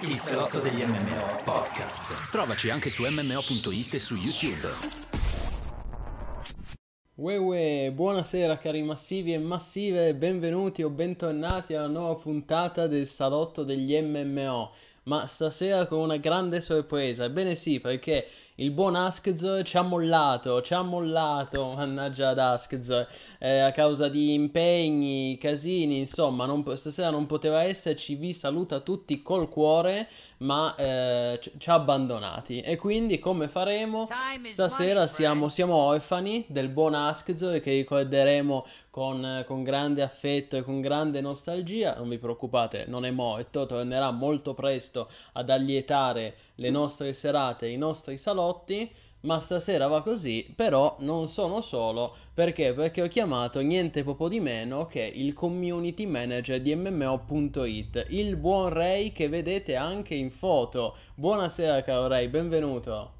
Il salotto degli MMO podcast. Trovaci anche su mmo.it e su YouTube. Uè, buonasera cari massivi e massive, benvenuti o bentornati alla nuova puntata del salotto degli MMO. Ma stasera con una grande sorpresa, ebbene sì, perché il buon Askzor ci ha mollato, ci ha mollato, mannaggia ad Askzor, eh, a causa di impegni, casini, insomma, non, stasera non poteva esserci, vi saluta tutti col cuore, ma eh, ci ha abbandonati. E quindi come faremo? Stasera siamo, siamo orfani del buon Askzor che ricorderemo con, con, grande affetto e con grande nostalgia. Non vi preoccupate, non è morto, tornerà molto presto ad allietare le nostre serate, i nostri salotti. Ma stasera va così, però non sono solo, perché? Perché ho chiamato niente poco di meno che il community manager di MMO.it, il buon Ray che vedete anche in foto. Buonasera caro Ray, benvenuto.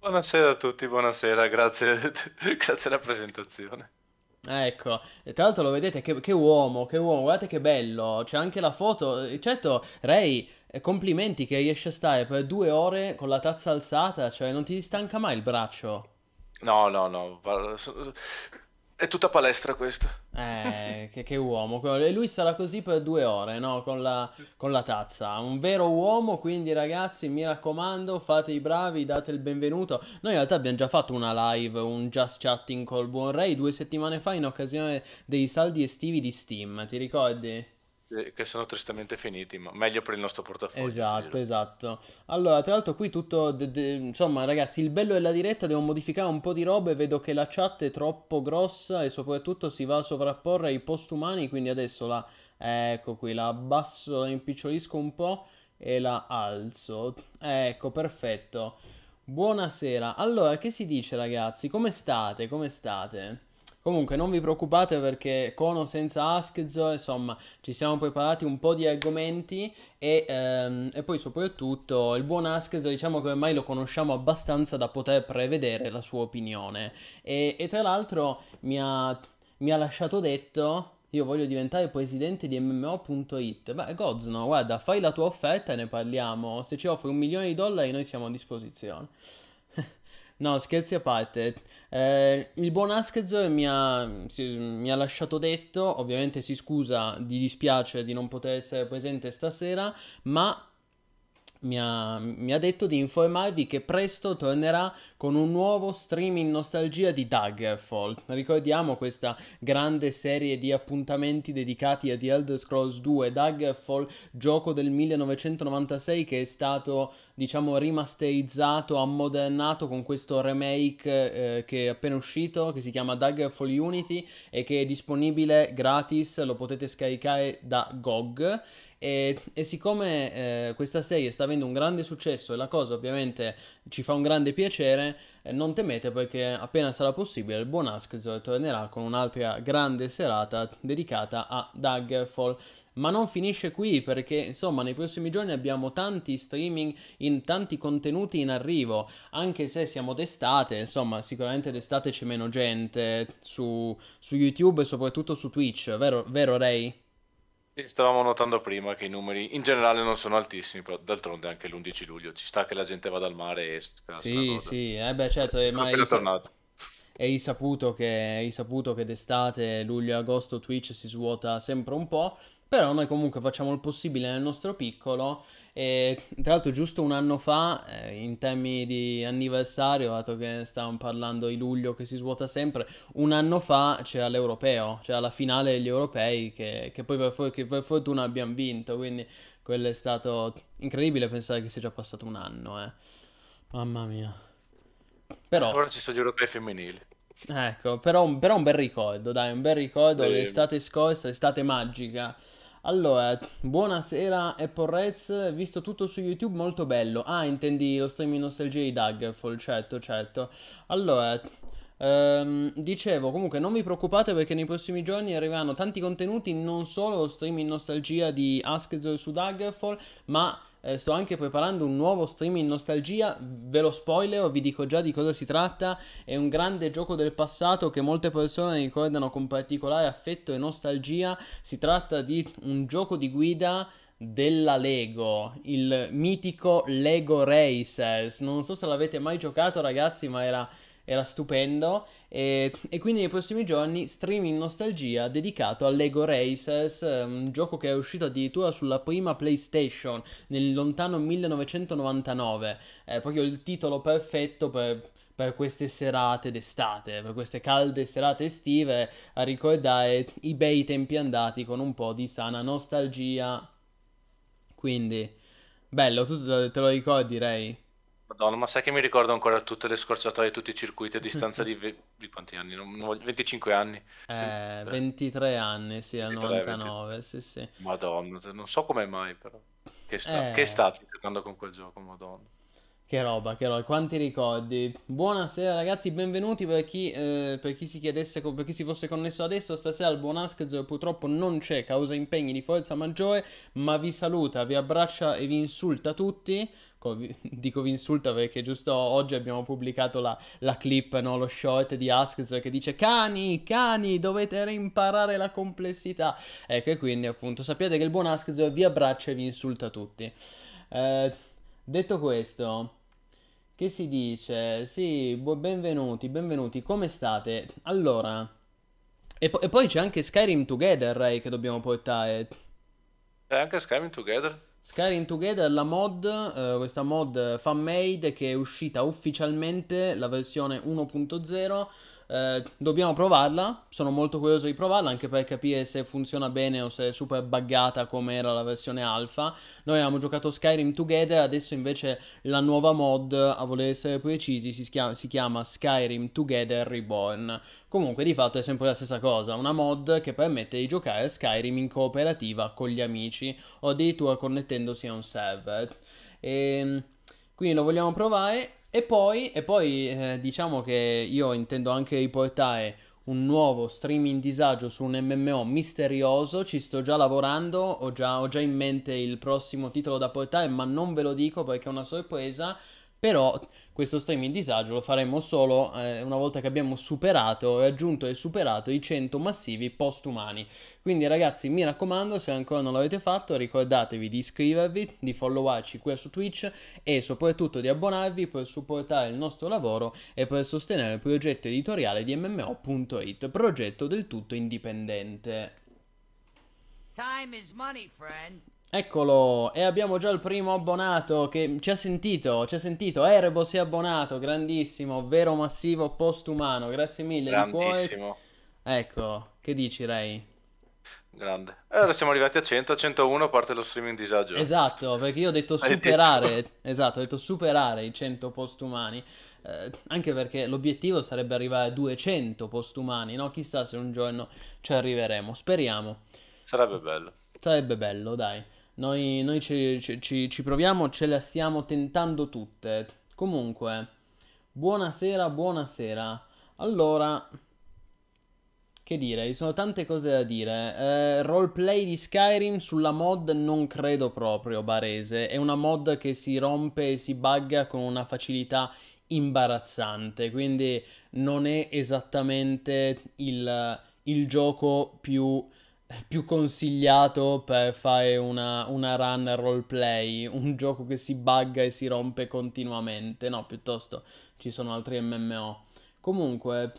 Buonasera a tutti, buonasera, grazie, grazie alla presentazione. Ecco, tra l'altro lo vedete, che, che, uomo, che uomo, guardate che bello, c'è anche la foto, certo, Ray, eh, complimenti che riesce a stare per due ore con la tazza alzata, cioè non ti stanca mai il braccio? No, no, no, è tutta palestra questo. Eh, che, che, uomo. E lui sarà così per due ore, no? Con la, con la, tazza. Un vero uomo, quindi ragazzi, mi raccomando, fate i bravi, date il benvenuto. Noi in realtà abbiamo già fatto una live, un just chatting col buon Ray due settimane fa in occasione dei saldi estivi di Steam, ti ricordi? Che sono tristemente finiti, ma meglio per il nostro portafoglio. Esatto, esatto. Allora, tra l'altro qui tutto, de- de- insomma ragazzi, il bello della diretta, devo modificare un po' di robe, vedo che la chat è troppo grossa e soprattutto si va a sovrapporre ai post umani, quindi adesso la, ecco qui, la abbasso, la impicciolisco un po' e la alzo. Ecco, perfetto. Buonasera. Allora, che si dice ragazzi? Come state? Come state? Comunque non vi preoccupate perché con o senza Askzo, insomma, ci siamo preparati un po' di argomenti e, ehm, e poi soprattutto il buon Askzo diciamo che ormai lo conosciamo abbastanza da poter prevedere la sua opinione. E, e tra l'altro mi ha, mi ha lasciato detto io voglio diventare presidente di MMO.it. Beh, Gozno, guarda, fai la tua offerta e ne parliamo. Se ci offri un milione di dollari, noi siamo a disposizione. No, scherzi a parte. Eh, il buon Askez mi mi ha lasciato detto, ovviamente si scusa, di dispiace di non poter essere presente stasera, ma mi ha, mi ha, detto di informarvi che presto tornerà con un nuovo streaming nostalgia di Daggerfall. Ricordiamo questa grande serie di appuntamenti dedicati a The Elder Scrolls 2 Daggerfall, gioco del 1996 che è stato, diciamo, rimasterizzato, ammodernato con questo remake eh, che è appena uscito, che si chiama Daggerfall Unity e che è disponibile gratis, lo potete scaricare da GOG e, e siccome eh, questa serie sta avendo un grande successo e la cosa ovviamente ci fa un grande piacere, eh, non temete perché appena sarà possibile il buon Askzor tornerà con un'altra grande serata dedicata a Daggerfall. Ma non finisce qui perché insomma nei prossimi giorni abbiamo tanti streaming in tanti contenuti in arrivo, anche se siamo d'estate, insomma sicuramente d'estate c'è meno gente su, su YouTube e soprattutto su Twitch, vero, vero Ray? Sì, stavamo notando prima che i numeri in generale non sono altissimi, però d'altronde anche l'11 luglio ci sta che la gente vada al mare e esca. Sì, sì, eh beh certo, è mai tornato. È risaputo che, è risaputo che d'estate, luglio e agosto Twitch si svuota sempre un po', però noi comunque facciamo il possibile nel nostro piccolo e tra l'altro giusto un anno fa, eh, in temi di anniversario, dato che stavamo parlando di luglio che si svuota sempre, un anno fa c'era l'europeo, c'era la finale degli europei che, che poi per, for- che per, fortuna abbiamo vinto, quindi quello è stato incredibile pensare che sia già passato un anno, eh. Mamma mia. Però... Ora ci sono gli europei femminili. Ecco, però, però un bel ricordo, dai, un bel ricordo, l'estate scorsa, estate magica. Allora, buonasera Apple Reds, visto tutto su YouTube, molto bello. Ah, intendi lo streaming nostalgia di Daggerfall, certo, certo. Allora, ehm, dicevo, comunque non vi preoccupate perché nei prossimi giorni arriveranno tanti contenuti, non solo lo streaming nostalgia di Askzor su Daggerfall, ma eh, sto anche preparando un nuovo stream in nostalgia, ve lo spoiler, vi dico già di cosa si tratta, è un grande gioco del passato che molte persone ricordano con particolare affetto e nostalgia, si tratta di un gioco di guida della Lego, il mitico Lego Racers. Non so se l'avete mai giocato, ragazzi, ma era, era stupendo. E, e, quindi nei prossimi giorni streaming nostalgia dedicato a Lego Racers, un gioco che è uscito addirittura sulla prima PlayStation nel lontano 1999. È proprio il titolo perfetto per per queste serate d'estate, per queste calde serate estive, a ricordare i bei tempi andati con un po' di sana nostalgia. Quindi, bello, tu te lo ricordi, Ray? Madonna, ma sai che mi ricordo ancora tutte le scorciatoie, tutti i circuiti a distanza di, ve- di quanti anni? Non, non voglio- 25 anni. Eh, Sì, 23 anni, sì, al 23, 99, sì, sì. Madonna, non so come mai però. Che, sta- Eh. che stati giocando con quel gioco, madonna. Che roba, che roba, quanti ricordi. Buonasera ragazzi, benvenuti per chi, eh, per chi si chiedesse, per chi si fosse connesso adesso. Stasera il buon Askz purtroppo non c'è, causa impegni di forza maggiore, ma vi saluta, vi abbraccia e vi insulta tutti. Dico vi insulta perché giusto oggi abbiamo pubblicato la, la clip, no, lo short di Askz che dice Cani, cani, dovete reimparare la complessità. Ecco, e quindi appunto sappiate che il buon Askz vi abbraccia e vi insulta tutti. Eh, detto questo... Che si dice? Sì, benvenuti, benvenuti, come state? Allora, e, po- e poi c'è anche Skyrim Together, Ray, che dobbiamo portare. E anche Skyrim Together? Skyrim Together, la mod, eh, questa mod fan-made che è uscita ufficialmente, la versione 1.0. eh, dobbiamo provarla, sono molto curioso di provarla anche per capire se funziona bene o se è super buggata come era la versione alfa. Noi avevamo giocato Skyrim Together, adesso invece la nuova mod, a voler essere precisi, si chiama, si chiama Skyrim Together Reborn. Comunque di fatto è sempre la stessa cosa, una mod che permette di giocare Skyrim in cooperativa con gli amici o addirittura connettendosi a un server. E, quindi lo vogliamo provare e poi, e poi eh, diciamo che io intendo anche riportare un nuovo streaming disagio su un MMO misterioso, ci sto già lavorando, ho già, ho già in mente il prossimo titolo da portare, ma non ve lo dico perché è una sorpresa. Però questo streaming disagio lo faremo solo eh, una volta che abbiamo superato, raggiunto e superato i 100 massivi postumani. Quindi ragazzi, mi raccomando, se ancora non l'avete fatto, ricordatevi di iscrivervi, di followarci qui su Twitch e soprattutto di abbonarvi per supportare il nostro lavoro e per sostenere il progetto editoriale di MMO.it, progetto del tutto indipendente. Time is money, friend. Eccolo, e abbiamo già il primo abbonato che ci ha sentito, ci ha sentito, Erebo si è abbonato, grandissimo, vero massivo postumano, grazie mille. Grandissimo. Ecco, che dici Ray? Grande. E ora siamo arrivati a 100, a 101 parte lo streaming disagio. Esatto, perché io ho detto superare, esatto, ho detto superare i 100 postumani, eh, anche perché l'obiettivo sarebbe arrivare a 200 postumani, no? Chissà se un giorno ci arriveremo, speriamo. Sarebbe bello. Sarebbe bello, dai. Noi, noi ci, ci- ci- proviamo, ce la stiamo tentando tutte. Comunque, buonasera, buonasera. Allora, che dire, ci sono tante cose da dire. Eh, roleplay di Skyrim sulla mod non credo proprio, Barese. È una mod che si rompe e si bugga con una facilità imbarazzante, quindi non è esattamente il, il gioco più più consigliato per fare una, una run roleplay, un gioco che si bugga e si rompe continuamente. No, piuttosto ci sono altri MMO. Comunque,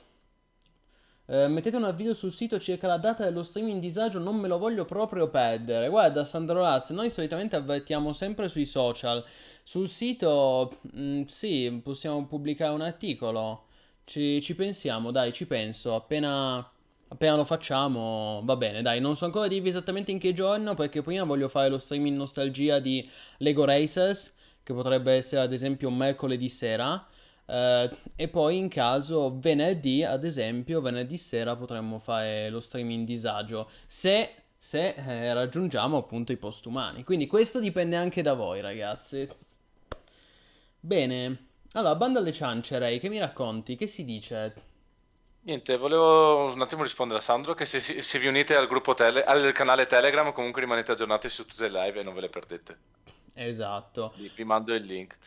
eh, mettete un avviso sul sito circa la data dello streaming disagio, non me lo voglio proprio perdere. Guarda, Sandro Raz, noi solitamente avvertiamo sempre sui social. Sul sito, mm, sì, possiamo pubblicare un articolo. Ci, ci pensiamo, dai, ci penso. Appena, appena lo facciamo, va bene, dai. Non so ancora dirvi esattamente in che giorno, perché prima voglio fare lo streaming nostalgia di Lego Racers, che potrebbe essere ad esempio mercoledì sera. Eh, e poi in caso venerdì, ad esempio, venerdì sera potremmo fare lo streaming disagio. Se, se eh, raggiungiamo appunto i postumani. Quindi questo dipende anche da voi, ragazzi. Bene. Allora, banda alle ciance, Ray, che mi racconti? Che si dice? Niente, volevo un attimo rispondere a Sandro che se, se vi unite al gruppo tele, al canale Telegram comunque rimanete aggiornati su tutte le live e non ve le perdete. Esatto. Vi, vi mando il link.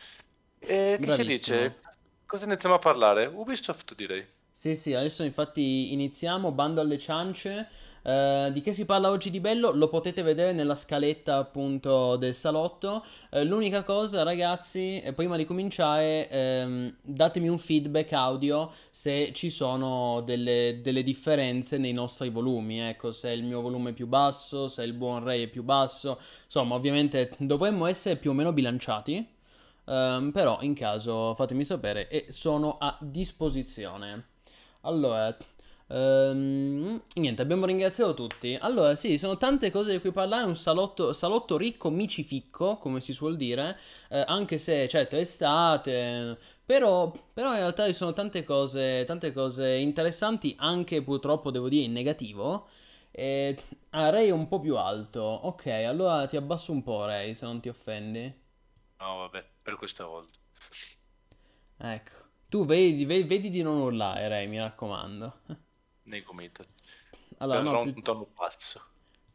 E che si Bravissimo. dice? Cosa iniziamo a parlare? Ubisoft direi. Sì, sì, adesso infatti iniziamo, bando alle ciance. Eh, di che si parla oggi di bello? Lo potete vedere nella scaletta appunto del salotto. Eh, l'unica cosa, ragazzi, eh, prima di cominciare, ehm, datemi un feedback audio se ci sono delle, delle differenze nei nostri volumi. Ecco, se il mio volume è più basso, se il buon Ray è più basso. Insomma, ovviamente dovremmo essere più o meno bilanciati. ehm, però in caso fatemi sapere e sono a disposizione. Allora, ehm, niente, abbiamo ringraziato tutti. Allora, sì, sono tante cose di cui parlare. Un salotto, salotto ricco, micificco, come si suol dire. eh, anche se, certo, è estate. Però, però in realtà ci sono tante cose, tante cose interessanti. Anche purtroppo, devo dire, in negativo. E, ah, Ray è un po' più alto. Ok, allora ti abbasso un po', Ray, se non ti offendi. No, vabbè, per questa volta. Ecco. Tu vedi, ve- vedi di non urlare, Ray, mi raccomando. Nei commenti. Allora, Avrò no, un più- tono basso.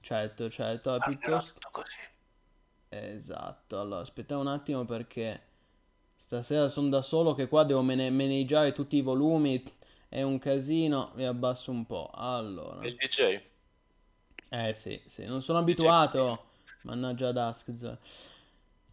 certo, certo, allora, piuttosto... così. Esatto, allora aspettiamo un attimo perché stasera sono da solo che qua devo mane- maneggiare tutti i volumi, è un casino, vi abbasso un po'. Allora, il DJ? eh sì, sì, non sono abituato, mannaggia Duskz.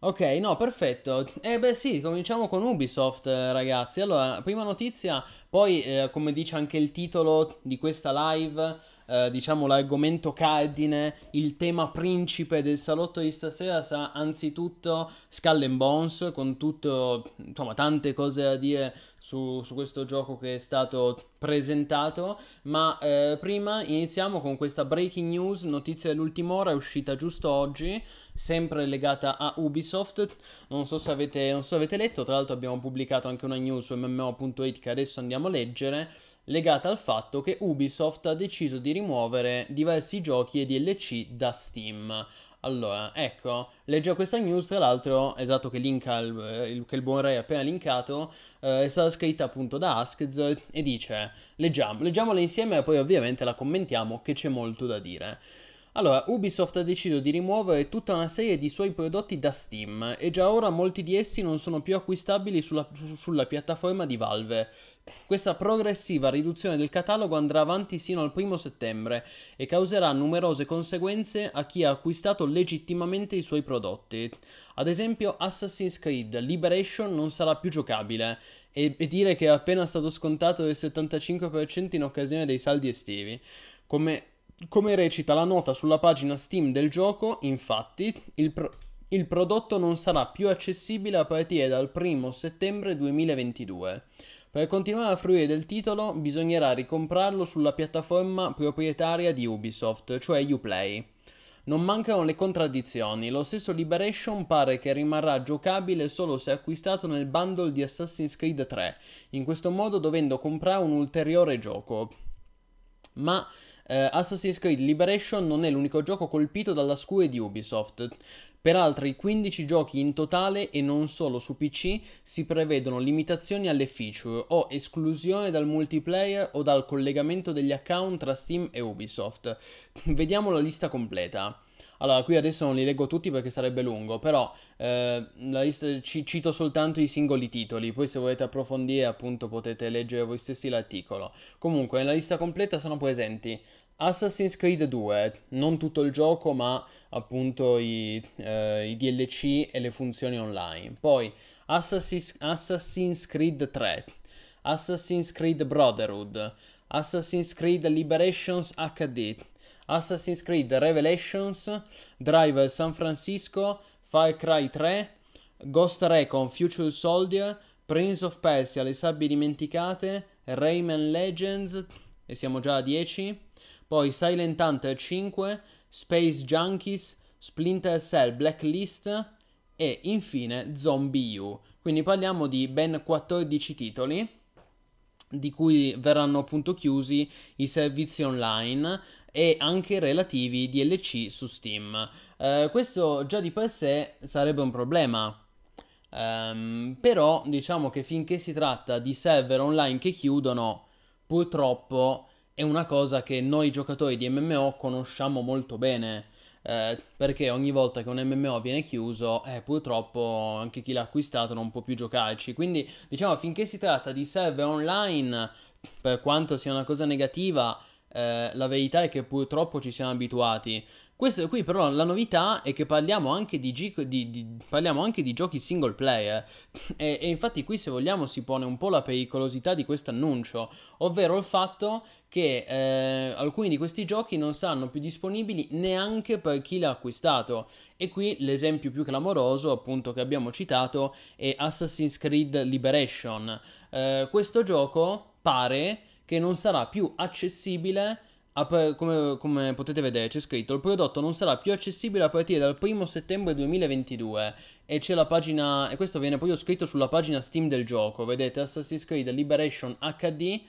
Ok, no, perfetto. Eh beh sì, cominciamo con Ubisoft, eh, ragazzi. Allora, prima notizia, poi eh, come dice anche il titolo di questa live, eh, diciamo l'argomento cardine, il tema principe del salotto di stasera sarà anzitutto Skull and Bones, con tutto, insomma, tante cose da dire su, su questo gioco che è stato presentato, ma eh, prima iniziamo con questa breaking news, notizia dell'ultima ora, è uscita giusto oggi, sempre legata a Ubisoft. Non so se avete, non so se avete letto, tra l'altro abbiamo pubblicato anche una news su MMO.it che adesso andiamo a leggere, legata al fatto che Ubisoft ha deciso di rimuovere diversi giochi e DLC da Steam. Allora, ecco, leggo questa news, tra l'altro, esatto che linka il, il- che il buon Ray ha appena linkato, eh, è stata scritta appunto da Askz e dice, leggiamo, leggiamola insieme e poi ovviamente la commentiamo che c'è molto da dire. Allora, Ubisoft ha deciso di rimuovere tutta una serie di suoi prodotti da Steam e già ora molti di essi non sono più acquistabili sulla, su- sulla piattaforma di Valve. Questa progressiva riduzione del catalogo andrà avanti sino al primo settembre e causerà numerose conseguenze a chi ha acquistato legittimamente i suoi prodotti. Ad esempio, Assassin's Creed Liberation non sarà più giocabile e, e dire che è appena stato scontato del 75% in occasione dei saldi estivi. Come, come recita la nota sulla pagina Steam del gioco, infatti, il, pro- il prodotto non sarà più accessibile a partire dal 1 settembre 2022. Per continuare a fruire del titolo bisognerà ricomprarlo sulla piattaforma proprietaria di Ubisoft, cioè Uplay. Non mancano le contraddizioni, lo stesso Liberation pare che rimarrà giocabile solo se acquistato nel bundle di Assassin's Creed 3, in questo modo dovendo comprare un ulteriore gioco. Ma eh, Assassin's Creed Liberation non è l'unico gioco colpito dalla scure di Ubisoft. Per altri 15 giochi in totale e non solo su PC si prevedono limitazioni alle feature o esclusione dal multiplayer o dal collegamento degli account tra Steam e Ubisoft. Vediamo la lista completa. Allora, qui adesso non li leggo tutti perché sarebbe lungo, però eh, lista, ci, cito soltanto i singoli titoli, poi se volete approfondire appunto potete leggere voi stessi l'articolo. Comunque, nella lista completa sono presenti Assassin's Creed 2, non tutto il gioco, ma appunto i, eh, i DLC e le funzioni online. Poi Assassin's, Assassin's Creed 3, Assassin's Creed Brotherhood, Assassin's Creed Liberations HD, Assassin's Creed Revelations, Driver San Francisco, Far Cry 3, Ghost Recon Future Soldier, Prince of Persia Le Sabbie Dimenticate, Rayman Legends, e siamo già a 10. Poi Silent Hunter 5, Space Junkies, Splinter Cell Blacklist e infine Zombie U. Quindi parliamo di ben 14 titoli di cui verranno appunto chiusi i servizi online e anche relativi DLC su Steam. Eh, questo già di per sé sarebbe un problema. Ehm, però diciamo che finché si tratta di server online che chiudono, purtroppo è una cosa che noi giocatori di MMO conosciamo molto bene. eh, perché ogni volta che un MMO viene chiuso, eh, purtroppo anche chi l'ha acquistato non può più giocarci. Quindi, diciamo, finché si tratta di server online, per quanto sia una cosa negativa, eh, la verità è che purtroppo ci siamo abituati. Questo qui però la novità è che parliamo anche di, gi- di, di, parliamo anche di giochi single player e, e, infatti qui se vogliamo si pone un po' la pericolosità di questo annuncio, ovvero il fatto che eh, alcuni di questi giochi non saranno più disponibili neanche per chi l'ha acquistato e qui l'esempio più clamoroso appunto che abbiamo citato è Assassin's Creed Liberation. Eh, questo gioco pare che non sarà più accessibile come, come, potete vedere c'è scritto il prodotto non sarà più accessibile a partire dal 1 settembre 2022 e c'è la pagina e questo viene poi scritto sulla pagina Steam del gioco. Vedete Assassin's Creed Liberation HD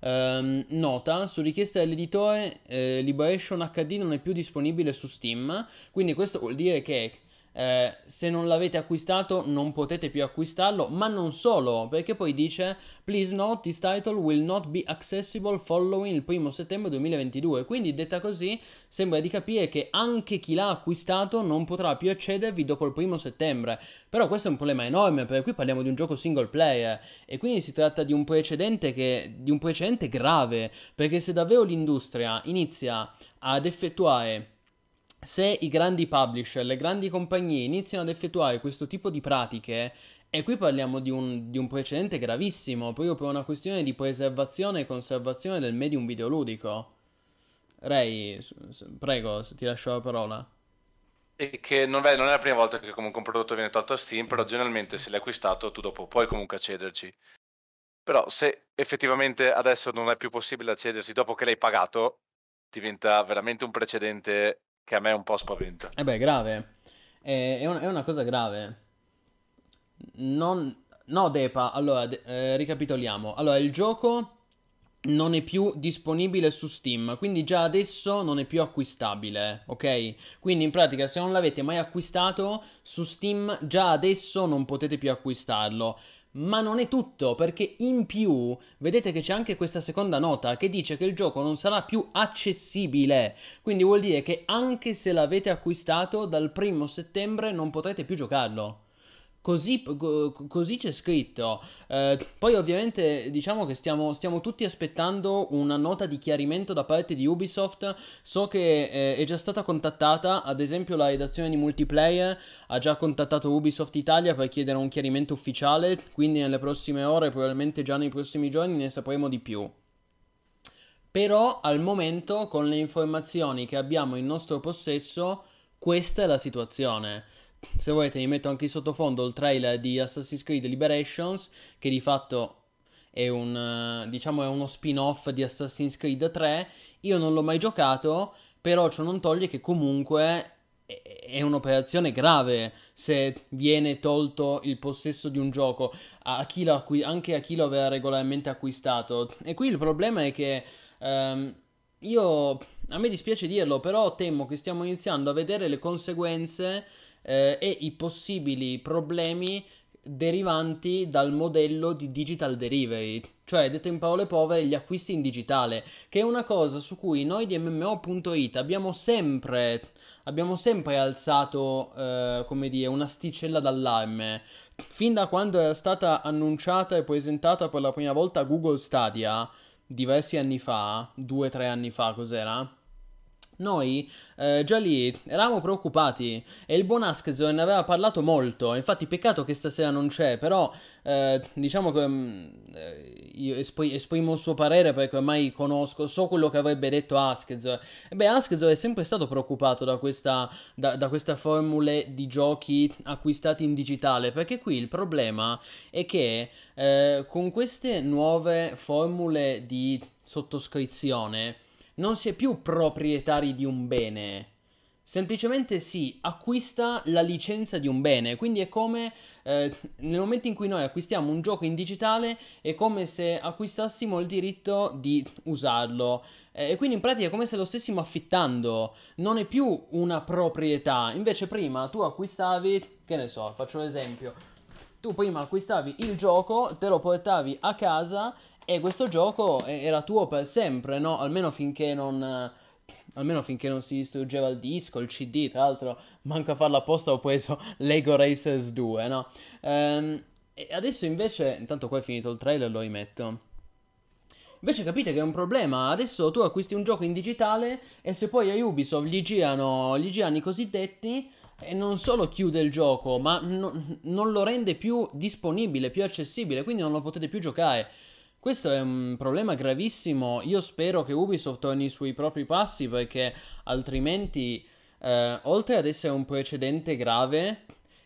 ehm, nota su richiesta dell'editore eh, Liberation HD non è più disponibile su Steam quindi questo vuol dire che eh, se non l'avete acquistato non potete più acquistarlo, ma non solo, perché poi dice Please note this title will not be accessible following il primo settembre 2022. Quindi detta così sembra di capire che anche chi l'ha acquistato non potrà più accedervi dopo il primo settembre. Però questo è un problema enorme, perché qui parliamo di un gioco single player e quindi si tratta di un precedente che di un precedente grave, perché se davvero l'industria inizia ad effettuare se i grandi publisher, le grandi compagnie iniziano ad effettuare questo tipo di pratiche, e qui parliamo di un, di un precedente gravissimo, proprio per una questione di preservazione e conservazione del medium videoludico. Ray, prego, ti lascio la parola. E che non è, non è, la prima volta che comunque un prodotto viene tolto a Steam, però generalmente se l'hai acquistato tu dopo puoi comunque accederci. Però se effettivamente adesso non è più possibile accedersi dopo che l'hai pagato, diventa veramente un precedente che a me un po' spaventa. Eh beh, grave. È, è, un, è una cosa grave. Non... No, Depa, allora, de- eh, ricapitoliamo. Allora, il gioco non è più disponibile su Steam, quindi già adesso non è più acquistabile, ok? Quindi in pratica se non l'avete mai acquistato su Steam, già adesso non potete più acquistarlo. Ma non è tutto, perché in più vedete che c'è anche questa seconda nota che dice che il gioco non sarà più accessibile. Quindi vuol dire che anche se l'avete acquistato dal primo settembre non potrete più giocarlo. Così, così, c'è scritto. Eh, poi ovviamente diciamo che stiamo, stiamo, tutti aspettando una nota di chiarimento da parte di Ubisoft. So che eh, è già stata contattata, ad esempio la redazione di multiplayer ha già contattato Ubisoft Italia per chiedere un chiarimento ufficiale, quindi nelle prossime ore, probabilmente già nei prossimi giorni ne sapremo di più. Però al momento, con le informazioni che abbiamo in nostro possesso, questa è la situazione se volete vi metto anche in sottofondo il trailer di Assassin's Creed Liberations che di fatto è un diciamo è uno spin-off di Assassin's Creed 3 io non l'ho mai giocato però ciò non toglie che comunque è un'operazione grave se viene tolto il possesso di un gioco a acqui- anche a chi lo aveva regolarmente acquistato. E qui il problema è che um, io a me dispiace dirlo però temo che stiamo iniziando a vedere le conseguenze eh, e i possibili problemi derivanti dal modello di digital delivery, cioè detto in parole povere gli acquisti in digitale, che è una cosa su cui noi di MMO.it abbiamo sempre, abbiamo sempre alzato, eh, come dire, una sticella d'allarme. Fin da quando era stata annunciata e presentata per la prima volta Google Stadia, diversi anni fa, due o tre anni fa cos'era? Noi eh, già lì eravamo preoccupati e il buon Askzo ne aveva parlato molto. Infatti, peccato che stasera non c'è. Però, eh, diciamo che mm, eh, io espr- esprimo il suo parere perché ormai conosco, so quello che avrebbe detto Askzo. E beh, Askzo è sempre stato preoccupato da questa, da, da questa formule di giochi acquistati in digitale. Perché qui il problema è che eh, con queste nuove formule di sottoscrizione non si è più proprietari di un bene. Semplicemente si acquista la licenza di un bene, quindi è come eh, nel momento in cui noi acquistiamo un gioco in digitale, è come se acquistassimo il diritto di usarlo. Eh, e quindi in pratica è come se lo stessimo affittando, non è più una proprietà. Invece prima tu acquistavi, che ne so, faccio l'esempio, tu prima acquistavi il gioco, te lo portavi a casa e questo gioco era tuo per sempre, no? Almeno finché non... Almeno finché non si distruggeva il disco, il CD, tra l'altro, manco a farlo apposta ho preso Lego Racers 2, no? Ehm, e adesso invece, intanto qua è finito il trailer, lo rimetto. Invece capite che è un problema. Adesso tu acquisti un gioco in digitale e se poi a Ubisoft gli girano, gli girano i cosiddetti e non solo chiude il gioco, ma no- non lo rende più disponibile, più accessibile, quindi non lo potete più giocare. Questo è un problema gravissimo. Io spero che Ubisoft torni sui propri passi perché altrimenti, eh, oltre ad essere un precedente grave,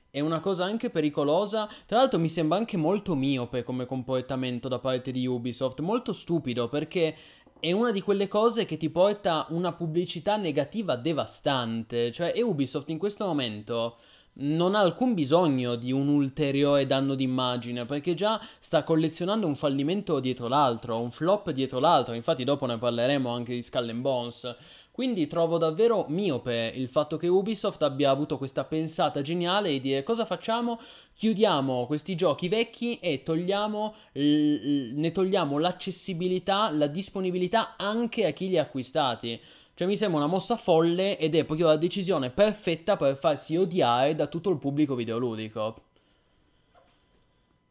è una cosa anche pericolosa. Tra l'altro mi sembra anche molto miope come comportamento da parte di Ubisoft, molto stupido perché è una di quelle cose che ti porta una pubblicità negativa devastante. Cioè, Ubisoft in questo momento non ha alcun bisogno di un ulteriore danno d'immagine perché già sta collezionando un fallimento dietro l'altro, un flop dietro l'altro. Infatti, dopo ne parleremo anche di Skull and Bones. Quindi trovo davvero miope il fatto che Ubisoft abbia avuto questa pensata geniale di dire cosa facciamo? Chiudiamo questi giochi vecchi e togliamo, ne togliamo l'accessibilità, la disponibilità anche a chi li ha acquistati. Cioè mi sembra una mossa folle ed è proprio la decisione perfetta per farsi odiare da tutto il pubblico videoludico.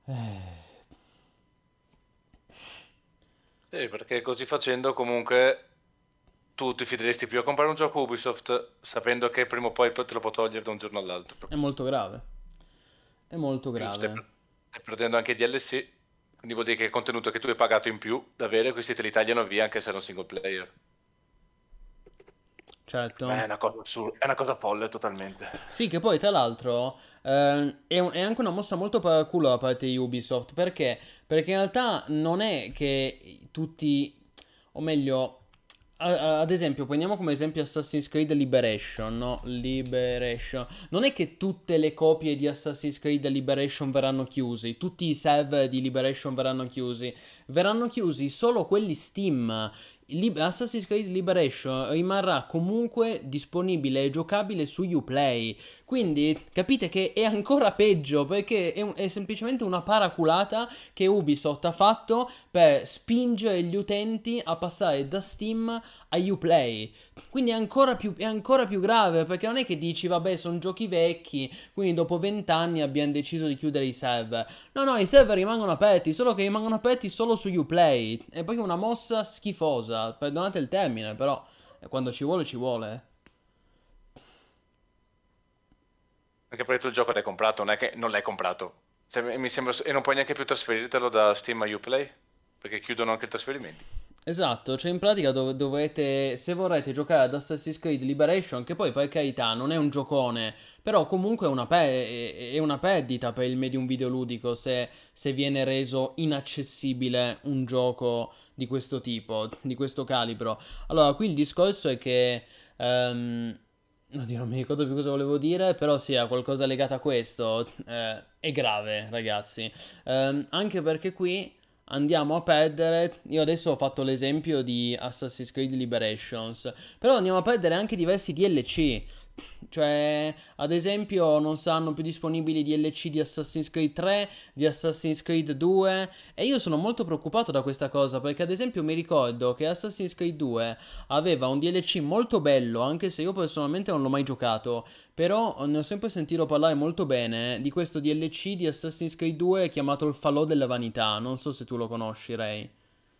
Eh. Sì, perché così facendo comunque tu ti fideresti più a comprare un gioco Ubisoft sapendo che prima o poi te lo può togliere da un giorno all'altro. È molto grave. È molto grave. Stai, stai perdendo anche DLC, quindi vuol dire che il contenuto che tu hai pagato in più da avere, questi te li tagliano via anche se è un single player. Certo. Beh, è, una cosa, è una cosa folle totalmente. Sì, che poi tra l'altro eh, è, un, è, anche una mossa molto paraculo da parte di Ubisoft. Perché? Perché in realtà non è che tutti, o meglio, ad esempio, prendiamo come esempio Assassin's Creed Liberation, no? Liberation. Non è che tutte le copie di Assassin's Creed Liberation verranno chiusi, tutti i server di Liberation verranno chiusi. Verranno chiusi solo quelli Steam. Lib- Assassin's Creed Liberation rimarrà comunque disponibile e giocabile su Uplay. Quindi capite che è ancora peggio perché è, un- è, semplicemente una paraculata che Ubisoft ha fatto per spingere gli utenti a passare da Steam a Uplay. Quindi è ancora, più, è ancora più grave perché non è che dici vabbè sono giochi vecchi, quindi dopo vent'anni abbiamo deciso di chiudere i server. No, no, i server rimangono aperti, solo che rimangono aperti solo su Uplay. È proprio una mossa schifosa scusa, perdonate il termine, però quando ci vuole ci vuole. Anche perché tu il gioco l'hai comprato, non è che non l'hai comprato. Mi sembra, e non puoi neanche più trasferirtelo da Steam a Uplay, perché chiudono anche i trasferimenti. Esatto, cioè in pratica dov- dovete, se vorrete giocare ad Assassin's Creed Liberation, che poi per carità non è un giocone, però comunque è una, pe- è una perdita per il medium videoludico se, se viene reso inaccessibile un gioco di questo tipo, di questo calibro. Allora, qui il discorso è che... Um, Oddio, non mi ricordo più cosa volevo dire, però sì, ha qualcosa legato a questo. Eh, è grave, ragazzi. Um, anche perché qui andiamo a perdere. Io adesso ho fatto l'esempio di Assassin's Creed Liberations, però andiamo a perdere anche diversi DLC. Cioè, ad esempio, non saranno più disponibili DLC di Assassin's Creed 3, di Assassin's Creed 2. E io sono molto preoccupato da questa cosa. Perché, ad esempio, mi ricordo che Assassin's Creed 2 aveva un DLC molto bello. Anche se io personalmente non l'ho mai giocato. Però ne ho sempre sentito parlare molto bene di questo DLC di Assassin's Creed 2 chiamato il Falò della Vanità. Non so se tu lo conosci, Ray.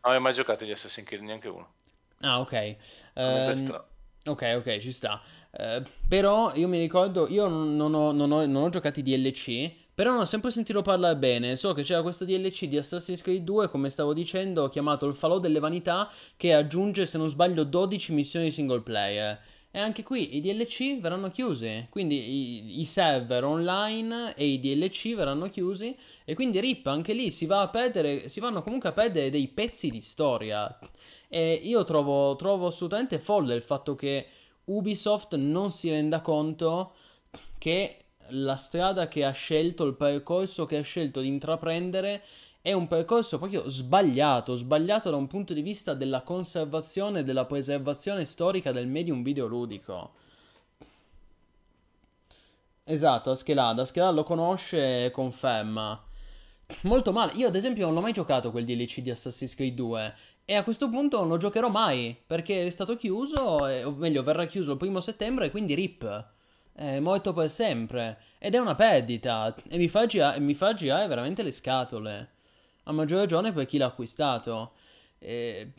Non ho mai giocato di Assassin's Creed, neanche uno. Ah, ok. Um, ok, ok, ci sta. Eh, però io mi ricordo, io non ho, non, ho, non ho giocato i DLC, però non ho sempre sentito parlare bene. So che c'era questo DLC di Assassin's Creed 2, come stavo dicendo, chiamato il Falò delle Vanità, che aggiunge, se non sbaglio, 12 missioni single player. E anche qui i DLC verranno chiusi, quindi i, i, server online e i DLC verranno chiusi e quindi RIP anche lì si, va a perdere, si vanno comunque a perdere dei pezzi di storia. E io trovo, trovo assolutamente folle il fatto che Ubisoft non si renda conto che la strada che ha scelto, il percorso che ha scelto di intraprendere è un percorso proprio sbagliato, sbagliato da un punto di vista della conservazione e della preservazione storica del medium videoludico. Esatto, Aschelada, Aschelada lo conosce e conferma. Molto male, io ad esempio non l'ho mai giocato quel DLC di Assassin's Creed 2 e a questo punto non lo giocherò mai perché è stato chiuso, o meglio, verrà chiuso il primo settembre quindi RIP. È morto per sempre. Ed è una perdita. E mi fa, girare, mi fa girare veramente le scatole. A maggior ragione per chi l'ha acquistato. E...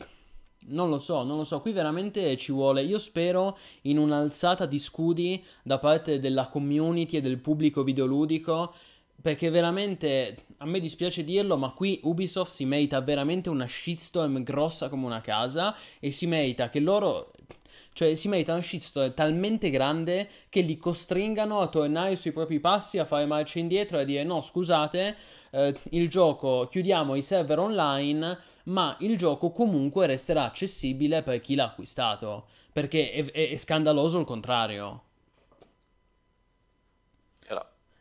Non lo so, non lo so, qui veramente ci vuole, io spero in un'alzata di scudi da parte della community e del pubblico videoludico, perché veramente, a me dispiace dirlo, ma qui Ubisoft si merita veramente una shitstorm grossa come una casa e si merita che loro cioè si merita un shitstorm talmente grande che li costringano a tornare sui propri passi, a fare marcia indietro e a dire no scusate, eh, il gioco chiudiamo i server online, ma il gioco comunque resterà accessibile per chi l'ha acquistato, perché è, è, è scandaloso il contrario.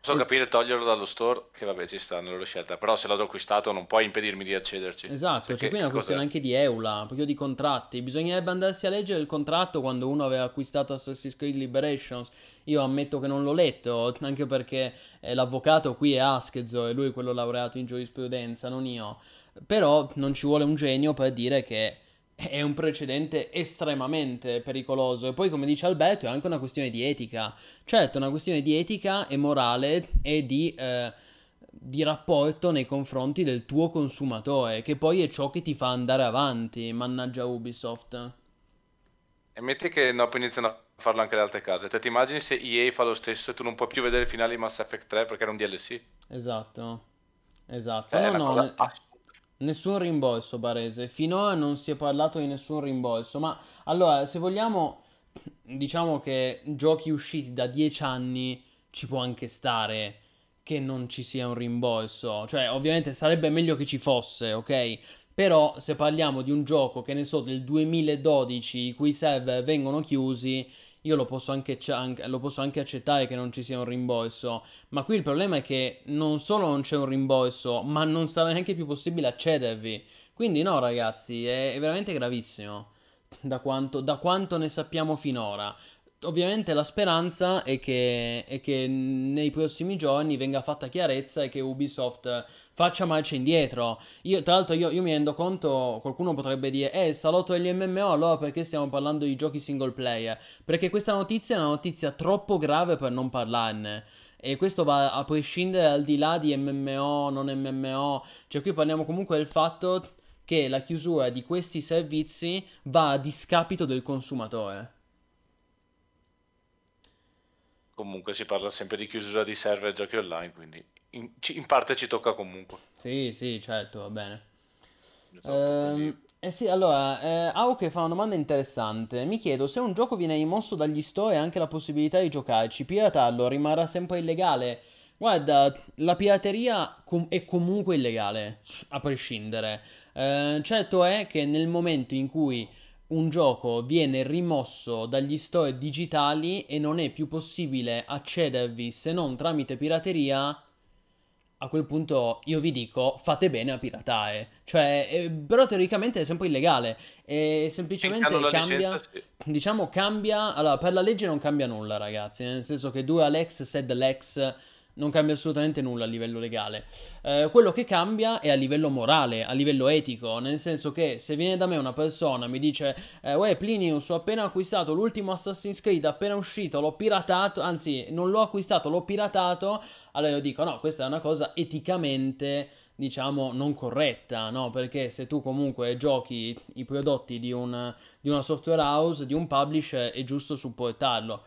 So capire toglierlo dallo store, che vabbè ci sta nella loro scelta, però se l'ho acquistato non puoi impedirmi di accederci. Esatto, c'è qui una questione anche di EULA, proprio di contratti. Bisognerebbe andarsi a leggere il contratto quando uno aveva acquistato Assassin's Creed Liberations. Io ammetto che non l'ho letto, anche perché eh, l'avvocato qui è Aschezzo e lui è quello laureato in giurisprudenza, non io. Però non ci vuole un genio per dire che è un precedente estremamente pericoloso. E poi, come dice Alberto, è anche una questione di etica. Certo, è una questione di etica e morale e di, eh, di, rapporto nei confronti del tuo consumatore, che poi è ciò che ti fa andare avanti, mannaggia Ubisoft. E metti che no, poi iniziano a farlo anche le altre case. Te ti immagini se EA fa lo stesso e tu non puoi più vedere il finale di Mass Effect 3 perché era un DLC? Esatto. Esatto. Cioè, no, no, Nessun rimborso, Barese. Finora non si è parlato di nessun rimborso. Ma allora, se vogliamo, diciamo che giochi usciti da 10 anni ci può anche stare che non ci sia un rimborso. Cioè, ovviamente sarebbe meglio che ci fosse, ok? Però se parliamo di un gioco che ne so del 2012 i cui server vengono chiusi, io lo posso, anche, lo posso anche accettare che non ci sia un rimborso, ma qui il problema è che non solo non c'è un rimborso, ma non sarà neanche più possibile accedervi. Quindi no ragazzi, è, veramente gravissimo da quanto, da quanto ne sappiamo finora. Ovviamente la speranza è che, è che, nei prossimi giorni venga fatta chiarezza e che Ubisoft faccia marcia indietro. Io, tra l'altro, io, io, mi rendo conto, qualcuno potrebbe dire, eh, salotto degli MMO, allora perché stiamo parlando di giochi single player? Perché questa notizia è una notizia troppo grave per non parlarne. E questo va a prescindere al di là di MMO, non MMO. Cioè, qui parliamo comunque del fatto che la chiusura di questi servizi va a discapito del consumatore. Comunque si parla sempre di chiusura di server e giochi online, quindi in, in parte ci tocca comunque. Sì, sì, certo, va bene. Esatto, ehm, eh sì, allora, eh, Auke fa una domanda interessante. Mi chiedo se un gioco viene rimosso dagli store e anche la possibilità di giocarci, piratarlo rimarrà sempre illegale? Guarda, la pirateria com- è comunque illegale, a prescindere. Eh, certo è che nel momento in cui un gioco viene rimosso dagli store digitali e non è più possibile accedervi se non tramite pirateria, a quel punto io vi dico fate bene a piratare. Cioè, eh, però teoricamente è sempre illegale. E semplicemente cambia. Licenza, sì. Diciamo, cambia. Allora, per la legge non cambia nulla, ragazzi. Nel senso che due Alex, sed Lex non cambia assolutamente nulla a livello legale. Eh, quello che cambia è a livello morale, a livello etico, nel senso che se viene da me una persona mi dice eh, Uè Plinius ho appena acquistato l'ultimo Assassin's Creed appena uscito, l'ho piratato, anzi non l'ho acquistato, l'ho piratato, allora io dico no, questa è una cosa eticamente diciamo non corretta, no? Perché se tu comunque giochi i prodotti di, un, di una software house, di un publisher, è giusto supportarlo.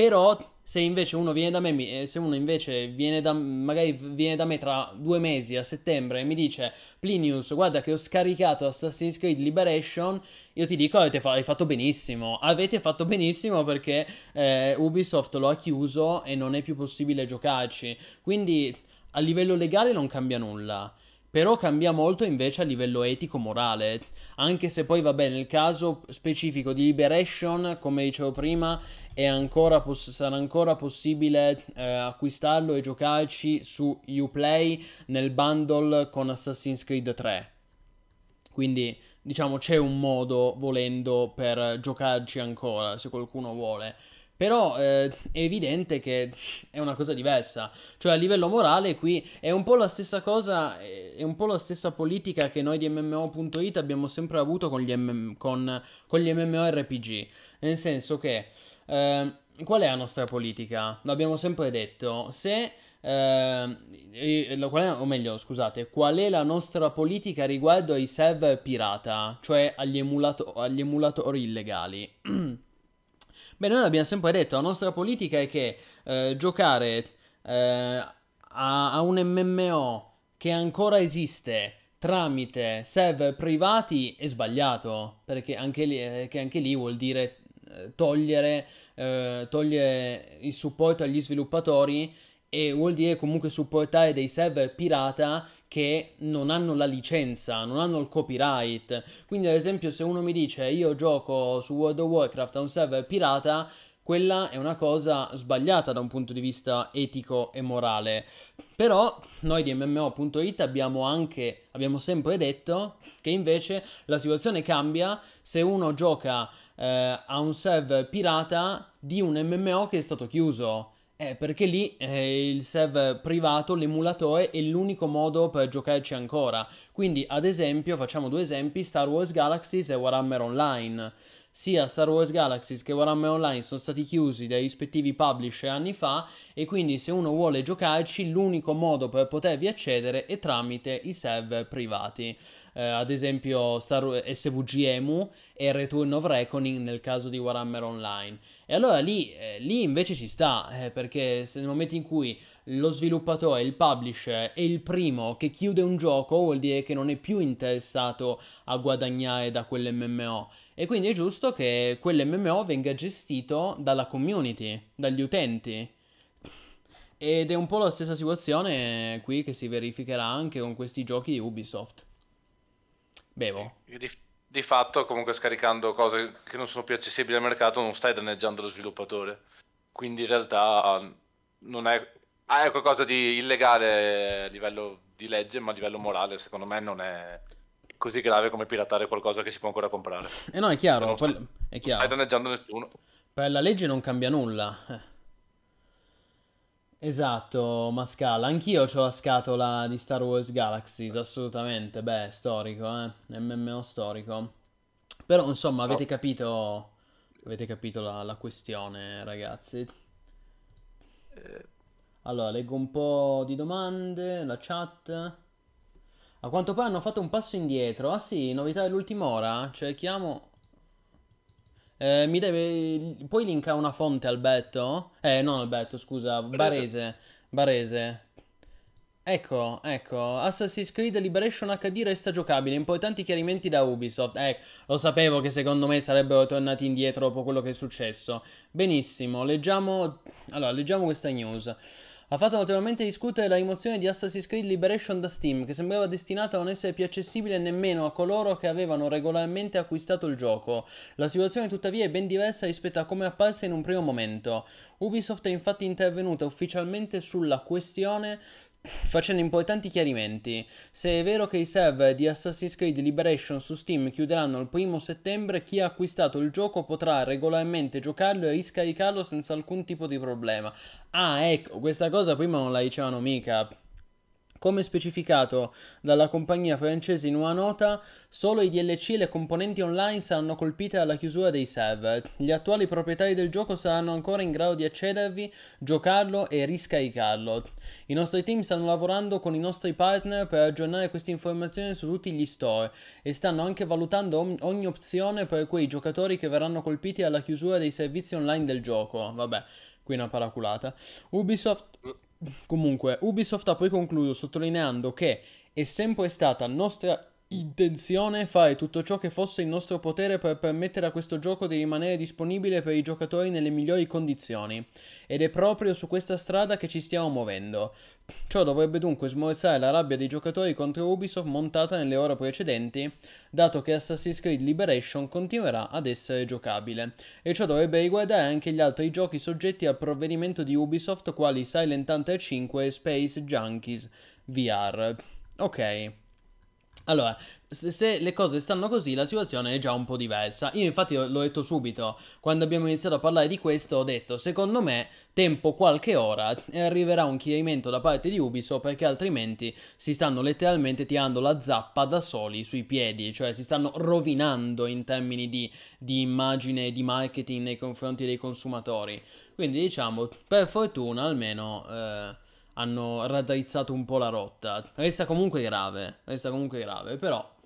Però se invece uno viene da me, eh, se uno invece viene da, magari viene da me tra due mesi a settembre e mi dice Plinius, guarda che ho scaricato Assassin's Creed Liberation, io ti dico avete fa- fatto benissimo, avete fatto benissimo perché eh, Ubisoft lo ha chiuso e non è più possibile giocarci. Quindi a livello legale non cambia nulla. Però cambia molto invece a livello etico-morale, anche se poi vabbè nel caso specifico di Liberation, come dicevo prima, ancora poss- sarà ancora possibile eh, acquistarlo e giocarci su Uplay nel bundle con Assassin's Creed 3. Quindi diciamo c'è un modo volendo per giocarci ancora se qualcuno vuole. Però eh, è evidente che è una cosa diversa. Cioè, a livello morale, qui è un po' la stessa cosa, è un po' la stessa politica che noi di MMO.it abbiamo sempre avuto con gli, MM, con, con gli MMORPG. Nel senso che, eh, qual è la nostra politica? L'abbiamo sempre detto. Se eh, qual è- o meglio, scusate, qual è la nostra politica riguardo ai server pirata, cioè agli, emulato- agli emulatori illegali? Beh, noi abbiamo sempre detto, la nostra politica è che eh, giocare eh, a, a un MMO che ancora esiste tramite server privati è sbagliato, perché anche lì, eh, che anche lì vuol dire togliere, eh, togliere il supporto agli sviluppatori e vuol dire comunque supportare dei server pirata che non hanno la licenza, non hanno il copyright. Quindi, ad esempio, se uno mi dice io gioco su World of Warcraft a un server pirata, quella è una cosa sbagliata da un punto di vista etico e morale. Però noi di MMO.it abbiamo anche, abbiamo sempre detto che invece la situazione cambia se uno gioca eh, a un server pirata di un MMO che è stato chiuso. Eh, perché lì eh, il server privato, l'emulatore, è l'unico modo per giocarci ancora. Quindi, ad esempio, facciamo due esempi: Star Wars Galaxies e Warhammer Online. Sia Star Wars Galaxies che Warhammer Online sono stati chiusi dai rispettivi publisher anni fa e quindi se uno vuole giocarci l'unico modo per potervi accedere è tramite i server privati. Eh, ad esempio Star SVG Emu e Return of Reckoning nel caso di Warhammer Online. E allora lì, eh, lì invece ci sta, eh, perché nel momento in cui lo sviluppatore, il publisher è il primo che chiude un gioco, vuol dire che non è più interessato a guadagnare da quell'MMO. E quindi è giusto che quell'MMO venga gestito dalla community, dagli utenti. Ed è un po' la stessa situazione qui che si verificherà anche con questi giochi Ubisoft. Bevo. Di, di fatto, comunque, scaricando cose che non sono più accessibili al mercato, non stai danneggiando lo sviluppatore. Quindi in realtà non è. Ah, è qualcosa di illegale a livello di legge, ma a livello morale, secondo me, non è così grave come piratare qualcosa che si può ancora comprare. E no, è chiaro, Non stai- quel- è Non chiaro. stai danneggiando nessuno. Per la legge non cambia nulla. Esatto, Mascala. Anch'io ho la scatola di Star Wars Galaxies, assolutamente. Beh, storico, eh. MMO storico. Però, insomma, avete capito. Avete capito la, la questione, ragazzi. Eh, Allora, leggo un po' di domande, la chat. A quanto pare hanno fatto un passo indietro. Ah sì, novità dell'ultima ora? Cerchiamo. Eh, mi deve... Puoi linkare una fonte, Alberto? Eh, non Alberto, scusa, Barese. Barese. Ecco, ecco, Assassin's Creed Liberation HD resta giocabile, importanti chiarimenti da Ubisoft. Ecco, lo sapevo che secondo me sarebbero tornati indietro dopo quello che è successo. Benissimo, leggiamo... Allora, leggiamo questa news. Ha fatto notevolmente discutere la rimozione di Assassin's Creed Liberation da Steam, che sembrava destinata a non essere più accessibile nemmeno a coloro che avevano regolarmente acquistato il gioco. La situazione tuttavia è ben diversa rispetto a come apparsa in un primo momento. Ubisoft è infatti intervenuta ufficialmente sulla questione facendo importanti chiarimenti. Se è vero che i server di Assassin's Creed Liberation su Steam chiuderanno il primo settembre, chi ha acquistato il gioco potrà regolarmente giocarlo e riscaricarlo senza alcun tipo di problema. Ah, ecco, questa cosa prima non la dicevano mica. Come specificato dalla compagnia francese in una nota, solo i DLC e le componenti online saranno colpite dalla chiusura dei server. Gli attuali proprietari del gioco saranno ancora in grado di accedervi, giocarlo e riscaricarlo. I nostri team stanno lavorando con i nostri partner per aggiornare queste informazioni su tutti gli store e stanno anche valutando ogni opzione per quei giocatori che verranno colpiti dalla chiusura dei servizi online del gioco. Vabbè, qui una paraculata. Ubisoft Comunque, Ubisoft ha poi concluso sottolineando che è sempre stata nostra intenzione fare tutto ciò che fosse in nostro potere per permettere a questo gioco di rimanere disponibile per i giocatori nelle migliori condizioni. Ed è proprio su questa strada che ci stiamo muovendo. Ciò dovrebbe dunque smorzare la rabbia dei giocatori contro Ubisoft montata nelle ore precedenti, dato che Assassin's Creed Liberation continuerà ad essere giocabile. E ciò dovrebbe riguardare anche gli altri giochi soggetti al provvedimento di Ubisoft quali Silent Hunter 5 e Space Junkies VR. Ok. Allora, se, le cose stanno così, la situazione è già un po' diversa. Io, infatti, l'ho detto subito. Quando abbiamo iniziato a parlare di questo, ho detto: Secondo me, tempo qualche ora e arriverà un chiarimento da parte di Ubisoft perché altrimenti si stanno letteralmente tirando la zappa da soli sui piedi. Cioè, si stanno rovinando in termini di, di immagine e di marketing nei confronti dei consumatori. Quindi, diciamo, per fortuna, almeno. Eh, hanno raddrizzato un po' la rotta. Resta comunque grave, resta comunque grave, però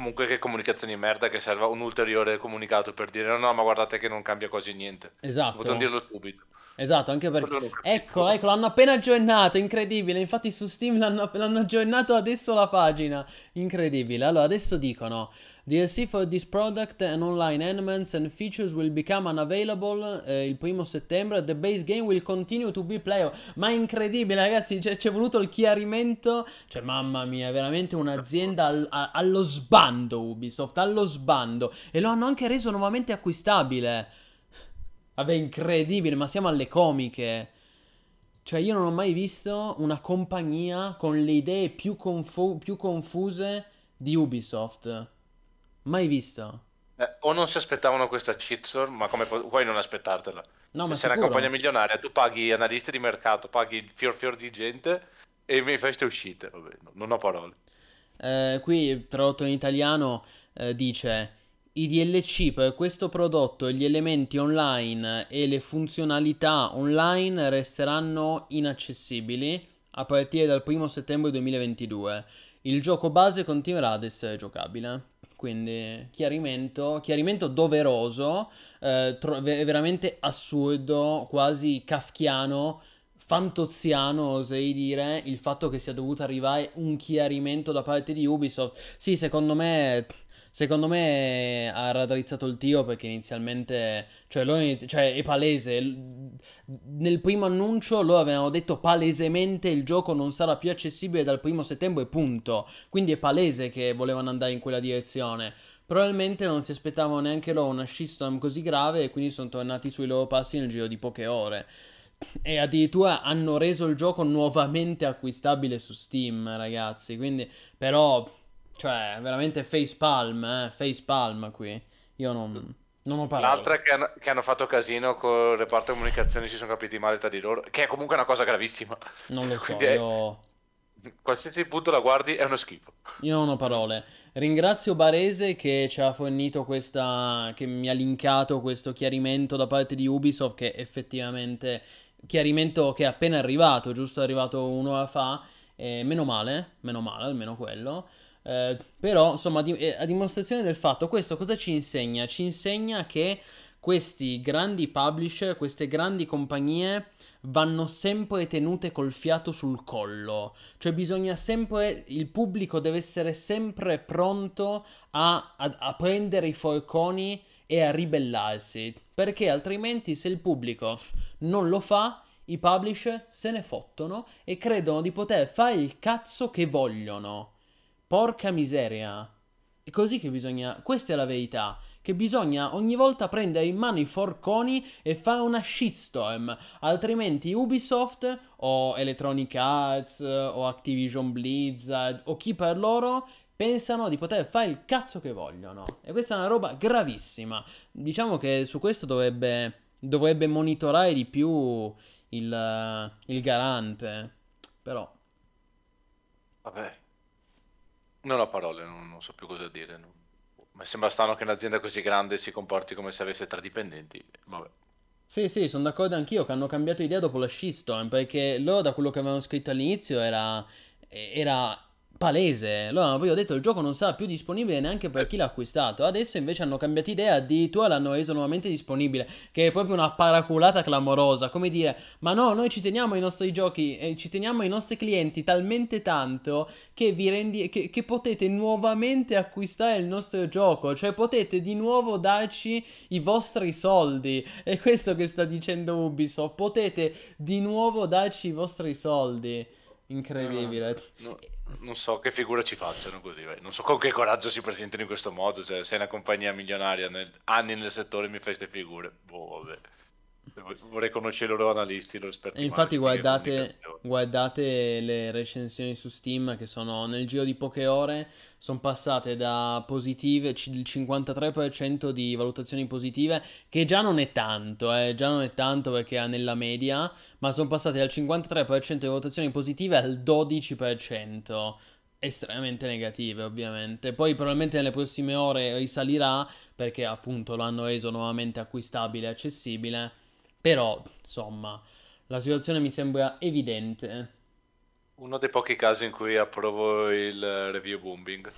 Comunque che comunicazioni di merda che serva un ulteriore comunicato per dire no, no, ma guardate che non cambia quasi niente. esatto. Potevano dirlo subito. Esatto, anche perché... Capisco. Ecco, ecco, l'hanno appena aggiornato, incredibile. Infatti su Steam l'hanno, l'hanno aggiornato adesso la pagina. Incredibile. Allora, adesso dicono... DLC for this product and online elements and features will become unavailable eh, il primo settembre. The base game will continue to be playable. Ma è incredibile, ragazzi. C'è, c'è voluto il chiarimento. Cioè, mamma mia, è veramente un'azienda al- a- allo sbando. Ubisoft, allo sbando. E lo hanno anche reso nuovamente acquistabile. Vabbè, incredibile, ma siamo alle comiche. Cioè, io non ho mai visto una compagnia con le idee più, confu- più confuse di Ubisoft. Mai visto. Eh, o non si aspettavano questa shitstorm, ma come pu- puoi non aspettartela? No, Se ma sei una sicuro. compagnia milionaria, tu paghi analisti di mercato, paghi fior fior di gente e mi fai queste uscite. Vabbè, no- non ho parole. Eh, qui, tradotto in italiano, eh, dice: I DLC per questo prodotto e gli elementi online e le funzionalità online resteranno inaccessibili a partire dal 1 settembre 2022. Il gioco base continuerà ad essere giocabile. Quindi, chiarimento, chiarimento doveroso, eh, tro- ve- veramente assurdo, quasi kafkiano fantoziano, oserei dire, il fatto che sia dovuto arrivare un chiarimento da parte di Ubisoft. Sì, secondo me, secondo me ha raddrizzato il tiro perché inizialmente, cioè, inizi- cioè è palese. Nel primo annuncio loro avevano detto palesemente il gioco non sarà più accessibile dal primo settembre, punto. Quindi è palese che volevano andare in quella direzione. Probabilmente non si aspettavano neanche loro una shitstorm così grave e quindi sono tornati sui loro passi nel giro di poche ore. E addirittura hanno reso il gioco nuovamente acquistabile su Steam, ragazzi. Quindi, però, cioè, veramente facepalm, eh, facepalm qui. Io non, non ho parole. L'altra che hanno, che hanno fatto casino con il reparto comunicazioni, si sono capiti male tra di loro, che è comunque una cosa gravissima. Non lo so, è- io... Qualsiasi punto la guardi è uno schifo. Io non ho parole. Ringrazio Barese che ci ha fornito questa. che mi ha linkato questo chiarimento da parte di Ubisoft. Che effettivamente. Chiarimento che è appena arrivato, giusto? È arrivato un'ora fa. E meno male, meno male, almeno quello. Eh, però, insomma, eh, a dimostrazione del fatto, questo cosa ci insegna? Ci insegna che questi grandi publisher, queste grandi compagnie vanno sempre tenute col fiato sul collo. Cioè bisogna sempre, il pubblico deve essere sempre pronto a, a- a prendere i forconi e a ribellarsi. Perché altrimenti se il pubblico non lo fa, i publisher se ne fottono e credono di poter fare il cazzo che vogliono. Porca miseria. È così che bisogna, questa è la verità, che bisogna ogni volta prendere in mano i forconi e fare una shitstorm, altrimenti Ubisoft o Electronic Arts o Activision Blizzard o chi per loro pensano di poter fare il cazzo che vogliono. E questa è una roba gravissima. Diciamo che su questo dovrebbe, dovrebbe monitorare di più il, il garante, però... Vabbè. Non ho parole, non, non so più cosa dire. non- Mi sembra strano che un'azienda così grande si comporti come se avesse tre dipendenti. Vabbè. Sì, sì, sono d'accordo anch'io che hanno cambiato idea dopo la shitstorm, perché loro da quello che avevano scritto all'inizio era, era palese. Loro hanno proprio detto il gioco non sarà più disponibile neanche per chi l'ha acquistato. Adesso invece hanno cambiato idea, addirittura l'hanno reso nuovamente disponibile, che è proprio una paraculata clamorosa, come dire, ma no, noi ci teniamo ai nostri giochi, e ci teniamo ai nostri clienti talmente tanto che vi rendi che, che potete nuovamente acquistare il nostro gioco, cioè potete di nuovo darci i vostri soldi. È questo che sta dicendo Ubisoft. Potete di nuovo darci i vostri soldi. Incredibile. No, non so che figura ci facciano così. vai. Non so con che coraggio si presentano in questo modo. Cioè, sei una compagnia milionaria, nel- anni nel settore mi fai queste figure. Boh, vabbè. Vorrei conoscere i loro analisti, i loro esperti. E infatti guardate, guardate le recensioni su Steam che sono nel giro di poche ore, sono passate da positive, il 53% di valutazioni positive, che già non è tanto, eh, già non è tanto perché è nella media, ma sono passate dal 53% di valutazioni positive al 12%. Estremamente negative, ovviamente. Poi probabilmente nelle prossime ore risalirà perché appunto lo hanno reso nuovamente acquistabile e accessibile. Però, insomma, La situazione mi sembra evidente. Uno dei pochi casi in cui approvo il review bombing.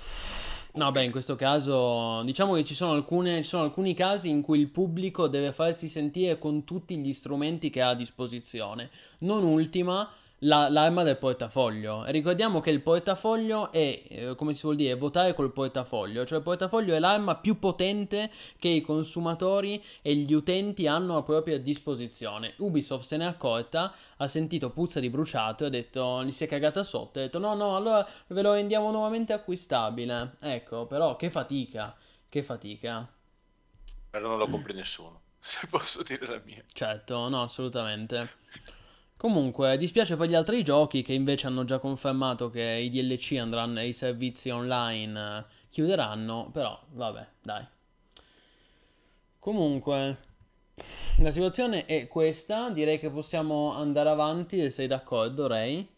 No, beh, in questo caso diciamo che ci sono, alcune, ci sono alcuni casi in cui il pubblico deve farsi sentire con tutti gli strumenti che ha a disposizione. Non ultima la- l'arma del portafoglio. Ricordiamo che il portafoglio è, eh, come si vuol dire, votare col portafoglio. Cioè il portafoglio è l'arma più potente che i consumatori e gli utenti hanno a propria disposizione. Ubisoft se n'è accorta, ha sentito puzza di bruciato e ha detto, gli si è cagata sotto, ha detto no, no, allora ve lo rendiamo nuovamente acquistabile. Ecco, però che fatica, che fatica. Però non lo compri nessuno, se posso dire la mia. Certo, no, assolutamente. Comunque, dispiace per gli altri giochi che invece hanno già confermato che i DLC andranno e i servizi online eh, chiuderanno, però vabbè, dai. Comunque, la situazione è questa, direi che possiamo andare avanti, sei d'accordo, Ray?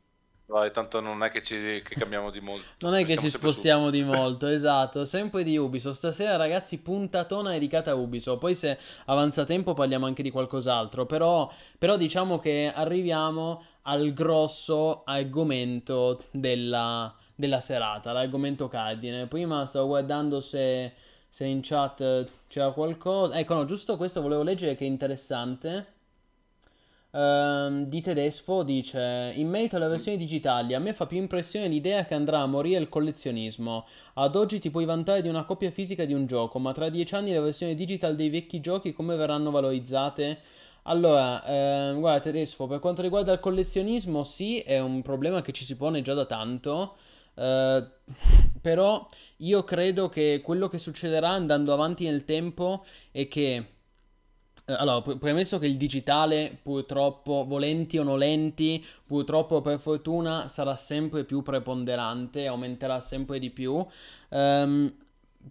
Vai, tanto non è che ci che cambiamo di molto. Non è che ci sempre su. spostiamo di molto, esatto. Sempre di Ubisoft. Stasera, ragazzi, puntatona dedicata a Ubisoft. Poi, se avanza tempo, parliamo anche di qualcos'altro. Però, però diciamo che arriviamo al grosso argomento della, della serata, l'argomento cardine. Prima stavo guardando se, se in chat c'era qualcosa. Ecco, no, giusto questo volevo leggere che è interessante. Ehm, di Tedesco dice: In merito alle versioni digitali, a me fa più impressione l'idea che andrà a morire il collezionismo. Ad oggi ti puoi vantare di una copia fisica di un gioco, ma tra dieci anni le versioni digital dei vecchi giochi come verranno valorizzate? Allora, ehm, guarda Tedesco, per quanto riguarda il collezionismo, sì, è un problema che ci si pone già da tanto. Eh, però io credo che quello che succederà andando avanti nel tempo è che. Eh, Allora, pre- premesso che il digitale, purtroppo, volenti o nolenti, purtroppo per fortuna sarà sempre più preponderante, aumenterà sempre di più. Ehm,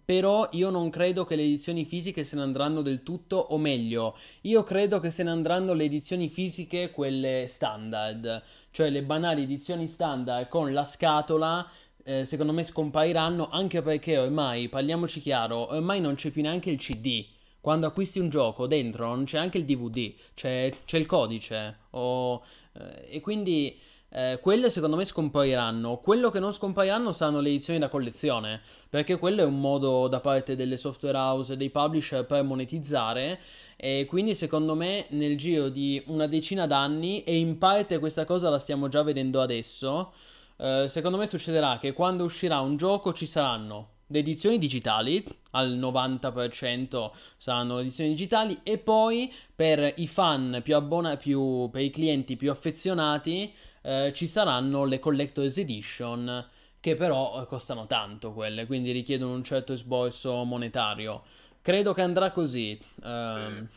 però io non credo che le edizioni fisiche se ne andranno del tutto, o meglio, io credo che se ne andranno le edizioni fisiche, quelle standard, cioè le banali edizioni standard con la scatola. eh, secondo me scompariranno anche perché ormai, parliamoci chiaro, ormai non c'è più neanche il CD. Quando acquisti un gioco dentro non c'è anche il DVD, c'è, c'è il codice. o- eh, e quindi eh, quelle secondo me scompariranno. Quello che non scompariranno saranno le edizioni da collezione, perché quello è un modo da parte delle software house e dei publisher per monetizzare. E quindi secondo me nel giro di una decina d'anni, e in parte questa cosa la stiamo già vedendo adesso, eh, secondo me succederà che quando uscirà un gioco ci saranno le edizioni digitali, al 90% saranno edizioni digitali, e poi per i fan più abbonati, più, per i clienti più affezionati, eh, ci saranno le Collector's Edition, che però eh, costano tanto quelle, quindi richiedono un certo esborso monetario. Credo che andrà così. ehm,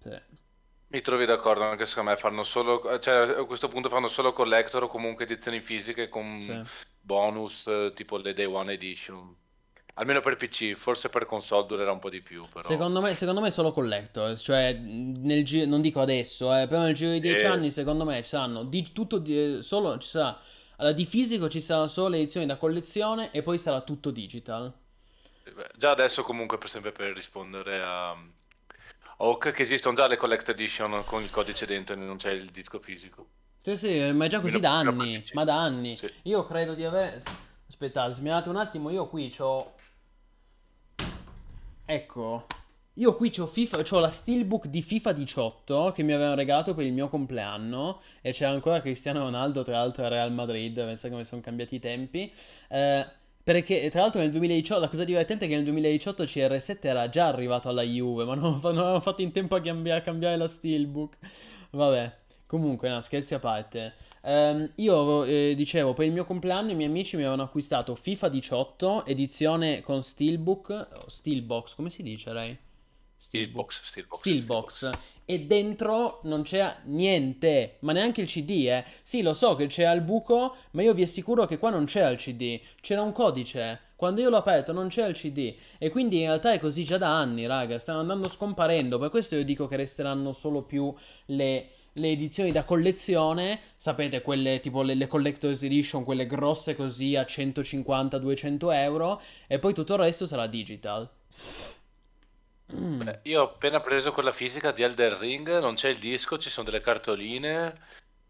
sì. Mi trovi d'accordo, anche secondo me fanno solo, cioè a questo punto fanno solo collector o comunque edizioni fisiche con Sì. Bonus tipo le Day One Edition. Almeno per PC, forse per console durerà un po' di più, però. Secondo me, secondo me solo collector, cioè nel gi- non dico adesso, eh, però nel giro di 10 Eh. anni secondo me ci saranno di tutto di- solo ci sarà allora, di fisico ci saranno solo le edizioni da collezione e poi sarà tutto digital. Beh, Già adesso comunque per sempre per rispondere a Oak che esistono già le Collect Edition con il codice dentro e non c'è il disco fisico. Sì, sì, ma è già così da anni, ma da anni. Sì. Io credo di avere Aspettate, smirate un attimo, io qui c'ho Ecco, io qui c'ho FIFA, c'ho la steelbook di FIFA 18 che mi avevano regalato per il mio compleanno e c'è ancora Cristiano Ronaldo, tra l'altro a Real Madrid, pensa come sono cambiati i tempi. Eh, perché tra l'altro nel 2018, la cosa divertente è che nel 2018 CR7 era già arrivato alla Juve, ma non, non avevano fatto in tempo a, cambia- a cambiare la steelbook. Vabbè, comunque, no, scherzi a parte. Ehm, io eh, dicevo, per il mio compleanno i miei amici mi avevano acquistato FIFA 18, edizione con steelbook, steelbox, come si dice, Ray? Steelbox, Steelbox, Steelbox. E dentro non c'era niente, ma neanche il CD, eh. Sì, lo so che c'era il buco, ma io vi assicuro che qua non c'era il CD, c'era un codice. Quando io l'ho aperto non c'era il CD. E quindi in realtà è così già da anni, raga, stanno andando scomparendo. Per questo io dico che resteranno solo più le, le edizioni da collezione. Sapete, quelle tipo le, le Collector's Edition, quelle grosse così a 150-200 euro. E poi tutto il resto sarà digital. Beh, io ho appena preso quella fisica di Elden Ring, non c'è il disco, ci sono delle cartoline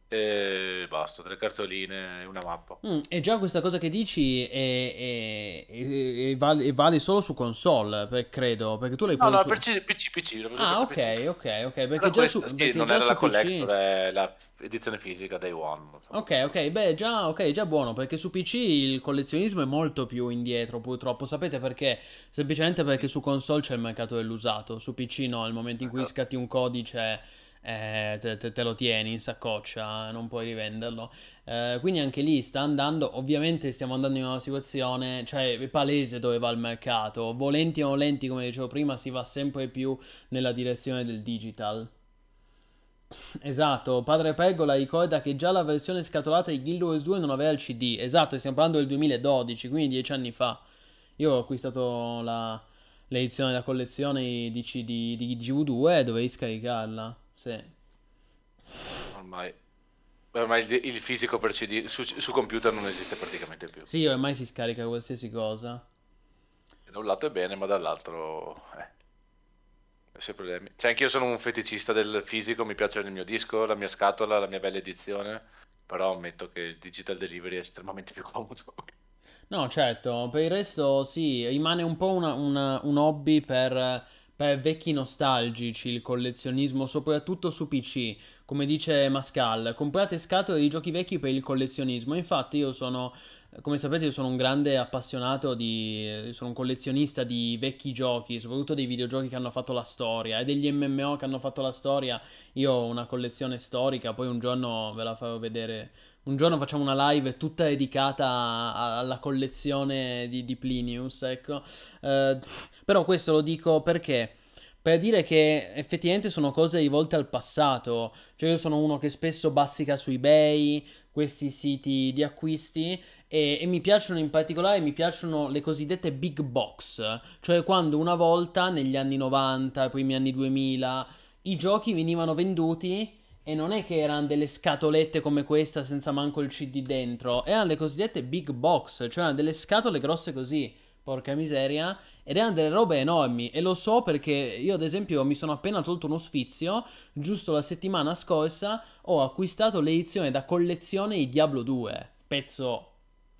e basta, delle cartoline e una mappa. Mm, e già questa cosa che dici è, è- è- vale, vale solo su console, per- credo, perché tu l'hai No, no, su... per PC, PC, preso Ah, per PC. ok, ok, ok, perché Però già su, questa, sì, perché non già era su la PC... collector, è la edizione fisica Day One. insomma. Ok, ok, beh, già, ok, già buono, perché su PC il collezionismo è molto più indietro, purtroppo. Sapete perché? Semplicemente perché su console c'è il mercato dell'usato, su PC no, nel momento in cui Esatto. scatti un codice eh, te, te- lo tieni in saccoccia, non puoi rivenderlo. Eh, quindi anche lì sta andando, ovviamente stiamo andando in una situazione, cioè palese dove va il mercato, volenti o nolenti, come dicevo prima, si va sempre più nella direzione del digital. Esatto, padre Pergola ricorda che già la versione scatolata di Guild Wars 2 non aveva il CD. Esatto, stiamo parlando del 2012, quindi dieci anni fa. Io ho acquistato la- l'edizione della collezione di CD di GV2 e dovevi scaricarla. Sì. Ormai, ormai il, il fisico per CD su, su computer non esiste praticamente più. Sì, ormai si scarica qualsiasi cosa. Da un lato è bene, ma dall'altro... Eh. suoi problemi. Cioè, anch'io sono un feticista del fisico, mi piace il mio disco, la mia scatola, la mia bella edizione, però ammetto che il digital delivery è estremamente più comodo. No, certo, per il resto sì, rimane un po' una- una- un hobby per, per vecchi nostalgici, il collezionismo, soprattutto su PC, come dice Mascal, comprate scatole di giochi vecchi per il collezionismo, infatti io sono, come sapete, io sono un grande appassionato di, sono un collezionista di vecchi giochi, soprattutto dei videogiochi che hanno fatto la storia e degli MMO che hanno fatto la storia, io ho una collezione storica, poi un giorno ve la farò vedere. Un giorno facciamo una live tutta dedicata alla collezione di, di Plinius, ecco. Eh, però questo lo dico perché? Per dire che effettivamente sono cose rivolte al passato. Cioè io sono uno che spesso bazzica su eBay, questi siti di acquisti, e, e mi piacciono in particolare, mi piacciono le cosiddette big box. Cioè quando una volta, negli anni 90, primi anni 2000, i giochi venivano venduti e non è che erano delle scatolette come questa senza manco il CD dentro, erano le cosiddette big box, cioè delle scatole grosse così, porca miseria, ed erano delle robe enormi. E lo so perché io, ad esempio, mi sono appena tolto uno sfizio, giusto la settimana scorsa ho acquistato l'edizione da collezione di Diablo 2, pezzo.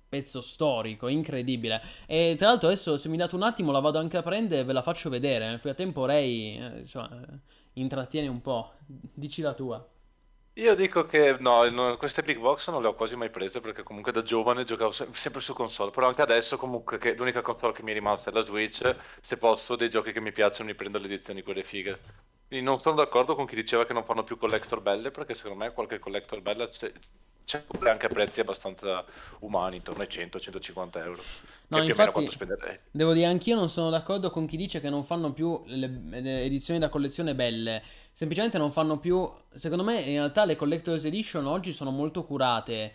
Pezzo storico, incredibile. E tra l'altro adesso se mi date un attimo la vado anche a prendere e ve la faccio vedere. Nel frattempo Ray, eh, insomma, eh, intrattieni un po'. Dici la tua. Io dico che no, queste big box non le ho quasi mai prese perché comunque da giovane giocavo se- sempre su console, però anche adesso comunque che l'unica console che mi è rimasta è la Switch, se posso dei giochi che mi piacciono mi prendo le edizioni quelle fighe. Quindi non sono d'accordo con chi diceva che non fanno più collector belle perché secondo me qualche collector bella c'è pure anche a prezzi abbastanza umani, intorno ai 100-150 euro. No, infatti-. Devo dire, anch'io non sono d'accordo con chi dice che non fanno più le, le edizioni da collezione belle. Semplicemente non fanno più. Secondo me, in realtà, le Collector's Edition oggi sono molto curate.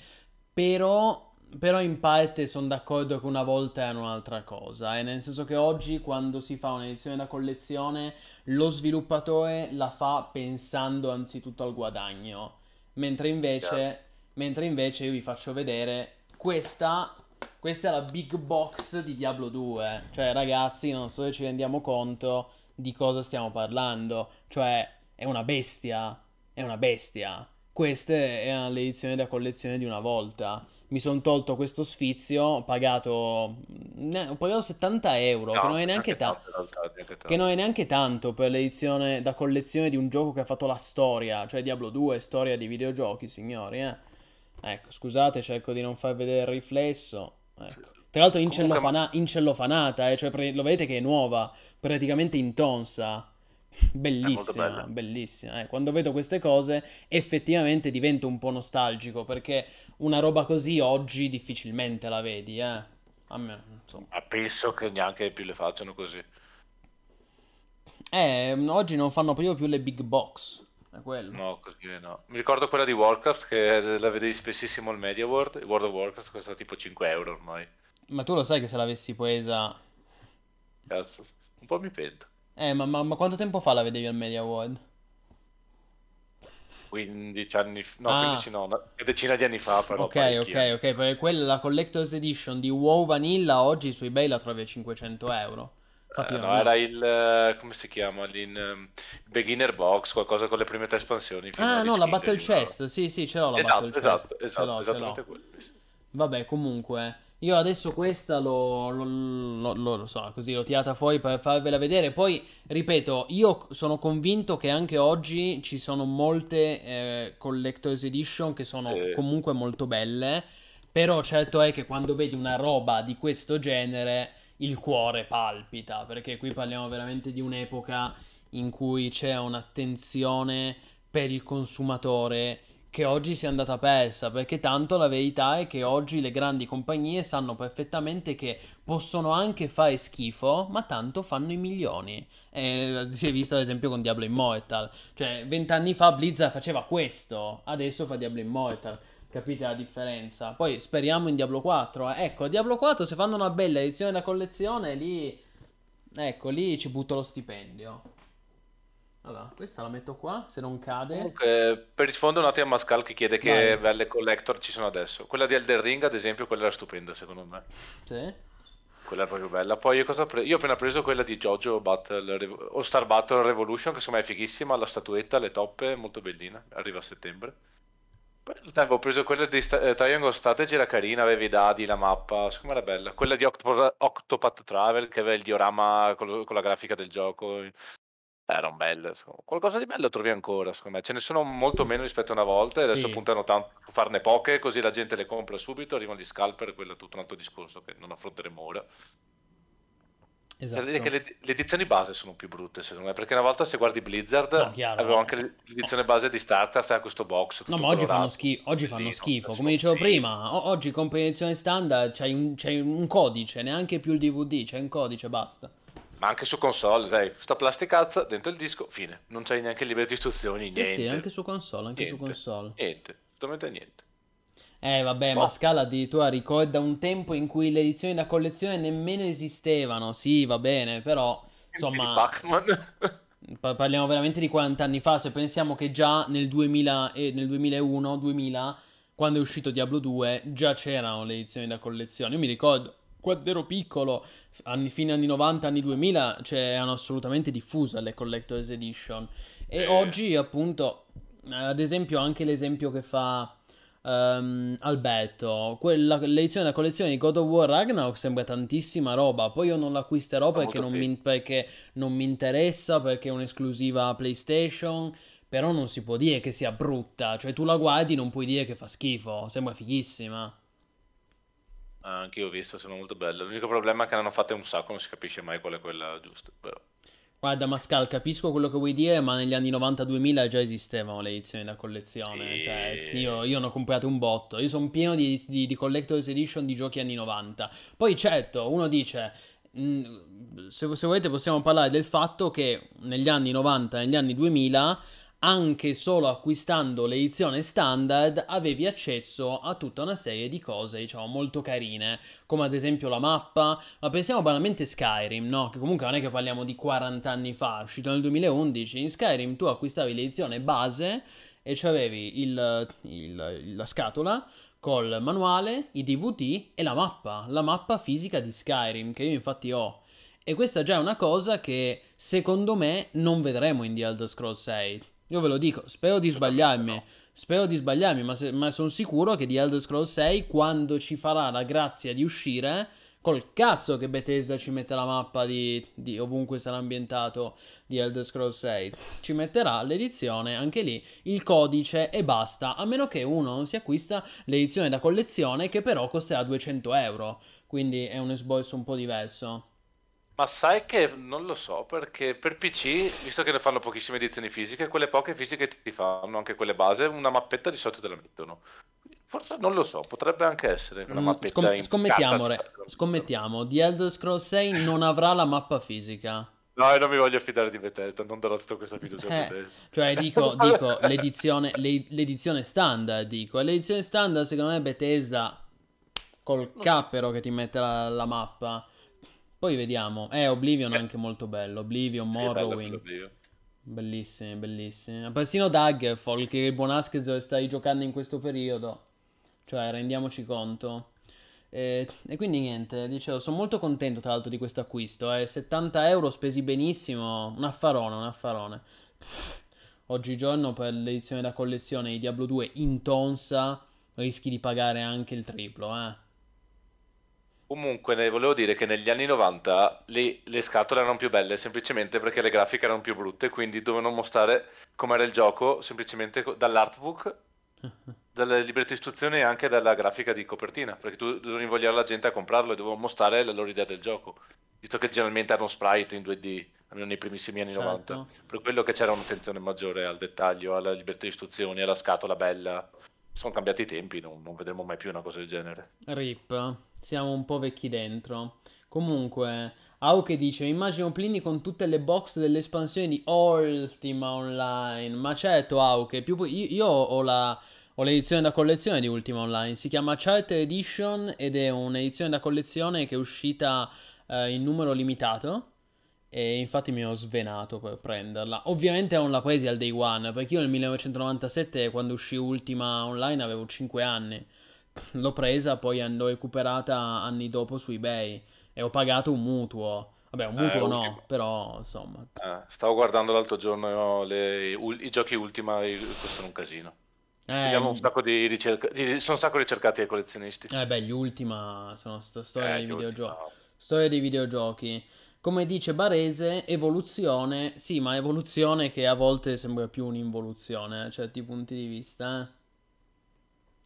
Però. Però in parte sono d'accordo che una volta erano un'altra cosa. eh, Nel senso che oggi, quando si fa un'edizione da collezione, lo sviluppatore la fa pensando anzitutto al guadagno. Mentre invece. Chiaro. Mentre invece io vi faccio vedere questa. Questa è la big box di Diablo 2. Cioè, ragazzi, non so se ci rendiamo conto di cosa stiamo parlando. Cioè, è una bestia. È una bestia. Queste erano le edizioni da collezione di una volta. Mi sono tolto questo sfizio, ho pagato, ho pagato 70 euro, che No, non è neanche tanto. in realtà, neanche Che tanto. non è neanche tanto per l'edizione da collezione di un gioco che ha fatto la storia, cioè Diablo 2, storia di videogiochi, signori, eh. Ecco, scusate, cerco di non far vedere il riflesso. Ecco. Tra l'altro in, Comunque- cellofana- in cellofanata, eh, cioè pre- lo vedete che è nuova, praticamente intonsa. Bellissima, bellissima. eh. Quando vedo queste cose effettivamente divento un po' nostalgico perché una roba così oggi difficilmente la vedi, eh. A me, insomma. Ma penso che neanche più le facciano così. Eh, oggi non fanno proprio più le big box. È quello. No, così no. Mi ricordo quella di Warcraft che la vedevi spessissimo al Media World. World of Warcraft costa tipo 5 euro ormai. Ma tu lo sai che se l'avessi presa. Cazzo, un po' mi pento. Eh, ma, ma- ma quanto tempo fa la vedevi al Media World? 15 anni f- no, Ah. 15 no, una decina di anni fa però Ok, ok, ok. Perché quella, la Collector's Edition di WoW Vanilla oggi su eBay la trovi a 500 euro. Infatti, Eh, no, no, no. era il... eh, come si chiama? L'in, ehm, beginner box, qualcosa con le prime tre espansioni. Ah, no, la Battle. Chest. Sì, sì, ce l'ho la Esatto, Battle esatto, Chest. Esatto, l'ho, esattamente quello. Vabbè, comunque, io adesso questa l'ho, l'ho- l'ho- l'ho- lo so, così l'ho tirata fuori per farvela vedere. Poi, ripeto, io sono convinto che anche oggi ci sono molte eh, Collector's Edition che sono Sì. comunque molto belle. Però certo è che quando vedi una roba di questo genere, il cuore palpita, perché qui parliamo veramente di un'epoca in cui c'è un'attenzione per il consumatore che oggi si è andata persa, perché tanto la verità è che oggi le grandi compagnie sanno perfettamente che possono anche fare schifo, ma tanto fanno i milioni. Eh, si è visto ad esempio con Diablo Immortal, cioè vent'anni fa Blizzard faceva questo, adesso fa Diablo Immortal. Capite la differenza? Poi speriamo in Diablo 4. eh. Ecco, Diablo 4 se fanno una bella edizione da collezione, lì... Ecco, lì ci butto lo stipendio. Allora, questa la metto qua, se non cade. Comunque, per rispondere un attimo a Mascal che chiede che Vai. belle collector ci sono adesso. Quella di Elden Ring, ad esempio, quella era stupenda secondo me. Sì. Quella è proprio bella. Poi io, cosa ho pre- io ho appena preso quella di JoJo Battle Revo- All Star Battle Revolution, che secondo me è fighissima, la statuetta, le toppe, molto bellina, arriva a settembre. Avevo preso quella di sta- eh, Triangle Strategy, era carina, aveva i dadi, la mappa, secondo me era bella. Quella di Octo- Octopath Travel, che aveva il diorama con, con la grafica del gioco, erano belle. insomma. Qualcosa di bello trovi ancora, secondo me. Ce ne sono molto meno rispetto a una volta e adesso Sì. puntano tanto a farne poche, così la gente le compra subito, arrivano gli scalper, quello è tutto un altro discorso che non affronteremo ora. C'è Esatto. che le, le edizioni base sono più brutte, secondo me, perché una volta se guardi Blizzard, No, chiaro. avevo anche l'edizione base di Starter, c'era questo box. No, ma oggi fanno, schi- oggi fanno schifo. Come dicevo sì. prima, o- oggi compri edizione standard, c'hai un, c'hai un codice, neanche più il DVD, c'è un codice, basta. Ma anche su console, sai, sta plasticazza dentro il disco, fine. Non c'hai neanche il libro di istruzioni, Sì, niente. sì, anche su console, anche su Niente. console. Niente, assolutamente niente. Eh, vabbè, ma Scala addirittura ricorda un tempo in cui le edizioni da collezione nemmeno esistevano. Sì, va bene, però, insomma... Pa- Parliamo veramente di 40 anni fa. Se pensiamo che già nel 2000 e nel 2001, 2000, quando è uscito Diablo 2, già c'erano le edizioni da collezione. Io mi ricordo quando ero piccolo, anni, fine anni 90, anni 2000, cioè, erano assolutamente diffuse le Collector's Edition. E Eh. oggi, appunto, eh, ad esempio, anche l'esempio che fa. Ehm, Alberto, quella, l'edizione da collezione di God of War Ragnarok sembra tantissima roba. Poi io non l'acquisterò perché non, mi, perché non mi interessa, perché è un'esclusiva PlayStation. Però non si può dire che sia brutta. Cioè, tu la guardi, non puoi dire che fa schifo. Sembra fighissima. Ah, Anche io ho visto, sono molto belle. L'unico problema è che ne hanno fatte un sacco, non si capisce mai qual è quella giusta. Però. Guarda, Mascal, capisco quello che vuoi dire, ma negli anni 90-2000 già esistevano le edizioni da collezione. Sì. Cioè, io, io ne ho comprate un botto. Io sono pieno di, di, di Collector's Edition di giochi anni 90. Poi, certo, uno dice. mh, Se, se volete possiamo parlare del fatto che negli anni 90 negli anni 2000 anche solo acquistando l'edizione standard avevi accesso a tutta una serie di cose diciamo molto carine come ad esempio la mappa ma pensiamo banalmente Skyrim no? che comunque non è che parliamo di 40 anni fa uscito nel 2011 in Skyrim tu acquistavi l'edizione base e c'avevi il, il- la scatola col manuale, i DVD e la mappa, la mappa fisica di Skyrim che io infatti ho. E questa già è una cosa che secondo me non vedremo in The Elder Scrolls 6. Io ve lo dico, spero di sbagliarmi, spero di sbagliarmi, ma, se- ma sono sicuro che The Elder Scrolls 6 quando ci farà la grazia di uscire, col cazzo che Bethesda ci mette la mappa di, di ovunque sarà ambientato di Elder Scrolls 6, ci metterà l'edizione anche lì, il codice e basta, a meno che uno non si acquista l'edizione da collezione che però costerà 200 euro, quindi è un esborso un po' diverso. Ma sai che non lo so, perché per PC, visto che ne fanno pochissime edizioni fisiche, quelle poche fisiche ti fanno, anche quelle base, una mappetta di solito te la mettono. Forse non lo so, potrebbe anche essere una Mm, mappetta scom- in scommettiamo, re- scommettiamo, The Elder Scrolls 6 non avrà la mappa fisica. No, io non mi voglio fidare di Bethesda, non darò tutta questa fiducia a Eh, Bethesda. Cioè, dico, dico l'edizione, le- l'edizione standard, dico. L'edizione standard, secondo me, Bethesda col cappero che ti mette la, la mappa. Poi vediamo. Eh, Oblivion è anche molto bello. Oblivion, Sì, Morrowind. Bellissimi, bellissimi. Persino Daggerfall, che il buon Askez stai giocando in questo periodo. Cioè, rendiamoci conto. E, e quindi niente, dicevo, sono molto contento tra l'altro di questo acquisto. Eh. 70 euro spesi benissimo, un affarone, un affarone. Oggigiorno per l'edizione da collezione di Diablo 2 in tonsa rischi di pagare anche il triplo, eh. Comunque, ne volevo dire che negli anni 90 le, le scatole erano più belle semplicemente perché le grafiche erano più brutte, quindi dovevano mostrare com'era il gioco semplicemente dall'artbook, dalle librette di istruzioni e anche dalla grafica di copertina, perché tu dovevi invogliare la gente a comprarlo e dovevo mostrare la loro idea del gioco, visto che generalmente erano sprite in 2D, almeno nei primissimi anni Certo. 90. Per quello che c'era un'attenzione maggiore al dettaglio, alla libertà di istruzioni, alla scatola bella. Sono cambiati i tempi, non, non vedremo mai più una cosa del genere. Rip, siamo un po' vecchi dentro. Comunque, Auke dice: Immagino Plini con tutte le box delle espansioni di Ultima Online. Ma certo, Auke, più, io, io ho la. Ho l'edizione da collezione di Ultima Online, si chiama Charter Edition ed è un'edizione da collezione che è uscita eh, in numero limitato e infatti mi ho svenato per prenderla. Ovviamente non la presi al day one, perché io nel 1997 quando uscì Ultima Online avevo 5 anni. L'ho presa, poi l'ho recuperata anni dopo su eBay e ho pagato un mutuo. Vabbè, un Eh, mutuo no, Ultima. però insomma. Eh, stavo guardando l'altro giorno le- ul- i giochi Ultima costano un casino. Eh, un sacco di ricerca- sono un sacco ricercati ai collezionisti. eh, beh, gli Ultima sono sto- storia Eh, dei videogiochi. Ultima. Storia dei videogiochi. Come dice Barese, evoluzione. Sì, ma evoluzione che a volte sembra più un'involuzione a certi punti di vista.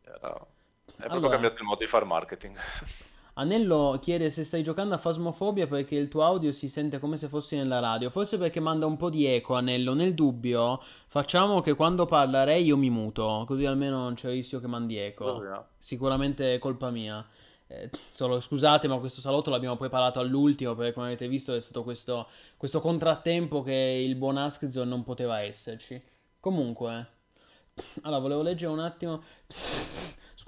eh. Era- È proprio Allora. cambiato il modo di fare marketing. Anello chiede se stai giocando a Phasmophobia perché il tuo audio si sente come se fossi nella radio. Forse perché manda un po' di eco, Anello. Nel dubbio, facciamo che quando parla Ray io mi muto, così almeno non c'è il rischio che mandi eco. Sicuramente è colpa mia. Eh, solo scusate, ma questo salotto l'abbiamo preparato all'ultimo perché, come avete visto, è stato questo, questo contrattempo che il buon Askzone non poteva esserci. Comunque, allora volevo leggere un attimo.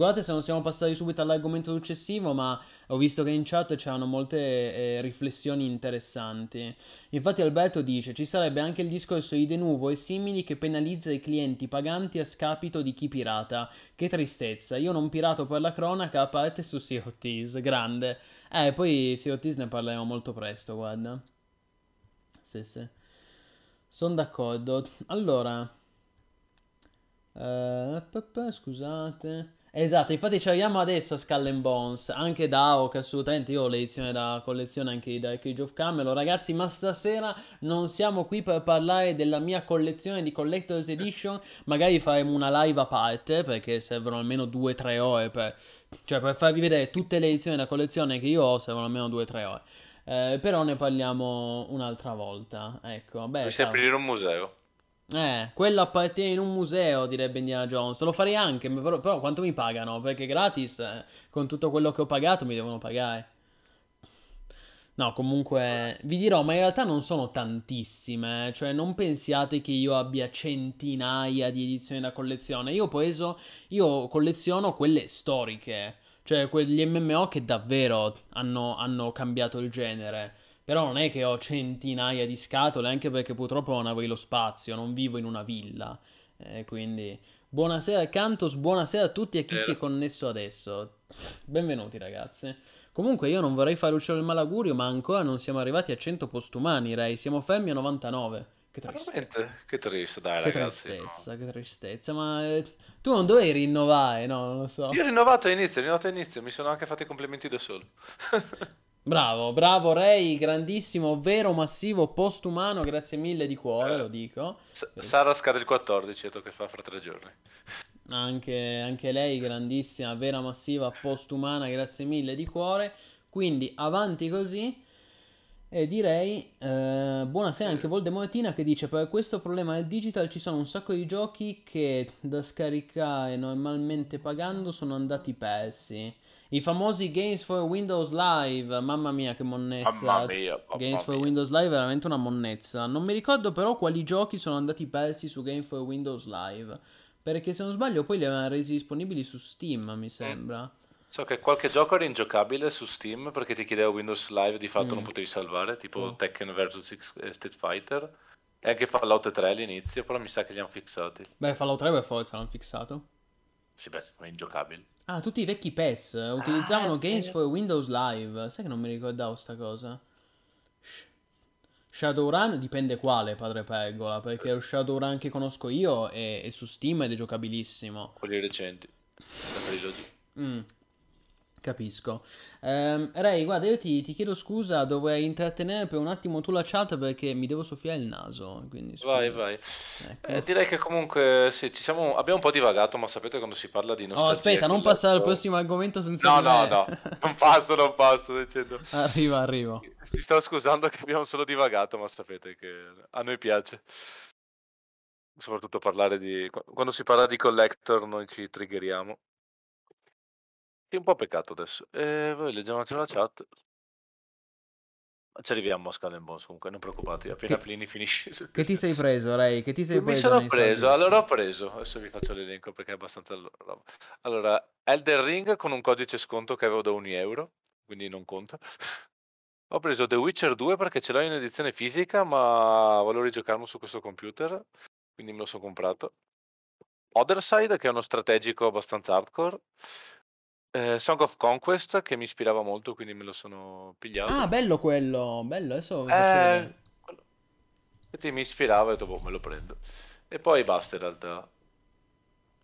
Scusate se non siamo passati subito all'argomento successivo, ma ho visto che in chat c'erano molte eh, riflessioni interessanti. Infatti Alberto dice ci sarebbe anche il discorso di Denuvo e simili che penalizza i clienti paganti a scapito di chi pirata. Che tristezza, io non pirato per la cronaca a parte su Sea grande. Eh, poi Sea ne parleremo molto presto, guarda. Sì, sì. Sono d'accordo. Allora... eh, scusate. Esatto, infatti ci arriviamo adesso a Skull and Bones, anche da Aok, assolutamente, io ho l'edizione da collezione anche di Dark Age of Camelot, ragazzi, ma stasera non siamo qui per parlare della mia collezione di Collector's Edition, magari faremo una live a parte, perché servono almeno 2-3 ore per, cioè per farvi vedere tutte le edizioni da collezione che io ho, servono almeno 2-3 ore. Eh, però ne parliamo un'altra volta, ecco, beh, Dovresti aprire un museo. Eh, quello appartiene in un museo, direbbe Indiana Jones. Lo farei anche, però, però quanto mi pagano? Perché gratis, eh, con tutto quello che ho pagato, mi devono pagare. No, comunque, vi dirò, ma in realtà non sono tantissime, eh, cioè non pensiate che io abbia centinaia di edizioni da collezione. Io ho preso, io colleziono quelle storiche, cioè quegli MMO che davvero hanno, hanno cambiato il genere. Però non è che ho centinaia di scatole, anche perché purtroppo non avrei lo spazio, non vivo in una villa. Eh, quindi, buonasera Cantos, buonasera a tutti e a chi si è connesso adesso. Benvenuti ragazzi. Comunque io non vorrei fare uccello il malaugurio, ma ancora non siamo arrivati a 100 postumani, Ray. Siamo fermi a 99. Che tristezza. Veramente? Che triste, dai Che ragazzi. no. tristezza, che tristezza. Ma eh, tu non dovevi rinnovare, no? Non lo so. Io ho rinnovato a inizio, ho rinnovato a inizio, mi sono anche fatto i complimenti da solo. Bravo, bravo Ray, grandissimo, vero, massivo, postumano, grazie mille di cuore, Eh. lo dico. S- Sara scade il 14, detto che fa fra tre giorni. Anche, anche lei, grandissima, vera, massiva, postumana, grazie mille di cuore. Quindi avanti così. E direi, eh, buonasera anche Voldemortina che dice per questo problema del digital ci sono un sacco di giochi che da scaricare normalmente pagando sono andati persi. I famosi Games for Windows Live, mamma mia che monnezza. Mamma mia, mamma Games for mia. Windows Live è veramente una monnezza. Non mi ricordo però quali giochi sono andati persi su Game for Windows Live. Perché se non sbaglio poi li avevano resi disponibili su Steam, mi sembra. So che qualche gioco era ingiocabile su Steam perché ti chiedeva Windows Live, di fatto Mm. non potevi salvare, tipo Oh. Tekken vs Street Fighter. E anche Fallout 3 all'inizio, però mi sa che li hanno fissati. Beh, Fallout 3 per forza l'hanno fissato. Sì, beh, sono ingiocabili. Ah, tutti i vecchi PES utilizzavano Ah, Games eh. for Windows Live. Sai che non mi ricordavo sta cosa? Sh- Shadowrun dipende quale, padre Pergola, perché lo Shadowrun che conosco io è, è su Steam ed è giocabilissimo. Quelli recenti. La trilogy. Mm, capisco. Ehm, Ray, guarda, io ti, ti chiedo scusa, dovrei intrattenere per un attimo tu la chat perché mi devo soffiare il naso. Quindi scusa. Vai, vai. Ecco. Eh, direi che comunque sì, ci siamo... abbiamo un po' divagato, ma sapete quando si parla di Oh, nostalgia... aspetta, non passare al prossimo argomento senza No, no, no, non passo, non passo, dicendo. Arriva, arrivo. Ti sto scusando che abbiamo solo divagato, ma sapete che a noi piace. Soprattutto parlare di... Quando si parla di collector noi ci triggeriamo. È un po' peccato adesso. E voi leggiamo un attimo la chat. Ci arriviamo a Skull Bones comunque, non preoccupati, appena Che- Plini finisce. Che ti sei preso, Ray? Che ti sei Mi preso? sono nei preso, soldi? allora ho preso, adesso vi faccio l'elenco perché è abbastanza. Allora, Elden Ring con un codice sconto che avevo da 1 euro, quindi non conta. Ho preso The Witcher 2 perché ce l'ho in edizione fisica, ma volevo rigiocarlo su questo computer, quindi me lo sono comprato. Otherside, che è uno strategico abbastanza hardcore. Eh, Song of Conquest, che mi ispirava molto, quindi me lo sono pigliato. Ah, bello quello, bello, adesso. Eh, quello- Infatti mi ispirava e dopo me lo prendo. E poi basta in realtà.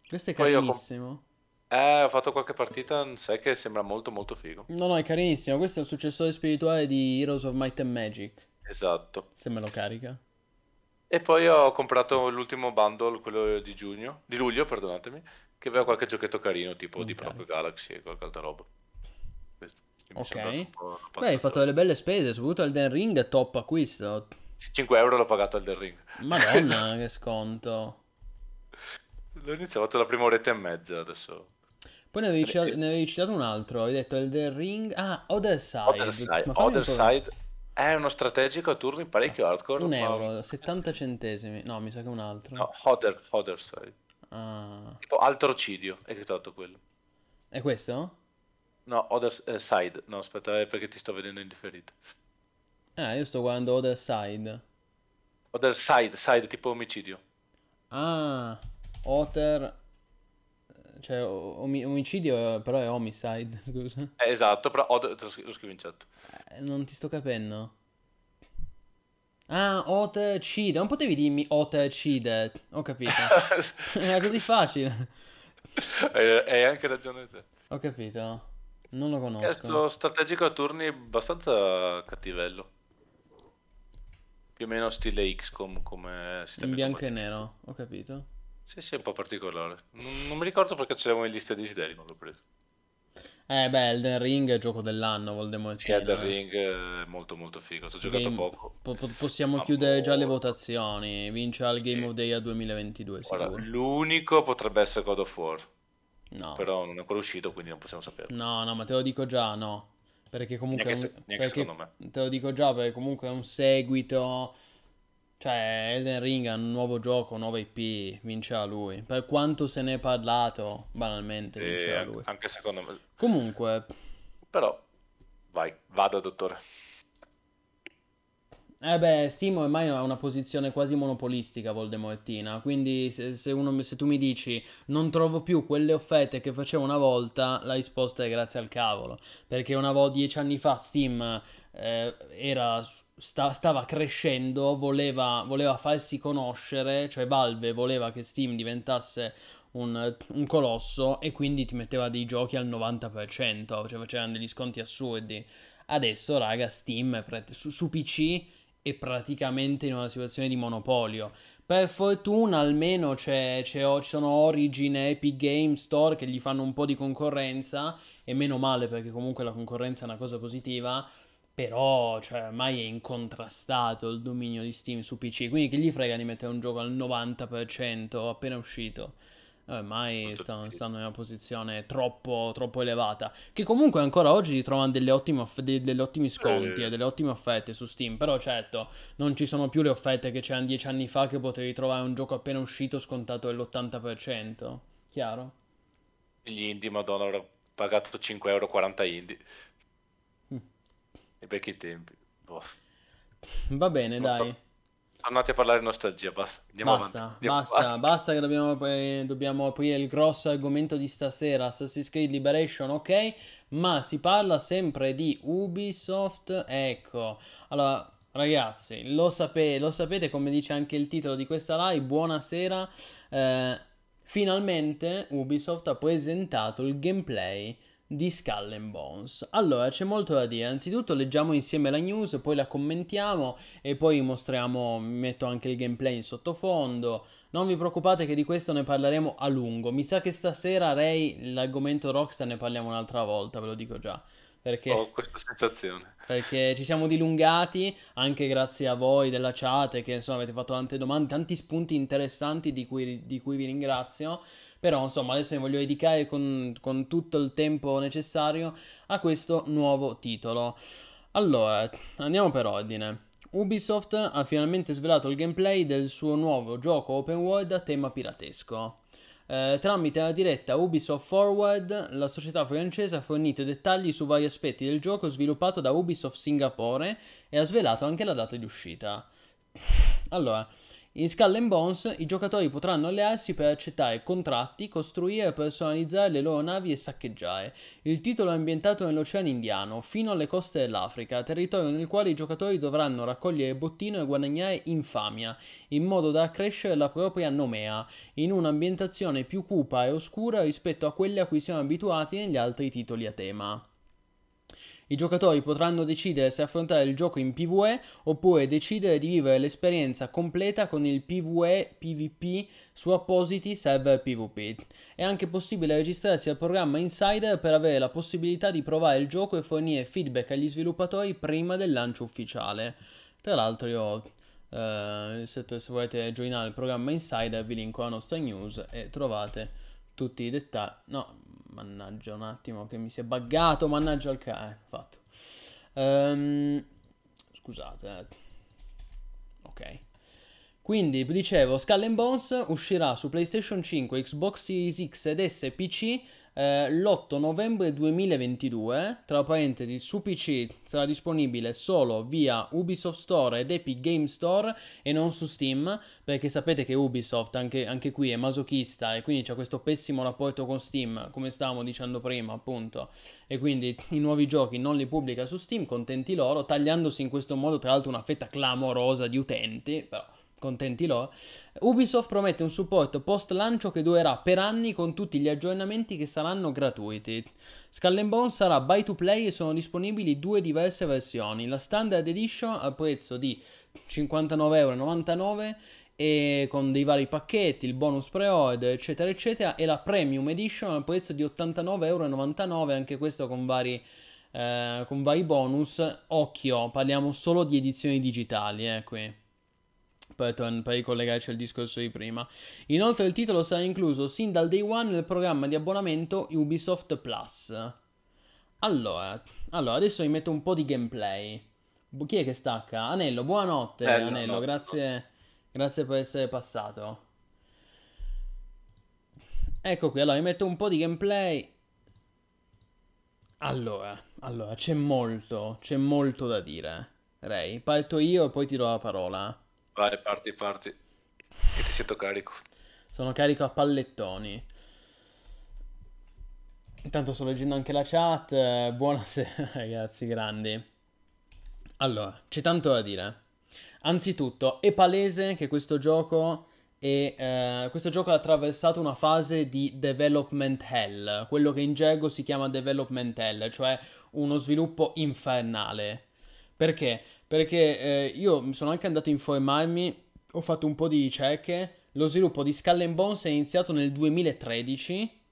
Questo è poi ho carinissimo. Eh, ho fatto qualche partita, sai che sembra molto molto figo. No, no, è carinissimo. Questo è il successore spirituale di Heroes of Might and Magic. Esatto. Se me lo carica. E poi ho comprato l'ultimo bundle, quello di giugno, di luglio, perdonatemi, che aveva qualche giochetto carino, tipo di Ok. Proprio Galaxy e qualche altra roba. Questo, Ok. Beh, hai fatto delle belle spese, soprattutto Elden Ring è top acquisto. 5 euro l'ho pagato al del ring. Madonna, che sconto. L'ho iniziato la prima oretta e mezza adesso. Poi ne avevi, citato, ne avevi citato un altro, hai detto Elden Ring. Ah, Other Side. Other Side, Other è uno strategico a turni parecchio hardcore. Un ma- euro, 70 centesimi. No, mi sa che un altro. No, Other, Other Side. Ah, Tipo Altrocidio, è stato quello. è questo? No, Other eh, Side. No, aspetta, è perché ti sto vedendo in differito. Ah, io sto guardando Other Side. Other Side, Side tipo omicidio. Ah, Other... Cioè, o- omi- omicidio però è homicide, scusa. Eh, esatto, però Other, lo scri- lo scrivo in chat. Eh, Non ti sto capendo. Ah, Othercide. Non potevi dirmi Othercide. Ho capito. Era così facile. Hai hai anche ragione te. Ho capito. Non lo È conosco. sto strategico a turni abbastanza cattivello. Più o meno stile XCOM come sistema In di bianco e nero, ho capito. Sì, sì, è un po' particolare. Non, non mi ricordo perché ce l'avevo in lista desideri, non l'ho preso. Eh beh, Elden Ring è il gioco dell'anno, Voldemort. Sì, Elden Ring è molto molto figo. Ho giocato Game- poco. Po- po- possiamo Ma chiudere già le votazioni. Vince al Game Sì. of the Year 2022, Guarda, l'unico potrebbe essere God of War, No. però non è ancora uscito, quindi non possiamo saperlo. No, no, ma te lo dico già, no. Perché comunque Neanche un... neanche perché- secondo me. Te lo dico già perché comunque è un seguito. Cioè, Elden Ring è un nuovo gioco, nuova IP, vincerà lui. Per quanto se ne è parlato, banalmente, vincerà lui. anche secondo me. Comunque, Però, vai, vada dottore. Eh beh, Steam ormai ha una posizione quasi monopolistica, Voldemortina. Quindi se, se uno- se tu mi dici non trovo più quelle offerte che facevo una volta, la risposta è grazie al cavolo. Perché una volta, dieci anni fa, Steam eh, era, sta- stava crescendo, voleva, voleva farsi conoscere, cioè Valve voleva che Steam diventasse un, un colosso e quindi ti metteva dei giochi al 90%, cioè facevano degli sconti assurdi. Adesso, raga, Steam pre- su, su PC è praticamente in una situazione di monopolio. Per fortuna almeno c'è, c'è- ci sono Origin e Epic Game Store che gli fanno un po' di concorrenza e meno male perché comunque la concorrenza è una cosa positiva. Però, cioè, ormai è incontrastato il dominio di Steam su PC. Quindi che gli frega di mettere un gioco al 90% appena uscito? Ormai Molto stanno, stanno in una posizione troppo, troppo elevata. Che comunque ancora oggi trovano delle ottime, off- de- delle ottimi sconti Eh. e delle ottime offerte su Steam. Però certo, non ci sono più le offerte che c'erano dieci anni fa che potevi trovare un gioco appena uscito scontato all'80%. Chiaro? Gli indie, madonna, avrò pagato 5 euro 40 indie. Mm. I vecchi tempi. Boh. Va bene, Ma- dai. Tornati a parlare di nostalgia, basta. Andiamo Basta, avanti. Andiamo basta, avanti. basta che dobbiamo, eh, dobbiamo aprire il grosso argomento di stasera, Assassin's Creed Liberation, ok, ma si parla sempre di Ubisoft, ecco. Allora, ragazzi, lo, sape- lo sapete come dice anche il titolo di questa live, buonasera, eh, finalmente Ubisoft ha presentato il gameplay di Skull and Bones. Allora, c'è molto da dire. Anzitutto leggiamo insieme la news, poi la commentiamo e poi mostriamo, metto anche il gameplay in sottofondo. Non vi preoccupate che di questo ne parleremo a lungo. Mi sa che stasera, Ray, l'argomento Rockstar ne parliamo un'altra volta, ve lo dico già. Perché, Ho questa sensazione. perché ci siamo dilungati anche grazie a voi della chat che insomma avete fatto tante domande, tanti spunti interessanti di cui, di cui vi ringrazio. Però insomma adesso mi voglio dedicare con, con tutto il tempo necessario a questo nuovo titolo. Allora, andiamo per ordine. Ubisoft ha finalmente svelato il gameplay del suo nuovo gioco open world a tema piratesco. Eh, tramite la diretta Ubisoft Forward, la società francese ha fornito dettagli su vari aspetti del gioco sviluppato da Ubisoft Singapore e ha svelato anche la data di uscita. Allora, in Skull and Bones i giocatori potranno allearsi per accettare contratti, costruire e personalizzare le loro navi e saccheggiare. Il titolo è ambientato nell'Oceano Indiano, fino alle coste dell'Africa, territorio nel quale i giocatori dovranno raccogliere bottino e guadagnare infamia, in modo da accrescere la propria nomea, in un'ambientazione più cupa e oscura rispetto a quelle a cui siamo abituati negli altri titoli a tema. I giocatori potranno decidere se affrontare il gioco in PvE oppure decidere di vivere l'esperienza completa con il PvE PvP su appositi server PvP. È anche possibile registrarsi al programma Insider per avere la possibilità di provare il gioco e fornire feedback agli sviluppatori prima del lancio ufficiale. Tra l'altro io eh, se, se volete joinare il programma Insider vi linko la nostra news e trovate tutti i dettagli. No, mannaggia un attimo che mi si è buggato, mannaggia il ca... Eh, fatto. Ehm, scusate. eh. Ok. Quindi, dicevo, Skull Bones uscirà su PlayStation 5, Xbox Series X ed S PC eh, l'8 novembre 2022. Tra parentesi, su PC sarà disponibile solo via Ubisoft Store ed Epic Game Store e non su Steam, perché sapete che Ubisoft anche, anche qui è masochista e quindi c'è questo pessimo rapporto con Steam, come stavamo dicendo prima, appunto. E quindi i nuovi giochi non li pubblica su Steam, contenti loro, tagliandosi in questo modo tra l'altro una fetta clamorosa di utenti, però contenti loro. Ubisoft promette un supporto post lancio che durerà per anni con tutti gli aggiornamenti che saranno gratuiti. Skull and Bones sarà buy to play e sono disponibili due diverse versioni. La Standard Edition a prezzo di 59,99€ e con dei vari pacchetti, il bonus pre-order, eccetera, eccetera, e la Premium Edition a prezzo di 89,99€, anche questo con vari, eh, con vari bonus. Occhio, parliamo solo di edizioni digitali, eh, qui per, per ricollegarci al discorso di prima. Inoltre il titolo sarà incluso sin dal day one nel programma di abbonamento Ubisoft Plus. Allora, allora adesso vi metto un po' di gameplay. Chi è che stacca? Anello, buonanotte Bello, Anello, no. grazie, grazie per essere passato. Ecco qui, allora vi metto un po' di gameplay. Allora, allora, c'è molto, c'è molto da dire. Ray, parto io e poi ti do la parola. Vai, parti, parti. Che ti sento carico. Sono carico a pallettoni. Intanto sto leggendo anche la chat. Buonasera ragazzi, grandi. Allora, c'è tanto da dire. Anzitutto, è palese che questo gioco, è, eh, questo gioco ha attraversato una fase di development hell, quello che in gergo si chiama development hell, cioè uno sviluppo infernale. Perché? Perché eh, io mi sono anche andato a informarmi, ho fatto un po' di ricerche. Lo sviluppo di Skull and Bones è iniziato nel 2013.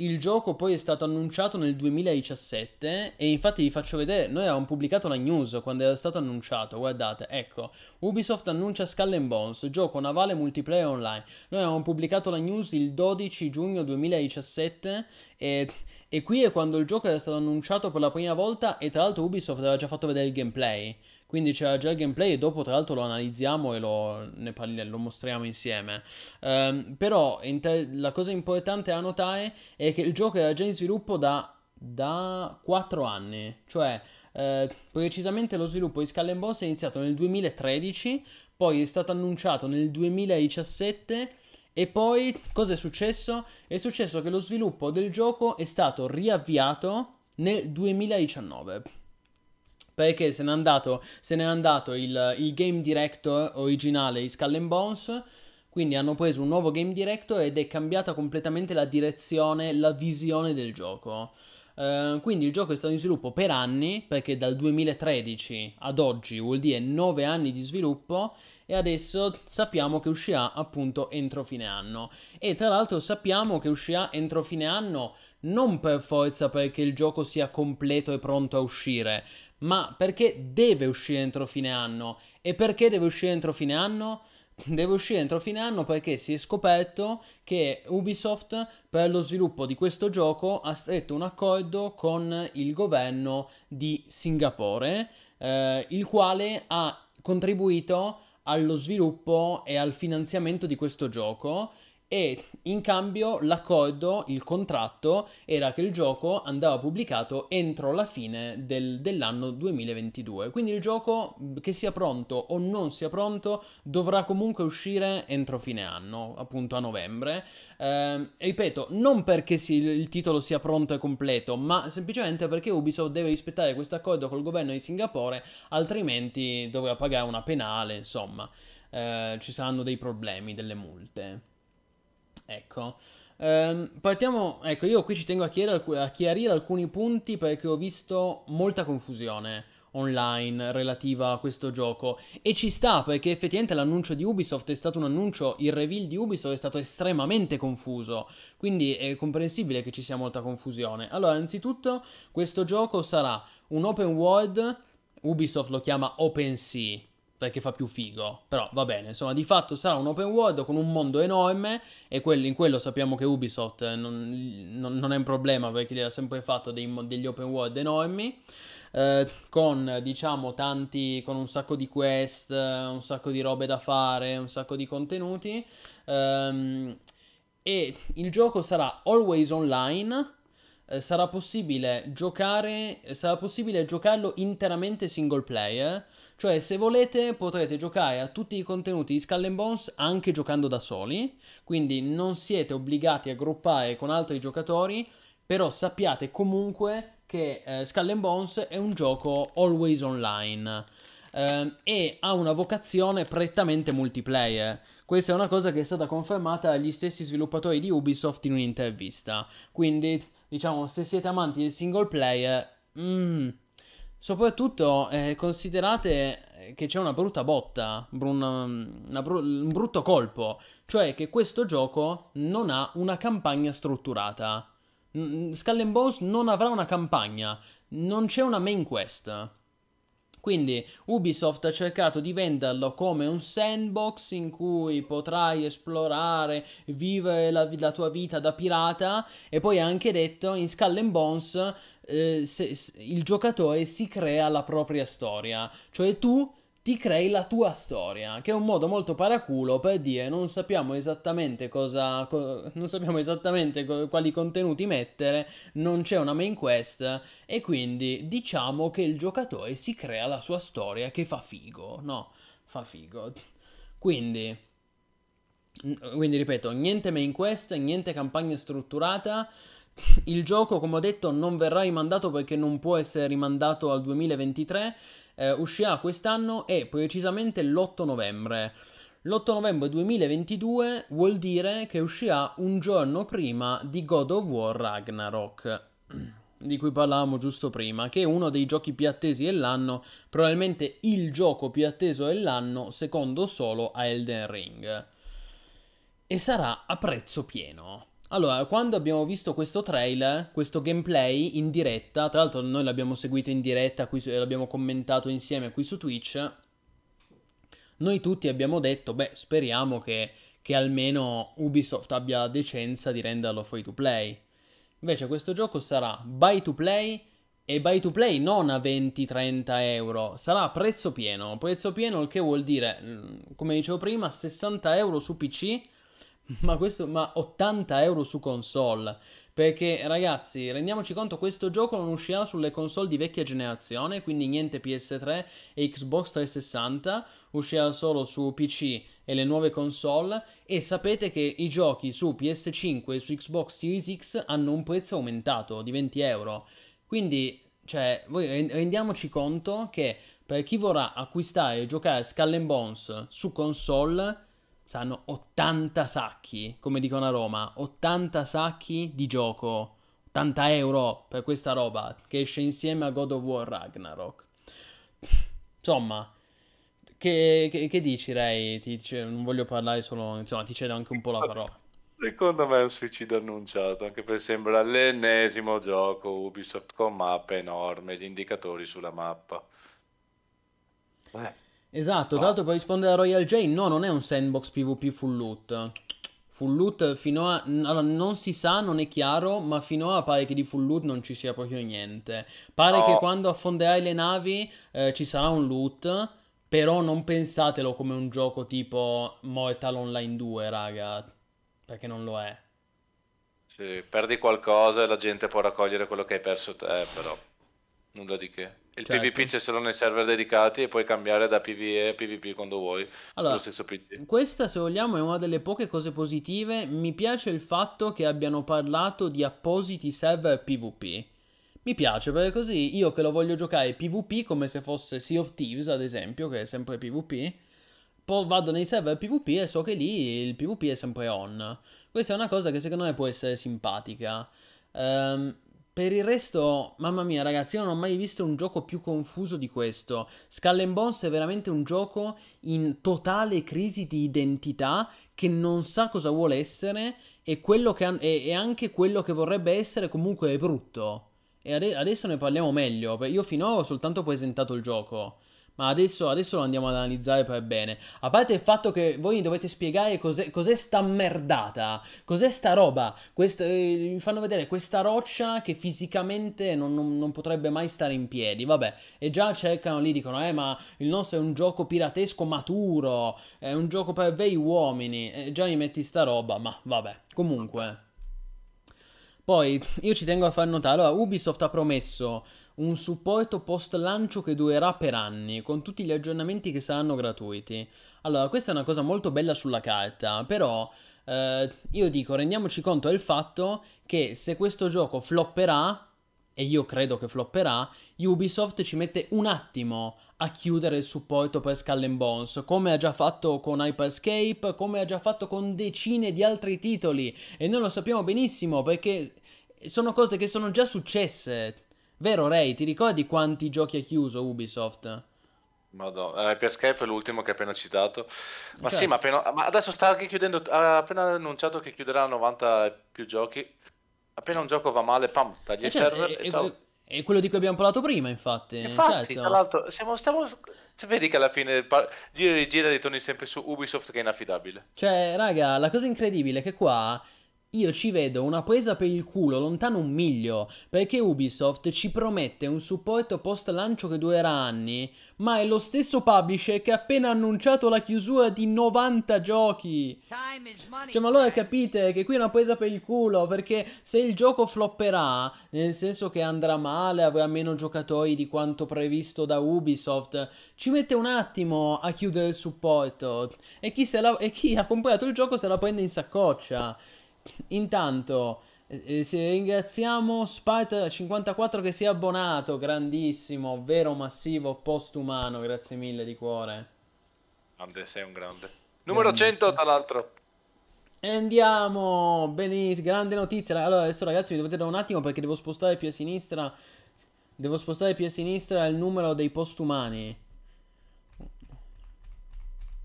Il gioco poi è stato annunciato nel 2017 e infatti vi faccio vedere, noi avevamo pubblicato la news quando era stato annunciato, guardate, ecco, Ubisoft annuncia Skull and Bones, gioco navale multiplayer online. Noi avevamo pubblicato la news il 12 giugno 2017 e, e qui è quando il gioco era stato annunciato per la prima volta e tra l'altro Ubisoft aveva già fatto vedere il gameplay. Quindi c'era già il gameplay e dopo tra l'altro lo analizziamo e lo, parli- lo mostriamo insieme. Ehm, però inter- la cosa importante da notare è che il gioco era già in sviluppo da, da 4 anni. Cioè Eh, precisamente lo sviluppo di Skull and Bones è iniziato nel 2013, poi è stato annunciato nel 2017 e poi cosa è successo? È successo che lo sviluppo del gioco è stato riavviato nel 2019 perché se n'è andato, se n'è andato il, il, game director originale di Skull and Bones. Quindi hanno preso un nuovo game director ed è cambiata completamente la direzione, la visione del gioco. Uh, quindi il gioco è stato in sviluppo per anni, perché dal 2013 ad oggi vuol dire 9 anni di sviluppo e adesso sappiamo che uscirà appunto entro fine anno. E tra l'altro sappiamo che uscirà entro fine anno non per forza perché il gioco sia completo e pronto a uscire, ma perché deve uscire entro fine anno. E perché deve uscire entro fine anno? Deve uscire entro fine anno perché si è scoperto che Ubisoft per lo sviluppo di questo gioco ha stretto un accordo con il governo di Singapore, eh, il quale ha contribuito allo sviluppo e al finanziamento di questo gioco e in cambio l'accordo, il contratto era che il gioco andava pubblicato entro la fine del, dell'anno 2022. Quindi il gioco, che sia pronto o non sia pronto, dovrà comunque uscire entro fine anno, appunto a novembre. Eh, ripeto, non perché si, il titolo sia pronto e completo, ma semplicemente perché Ubisoft deve rispettare questo accordo col governo di Singapore, altrimenti dovrà pagare una penale, insomma. Eh, ci saranno dei problemi, delle multe. Ecco. Um, partiamo, ecco, io qui ci tengo a chiarire, a chiarire alcuni punti perché ho visto molta confusione online relativa a questo gioco e ci sta perché effettivamente l'annuncio di Ubisoft è stato un annuncio, il reveal di Ubisoft è stato estremamente confuso, quindi è comprensibile che ci sia molta confusione. Allora, innanzitutto questo gioco sarà un open world, Ubisoft lo chiama OpenSea, perché fa più figo. Però va bene, insomma, di fatto sarà un open world con un mondo enorme e quello, in quello sappiamo che Ubisoft non, non, non, è un problema perché li ha sempre fatto dei, degli open world enormi. Eh, con diciamo tanti con un sacco di quest un sacco di robe da fare un sacco di contenuti ehm, e il gioco sarà always online eh, sarà possibile giocare sarà possibile giocarlo interamente single player cioè, se volete, potrete giocare a tutti i contenuti di Skull Bones anche giocando da soli. Quindi non siete obbligati a gruppare con altri giocatori. Però sappiate comunque che eh, Skull Bones è un gioco always online. Eh, e ha una vocazione prettamente multiplayer. Questa è una cosa che è stata confermata dagli stessi sviluppatori di Ubisoft in un'intervista. Quindi, diciamo, se siete amanti del single player, mm, Soprattutto eh, considerate eh, che c'è una brutta botta, una, una br- un brutto colpo, cioè che questo gioco non ha una campagna strutturata. Skull Bones non avrà una campagna, non c'è una main quest. Quindi Ubisoft ha cercato di venderlo come un sandbox in cui potrai esplorare, vivere la, la tua vita da pirata e poi ha anche detto in Skull and Bones eh, se, se, il giocatore si crea la propria storia, cioè tu ti crei la tua storia, che è un modo molto paraculo per dire non sappiamo esattamente cosa, co- non sappiamo esattamente co- quali contenuti mettere, non c'è una main quest e quindi diciamo che il giocatore si crea la sua storia che fa figo, no? Fa figo. Quindi, quindi ripeto, niente main quest, niente campagna strutturata, il gioco, come ho detto, non verrà rimandato perché non può essere rimandato al 2023. Eh, uscirà quest'anno e precisamente l'8 novembre. L'8 novembre 2022 vuol dire che uscirà un giorno prima di God of War Ragnarok, di cui parlavamo giusto prima, che è uno dei giochi più attesi dell'anno, probabilmente il gioco più atteso dell'anno, secondo solo a Elden Ring. E sarà a prezzo pieno. Allora, quando abbiamo visto questo trailer, questo gameplay in diretta, tra l'altro noi l'abbiamo seguito in diretta, qui, l'abbiamo commentato insieme qui su Twitch, noi tutti abbiamo detto, beh, speriamo che, che almeno Ubisoft abbia decenza di renderlo free to play. Invece questo gioco sarà buy to play e buy to play non a 20-30 euro, sarà a prezzo pieno. Prezzo pieno il che vuol dire, mm, come dicevo prima, 60 euro su PC Ma questo, ma 80 euro su console. Perché, ragazzi, rendiamoci conto, questo gioco non uscirà sulle console di vecchia generazione, quindi niente PS3 e Xbox 360, uscirà solo su PC e le nuove console. E sapete che i giochi su PS5 e su Xbox Series X hanno un prezzo aumentato di 20 euro. Quindi, cioè, rendiamoci conto che per chi vorrà acquistare e giocare Skull Bones su console saranno 80 sacchi, come dicono a Roma, 80 sacchi di gioco, 80 euro per questa roba che esce insieme a God of War Ragnarok. Insomma, che, che, che dici Ray? Ti, non voglio parlare solo, insomma, ti cedo anche un po' la parola. Secondo me è un suicidio annunciato, anche perché sembra l'ennesimo gioco Ubisoft con mappe enormi, gli indicatori sulla mappa. Eh. Esatto, tra l'altro per rispondere a Royal J, no, non è un sandbox PvP full loot. Full loot fino a... Allora, non si sa, non è chiaro, ma finora pare che di full loot non ci sia proprio niente. Pare no. che quando affonderai le navi eh, ci sarà un loot, però non pensatelo come un gioco tipo Mortal Online 2, raga, perché non lo è. Sì, perdi qualcosa e la gente può raccogliere quello che hai perso te, però nulla di che. Il certo. PvP c'è solo nei server dedicati e puoi cambiare da PvE a PvP quando vuoi. Allora, questa se vogliamo è una delle poche cose positive. Mi piace il fatto che abbiano parlato di appositi server PvP. Mi piace perché così io che lo voglio giocare PvP come se fosse Sea of Thieves ad esempio, che è sempre PvP, poi vado nei server PvP e so che lì il PvP è sempre on. Questa è una cosa che secondo me può essere simpatica. Um, per il resto, mamma mia, ragazzi, io non ho mai visto un gioco più confuso di questo. Skull and Bones è veramente un gioco in totale crisi di identità che non sa cosa vuole essere e, ha- e-, e anche quello che vorrebbe essere comunque è brutto. E ade- adesso ne parliamo meglio. Io finora ho soltanto presentato il gioco. Ma adesso, adesso, lo andiamo ad analizzare per bene. A parte il fatto che voi mi dovete spiegare cos'è, cos'è sta merdata. Cos'è sta roba. Quest, eh, mi fanno vedere questa roccia che fisicamente non, non, non, potrebbe mai stare in piedi. Vabbè. E già cercano lì, dicono, eh ma il nostro è un gioco piratesco maturo. È un gioco per vei uomini. E già mi metti sta roba. Ma vabbè. Comunque. Poi, io ci tengo a far notare. Allora, Ubisoft ha promesso un supporto post lancio che durerà per anni, con tutti gli aggiornamenti che saranno gratuiti. Allora, questa è una cosa molto bella sulla carta, però eh, io dico, rendiamoci conto del fatto che se questo gioco flopperà, e io credo che flopperà, Ubisoft ci mette un attimo a chiudere il supporto per Skull and Bones, come ha già fatto con Hyperscape, come ha già fatto con decine di altri titoli, e noi lo sappiamo benissimo perché sono cose che sono già successe. Vero Ray, ti ricordi quanti giochi ha chiuso Ubisoft? Madonna, eh, Skype è l'ultimo che hai appena citato. Ma okay. sì, ma, appena, ma, adesso sta anche chiudendo. Ha appena annunciato che chiuderà 90 più giochi. Appena un gioco va male, pam, tagli i certo, server e, e, quello di cui abbiamo parlato prima, infatti. Infatti, certo. tra l'altro, siamo, stiamo, cioè, vedi che alla fine par- gira e rigira ritorni sempre su Ubisoft che è inaffidabile. Cioè, raga, la cosa incredibile è che qua io ci vedo una presa per il culo lontano un miglio, perché Ubisoft ci promette un supporto post lancio che durerà anni, ma è lo stesso publisher che ha appena annunciato la chiusura di 90 giochi. Cioè, ma allora capite che qui è una presa per il culo, perché se il gioco flopperà, nel senso che andrà male, avrà meno giocatori di quanto previsto da Ubisoft, ci mette un attimo a chiudere il supporto. E chi, la- e chi ha comprato il gioco se la prende in saccoccia. Intanto eh, eh ringraziamo Spite54 che si è abbonato, grandissimo, vero massivo postumano, grazie mille di cuore. Grande, sei un grande. Numero 100 tra l'altro. E andiamo, benissimo, grande notizia. Allora adesso ragazzi mi dovete dare un attimo perché devo spostare più a sinistra. Devo spostare più a sinistra il numero dei postumani.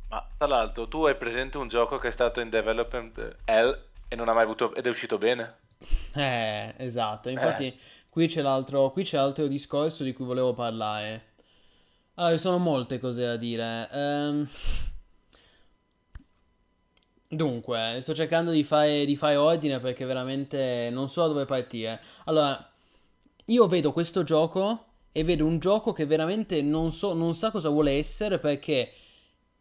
Ma tra l'altro tu hai presente un gioco che è stato in development L e non ha mai avuto ed è uscito bene. Eh, esatto. Infatti, eh. Qui, c'è l'altro, qui c'è l'altro discorso di cui volevo parlare. Allora, ci sono molte cose da dire. Ehm... Dunque, sto cercando di fare, di fare ordine perché veramente non so da dove partire. Allora, io vedo questo gioco e vedo un gioco che veramente non, so, non sa cosa vuole essere perché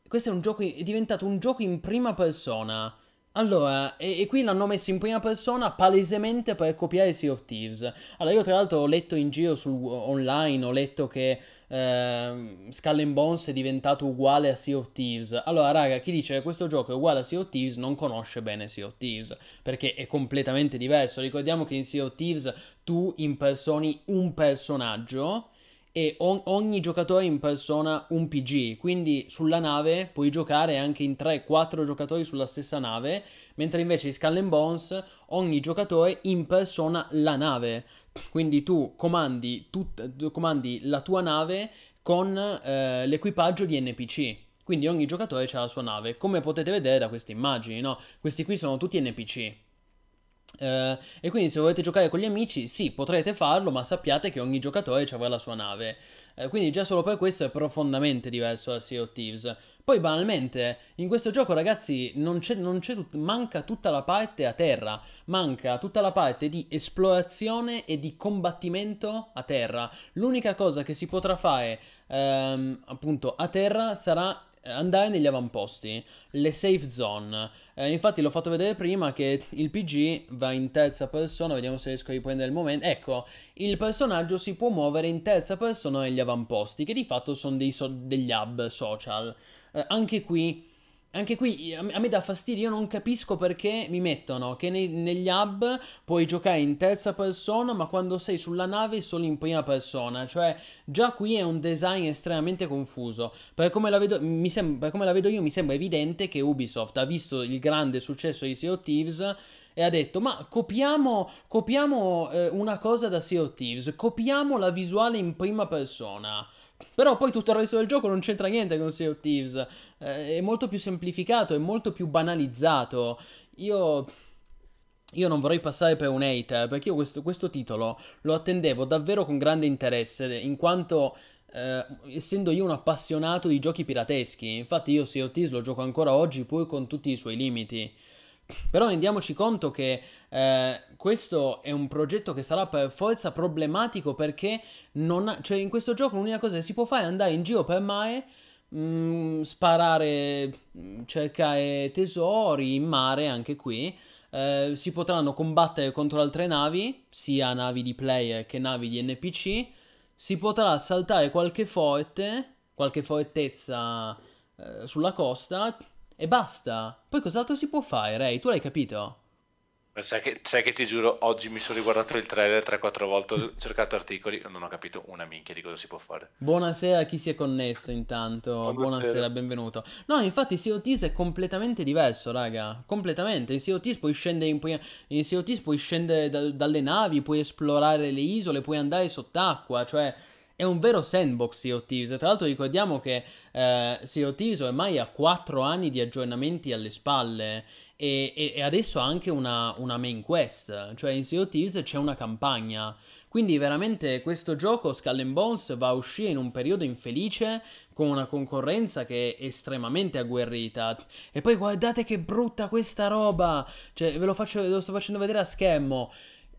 questo è un gioco, è diventato un gioco in prima persona Allora, e, e qui l'hanno messo in prima persona palesemente per copiare Sea of Thieves. Allora, io tra l'altro ho letto in giro su, online, ho letto che eh, Skull Bones è diventato uguale a Sea of Thieves. Allora, raga, chi dice che questo gioco è uguale a Sea of Thieves non conosce bene Sea of Thieves, perché è completamente diverso. Ricordiamo che in Sea of Thieves tu impersoni un personaggio e on- ogni giocatore impersona un PG, quindi sulla nave puoi giocare anche in 3-4 giocatori sulla stessa nave, mentre invece in Skull and Bones ogni giocatore impersona la nave, quindi tu comandi, tut- comandi la tua nave con eh, l'equipaggio di NPC. Quindi ogni giocatore ha la sua nave, come potete vedere da queste immagini, no? Questi qui sono tutti NPC. Uh, e quindi se volete giocare con gli amici, sì, potrete farlo, ma sappiate che ogni giocatore avrà la sua nave. Uh, quindi già solo per questo è profondamente diverso da Sea of Thieves. Poi banalmente, in questo gioco ragazzi non c'è, non c'è tut- manca tutta la parte a terra, manca tutta la parte di esplorazione e di combattimento a terra. L'unica cosa che si potrà fare um, appunto a terra sarà andare negli avamposti, le safe zone. Eh, infatti l'ho fatto vedere prima che il PG va in terza persona, vediamo se riesco a riprendere il momento. Ecco, il personaggio si può muovere in terza persona negli avamposti, che di fatto sono so- degli hub social. Eh, anche qui anche qui a me dà fastidio, io non capisco perché mi mettono che nei, negli hub puoi giocare in terza persona, ma quando sei sulla nave solo in prima persona. Cioè, già qui è un design estremamente confuso. Per come la vedo, sem- per come la vedo io, mi sembra evidente che Ubisoft ha visto il grande successo di Sea of Thieves e ha detto ma copiamo, copiamo eh, una cosa da Sea of Thieves, copiamo la visuale in prima persona. Però poi tutto il resto del gioco non c'entra niente con Sea of Thieves. Eh, è molto più semplificato, è molto più banalizzato. Io. Io non vorrei passare per un hater, perché io questo, questo titolo lo attendevo davvero con grande interesse, in quanto eh, essendo io un appassionato di giochi pirateschi, infatti io Sea of Thieves lo gioco ancora oggi pur con tutti i suoi limiti. Però rendiamoci conto che eh, questo è un progetto che sarà per forza problematico perché ha, cioè in questo gioco l'unica cosa che si può fare è andare in giro per mare, mh, mm, sparare, mm, cercare tesori in mare anche qui. Eh, si potranno combattere contro altre navi, sia navi di player che navi di NPC. Si potrà saltare qualche forte, qualche fortezza eh, sulla costa e basta. Poi cos'altro si può fare, Ray? Tu l'hai capito? Sai che, sai che, ti giuro, oggi mi sono riguardato il trailer 3-4 volte, ho cercato articoli, non ho capito una minchia di cosa si può fare. Buonasera a chi si è connesso intanto, buonasera, buonasera benvenuto. No, infatti Sea of è completamente diverso, raga, completamente. In Sea of puoi scendere in, in Sea of puoi scendere da, dalle navi, puoi esplorare le isole, puoi andare sott'acqua, cioè è un vero sandbox Sea of Thieves. Tra l'altro ricordiamo che eh, Sea of Thieves ormai ha 4 anni di aggiornamenti alle spalle e, e, e adesso ha anche una, una, main quest, cioè in Sea of Thieves c'è una campagna. Quindi veramente questo gioco Skull and Bones va a uscire in un periodo infelice con una concorrenza che è estremamente agguerrita. E poi guardate che brutta questa roba! Cioè ve lo, faccio, ve lo sto facendo vedere a schermo.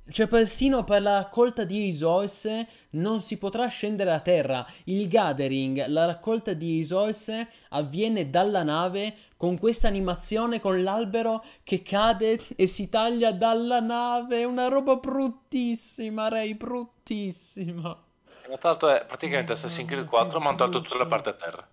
Cioè, persino per la raccolta di risorse non si potrà scendere a terra. Il gathering, la raccolta di risorse avviene dalla nave con questa animazione con l'albero che cade e si taglia dalla nave. Una roba bruttissima, Ray, bruttissima. Tra l'altro è praticamente Assassin's Creed 4 ma hanno tolto tutta la parte a terra.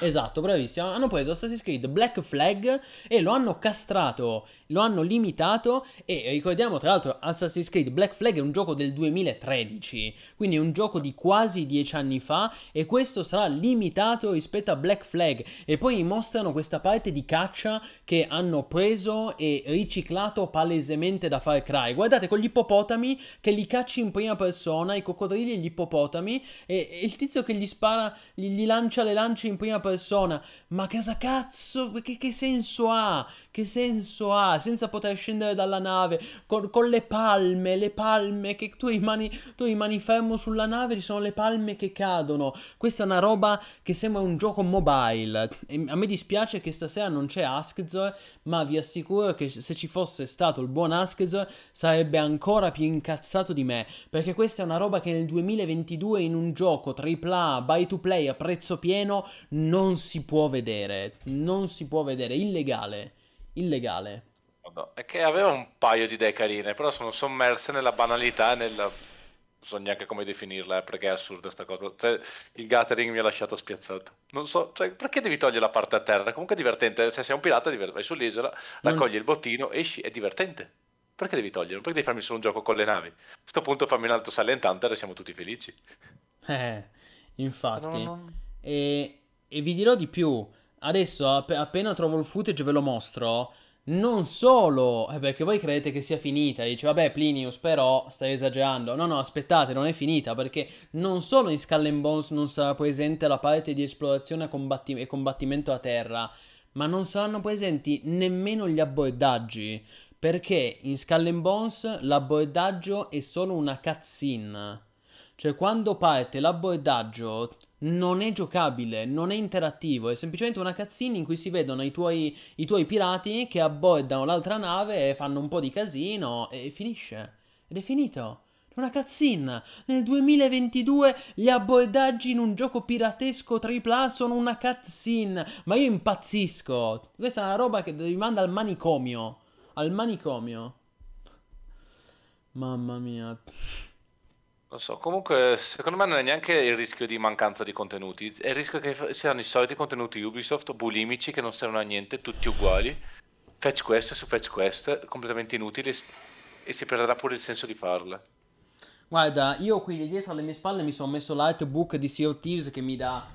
Esatto, bravissimo. Hanno preso Assassin's Creed Black Flag e lo hanno castrato, lo hanno limitato e ricordiamo tra l'altro Assassin's Creed Black Flag è un gioco del 2013, quindi è un gioco di quasi dieci anni fa e questo sarà limitato rispetto a Black Flag e poi mostrano questa parte di caccia che hanno preso e riciclato palesemente da Far Cry. Guardate con gli ippopotami che li cacci in prima persona, i coccodrilli e gli ippopotami e, e il tizio che gli spara, gli, gli lancia le lance in prima prima persona. Ma cosa cazzo? Che, che, senso ha? Che senso ha? Senza poter scendere dalla nave, con, con le palme, le palme che tu rimani, tu rimani fermo sulla nave, ci sono le palme che cadono. Questa è una roba che sembra un gioco mobile. E a me dispiace che stasera non c'è Askzor, ma vi assicuro che se ci fosse stato il buon Askzor sarebbe ancora più incazzato di me. Perché questa è una roba che nel 2022 in un gioco AAA, buy to play a prezzo pieno non si può vedere, non si può vedere, illegale, illegale. No, è che aveva un paio di idee carine, però sono sommerse nella banalità e nella... Non so neanche come definirla, eh, perché è assurda sta cosa. Cioè, il gathering mi ha lasciato spiazzato. Non so, cioè, perché devi togliere la parte a terra? Comunque è divertente. Se sei un pirata, vai sull'isola, Non- raccogli il bottino, esci, è divertente. Perché devi toglierlo? Perché devi farmi solo un gioco con le navi? A questo punto fammi un altro Silent Hunter e siamo tutti felici. Eh, infatti. No, no. E, e vi dirò di più. Adesso, app- appena trovo il footage, ve lo mostro. Non solo, eh, perché voi credete che sia finita. Dice, vabbè, Plinius, però stai esagerando. No, no, aspettate, non è finita. Perché non solo in Skull and Bones non sarà presente la parte di esplorazione combatti- e combattimento a terra, ma non saranno presenti nemmeno gli abboeddaggi. Perché in Skull and Bones l'abboeddaggio è solo una cutscene. Cioè, quando parte l'abboedaggio non è giocabile, non è interattivo, è semplicemente una cutscene in cui si vedono i tuoi, i tuoi pirati che abboeddano l'altra nave e fanno un po' di casino e finisce. Ed è finito. Una cutscene. Nel 2022 gli abboeddaggi in un gioco piratesco AAA sono una cutscene. Ma io impazzisco. Questa è una roba che mi manda al manicomio. Al manicomio. Mamma mia. Non so, comunque secondo me non è neanche il rischio di mancanza di contenuti, è il rischio che siano i soliti contenuti Ubisoft bulimici che non servono a niente, tutti uguali, fetch quest su fetch quest, completamente inutili e e si perderà pure il senso di farle. Guarda, io qui dietro alle mie spalle mi sono messo l'artbook di Sea of Thieves che mi dà.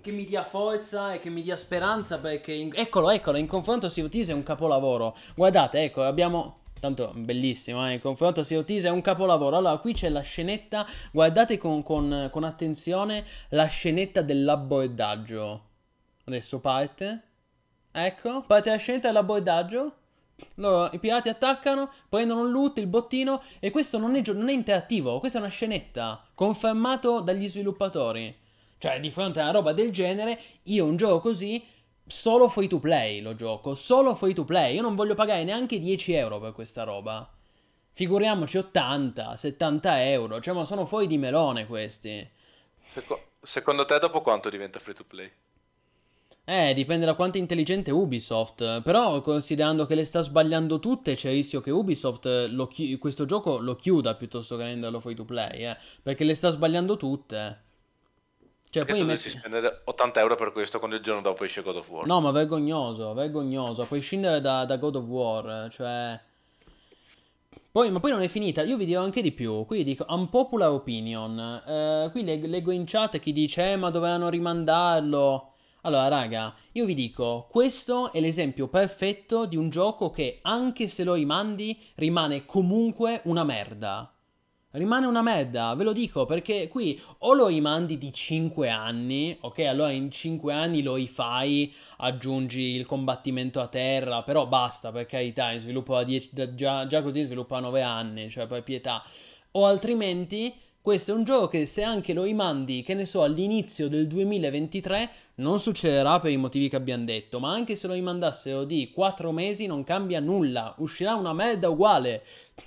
che mi dia forza e che mi dia speranza perché. in- eccolo, eccolo, in confronto Sea of Thieves è un capolavoro. Guardate, ecco, abbiamo. Tanto bellissimo, eh? In confronto Sea of è un capolavoro. Allora, qui c'è la scenetta. Guardate con, con- con attenzione la scenetta dell'abboedaggio. Adesso parte. Ecco, parte la scenetta dell'abboedaggio. Loro, i pirati attaccano, prendono il loot, il bottino, e questo non è, non è interattivo, questa è una scenetta, confermato dagli sviluppatori. Cioè, di fronte a una roba del genere, io un gioco così, solo free to play lo gioco, solo free to play, io non voglio pagare neanche 10 euro per questa roba. Figuriamoci 80, 70 euro, cioè ma sono fuori di melone questi. Seco- secondo te dopo quanto diventa free to play? Eh, dipende da quanto è intelligente Ubisoft. Però, considerando che le sta sbagliando tutte, c'è il rischio che Ubisoft lo chi- questo gioco lo chiuda piuttosto che renderlo free to play. Eh, perché le sta sbagliando tutte. Cioè, Perché poi tu metti... spendere 80 euro per questo quando il giorno dopo esce God of War? No, ma vergognoso, vergognoso. A prescindere da, da God of War, cioè... Poi, ma poi non è finita, io vi dirò anche di più. Qui dico unpopular opinion. Eh, qui leg- leggo in chat chi dice, eh, ma dovevano rimandarlo. Allora, raga, io vi dico, questo è l'esempio perfetto di un gioco che, anche se lo rimandi, rimane comunque una merda. Rimane una merda, ve lo dico, perché qui o lo rimandi di 5 anni, ok, allora in 5 anni lo rifai, aggiungi il combattimento a terra, però basta, per carità, in sviluppo da 10, da- già, già così sviluppa 9 anni, cioè per pietà. O altrimenti, questo è un gioco che se anche lo rimandi, che ne so, all'inizio del 2023, non succederà per i motivi che abbiamo detto, ma anche se lo rimandassero di 4 mesi non cambia nulla, uscirà una merda uguale.